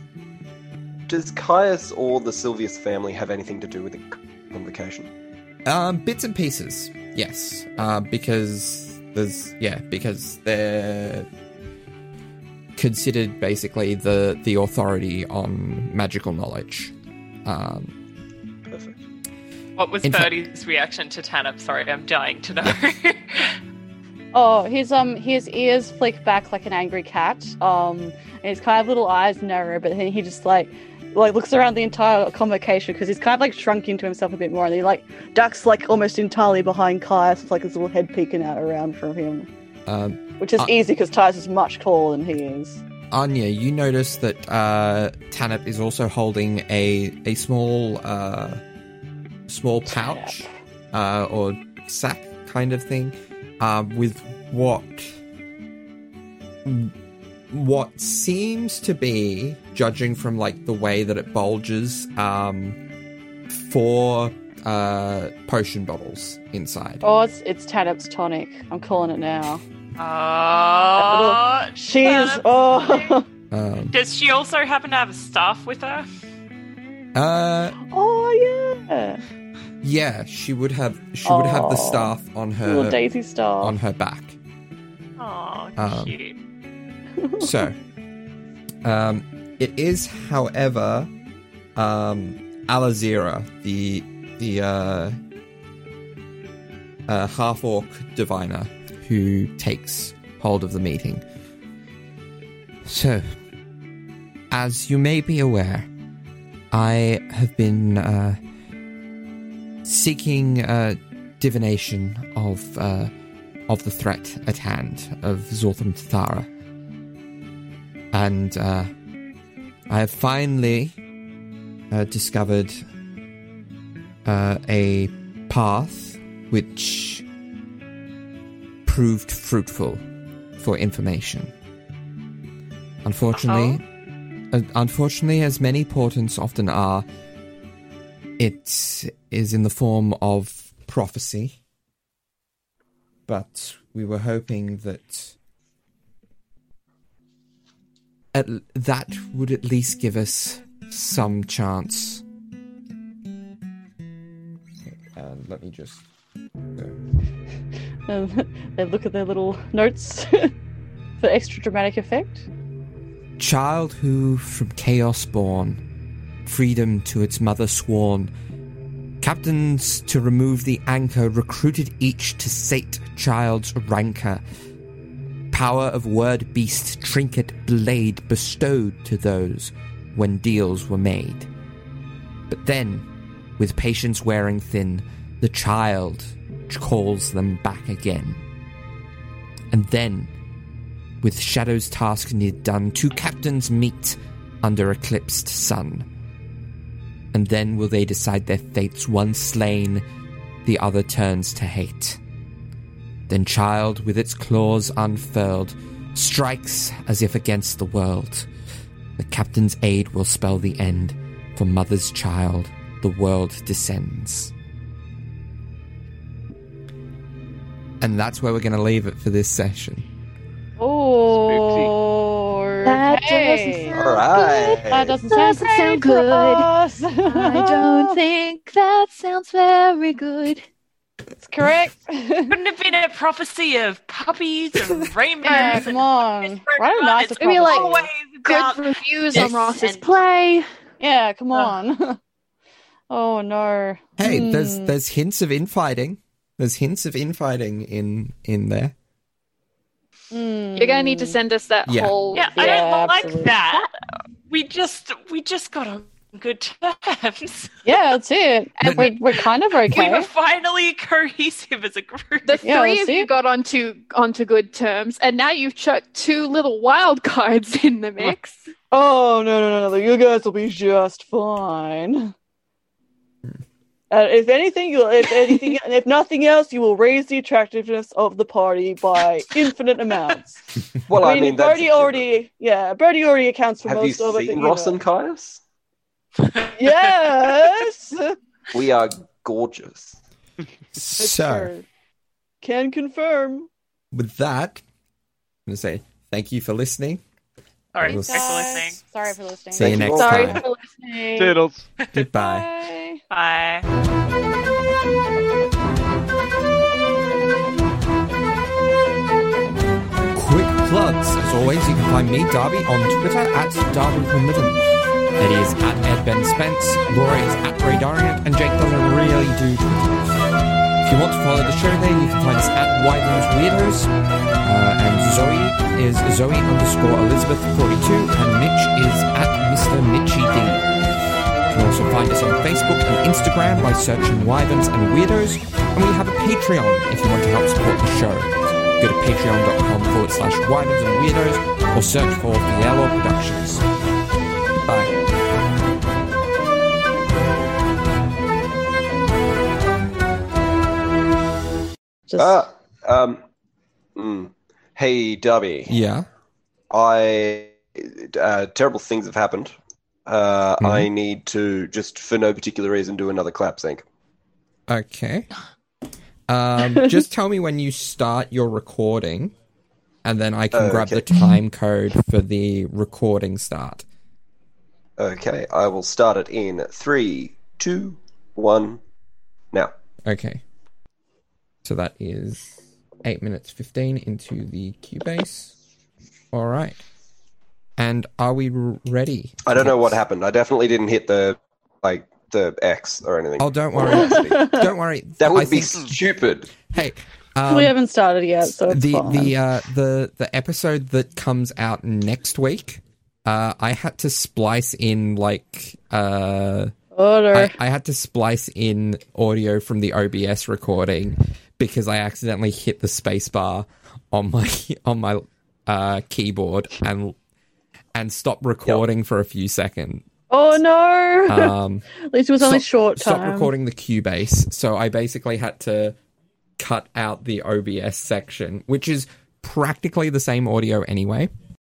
[SPEAKER 7] does Caius or the Silvius family have anything to do with the convocation?
[SPEAKER 1] Um, bits and pieces, yes. Uh, because there's yeah, because they're considered basically the the authority on magical knowledge. Um,
[SPEAKER 7] Perfect.
[SPEAKER 3] what was
[SPEAKER 1] In fact-
[SPEAKER 3] Bertie's reaction to Tanip? Sorry, I'm dying to know.
[SPEAKER 10] Oh, his um his ears flick back like an angry cat. Um, and his kind of little eyes narrow, but then he just like like looks around the entire convocation because he's kind of like shrunk into himself a bit more, and he like ducks like almost entirely behind Caius with like his little head peeking out around from him,
[SPEAKER 1] um,
[SPEAKER 10] which is
[SPEAKER 1] Uh,
[SPEAKER 10] easy because Caius is much taller than he is.
[SPEAKER 1] Anya, you notice that uh, Tanip is also holding a a small uh, small pouch uh, or sack kind of thing uh, with what what seems to be, judging from like the way that it bulges, um, four uh, potion bottles inside.
[SPEAKER 10] Oh, it's it's Tanip's tonic. I'm calling it now.
[SPEAKER 3] Oh,
[SPEAKER 4] She's oh
[SPEAKER 1] Um,
[SPEAKER 3] Does she also happen to have a staff with her?
[SPEAKER 1] uh,
[SPEAKER 4] oh yeah.
[SPEAKER 1] yeah, she would have. She would have the staff on
[SPEAKER 10] Little
[SPEAKER 1] her
[SPEAKER 10] Daisy staff
[SPEAKER 1] on her back.
[SPEAKER 3] Oh,
[SPEAKER 1] Um,
[SPEAKER 3] cute.
[SPEAKER 1] So, um, it is, however, um, Alazira, the the uh, uh, half orc diviner, who takes hold of the meeting. So, as you may be aware, I have been uh, seeking uh, divination of uh, of the threat at hand of Zortham Thara and uh, I have finally uh, discovered uh, a path which proved fruitful for information. Unfortunately, uh, unfortunately, as many portents often are, it is in the form of prophecy. But we were hoping that at, that would at least give us some chance. And let me just.
[SPEAKER 10] And um, they look at their little notes for extra dramatic effect.
[SPEAKER 1] Child who from chaos born, freedom to its mother sworn, captains to remove the anchor recruited each to sate child's rancor. Power of word beast, trinket, blade bestowed to those when deals were made. But then, with patience wearing thin, the child calls them back again. And then, with Shadow's task near done, two captains meet under eclipsed sun. And then will they decide their fates, one slain, the other turns to hate. Then child, with its claws unfurled, strikes as if against the world. The captain's aid will spell the end. For mother's child, the world descends. And that's where we're going to leave it for this session.
[SPEAKER 10] Oh,
[SPEAKER 5] That doesn't
[SPEAKER 7] All
[SPEAKER 5] sound
[SPEAKER 7] right.
[SPEAKER 10] That doesn't sound
[SPEAKER 5] sound good. I don't think that sounds very good.
[SPEAKER 10] It's correct.
[SPEAKER 3] Couldn't have been a prophecy of puppies and rainbows.
[SPEAKER 10] yeah, come on. Write a nicer
[SPEAKER 3] It's
[SPEAKER 5] I mean, like,
[SPEAKER 3] about
[SPEAKER 5] Good reviews on
[SPEAKER 3] this
[SPEAKER 5] Ross's
[SPEAKER 3] and-
[SPEAKER 5] play.
[SPEAKER 10] Yeah, come on. oh no.
[SPEAKER 1] Hey, there's
[SPEAKER 10] Hmm.
[SPEAKER 1] there's hints of infighting. There's hints of infighting in in there.
[SPEAKER 10] Hmm.
[SPEAKER 5] You're gonna need to send us that
[SPEAKER 1] Yeah.
[SPEAKER 5] whole.
[SPEAKER 3] Yeah, I don't like that. We just we just got on good terms.
[SPEAKER 10] Yeah, that's it.
[SPEAKER 1] But-
[SPEAKER 10] we're, we're kind of okay.
[SPEAKER 3] We
[SPEAKER 10] okay.
[SPEAKER 3] were finally cohesive as a group.
[SPEAKER 5] The
[SPEAKER 10] Yeah,
[SPEAKER 5] three
[SPEAKER 10] that's
[SPEAKER 5] of you got onto onto good terms, and now you've chucked two little wild cards in the mix.
[SPEAKER 4] Oh no no no no! You guys will be just fine. Uh, if anything, you'll if anything, if nothing else, you will raise the attractiveness of the party by infinite amounts.
[SPEAKER 7] Well,
[SPEAKER 4] I
[SPEAKER 7] I
[SPEAKER 4] mean,
[SPEAKER 7] mean, that's
[SPEAKER 4] Bertie already, yeah, Bertie already accounts for
[SPEAKER 7] Have
[SPEAKER 4] most of it.
[SPEAKER 7] seen
[SPEAKER 4] but, you
[SPEAKER 7] Ross
[SPEAKER 4] know.
[SPEAKER 7] and Caius?
[SPEAKER 4] Yes,
[SPEAKER 7] We are gorgeous.
[SPEAKER 4] It's
[SPEAKER 1] So,
[SPEAKER 4] can confirm.
[SPEAKER 1] with that, I'm gonna say thank you for listening.
[SPEAKER 3] Sorry,
[SPEAKER 1] Thanks,
[SPEAKER 3] thanks for listening.
[SPEAKER 10] Sorry for listening.
[SPEAKER 1] See you next.
[SPEAKER 5] Sorry
[SPEAKER 1] time.
[SPEAKER 5] for listening.
[SPEAKER 9] Toodles.
[SPEAKER 1] Goodbye.
[SPEAKER 10] Bye.
[SPEAKER 3] Bye.
[SPEAKER 1] Quick plugs. As always, you can find me, Darby, on Twitter at Darby Hamilton. Eddie is at Ed Ben Spence, Laura is at Ray Dorian, and Jake doesn't really do Twitter. If you want to follow the show there, you can find us at Wyverns Weirdos. Uh, and Zoe is Zoe underscore Elizabeth 42, and Mitch is at Mr. Mitchy D. You can also find us on Facebook and Instagram by searching Wyverns and Weirdos, and we have a Patreon if you want to help support the show. Go to patreon.com forward slash Wyverns and Weirdos or search for Fiello Productions. Bye.
[SPEAKER 10] Just
[SPEAKER 7] Uh, um, mm. Hey, Darby.
[SPEAKER 1] Yeah.
[SPEAKER 7] I uh, terrible things have happened. Uh,
[SPEAKER 1] Mhm.
[SPEAKER 7] I need to just, for no particular reason, do another clap sync.
[SPEAKER 1] Okay. Um, just tell me when you start your recording, and then I can grab the time code for the recording start.
[SPEAKER 7] Okay, I will start it in three, two, one, now.
[SPEAKER 1] Okay. So that is eight minutes fifteen into the Cubase. All right. And are we ready?
[SPEAKER 7] I don't know what happened. I definitely didn't hit the like the X or anything.
[SPEAKER 1] Oh, don't worry. don't worry.
[SPEAKER 7] that would
[SPEAKER 1] I
[SPEAKER 7] be
[SPEAKER 1] think-
[SPEAKER 7] stupid.
[SPEAKER 1] Hey, um,
[SPEAKER 10] we haven't started yet, so it's
[SPEAKER 1] the
[SPEAKER 10] fine.
[SPEAKER 1] the uh, the the episode that comes out next week. Uh, I had to splice in like uh. I, I had to splice in audio from the OBS recording because I accidentally hit the spacebar on my on my uh, keyboard and and stopped recording for a few seconds.
[SPEAKER 10] oh no!
[SPEAKER 1] Um,
[SPEAKER 10] At least it was only
[SPEAKER 1] stop-
[SPEAKER 10] short
[SPEAKER 1] Stop
[SPEAKER 10] time.
[SPEAKER 1] recording the Cubase, so I basically had to cut out the OBS section, which is practically the same audio anyway.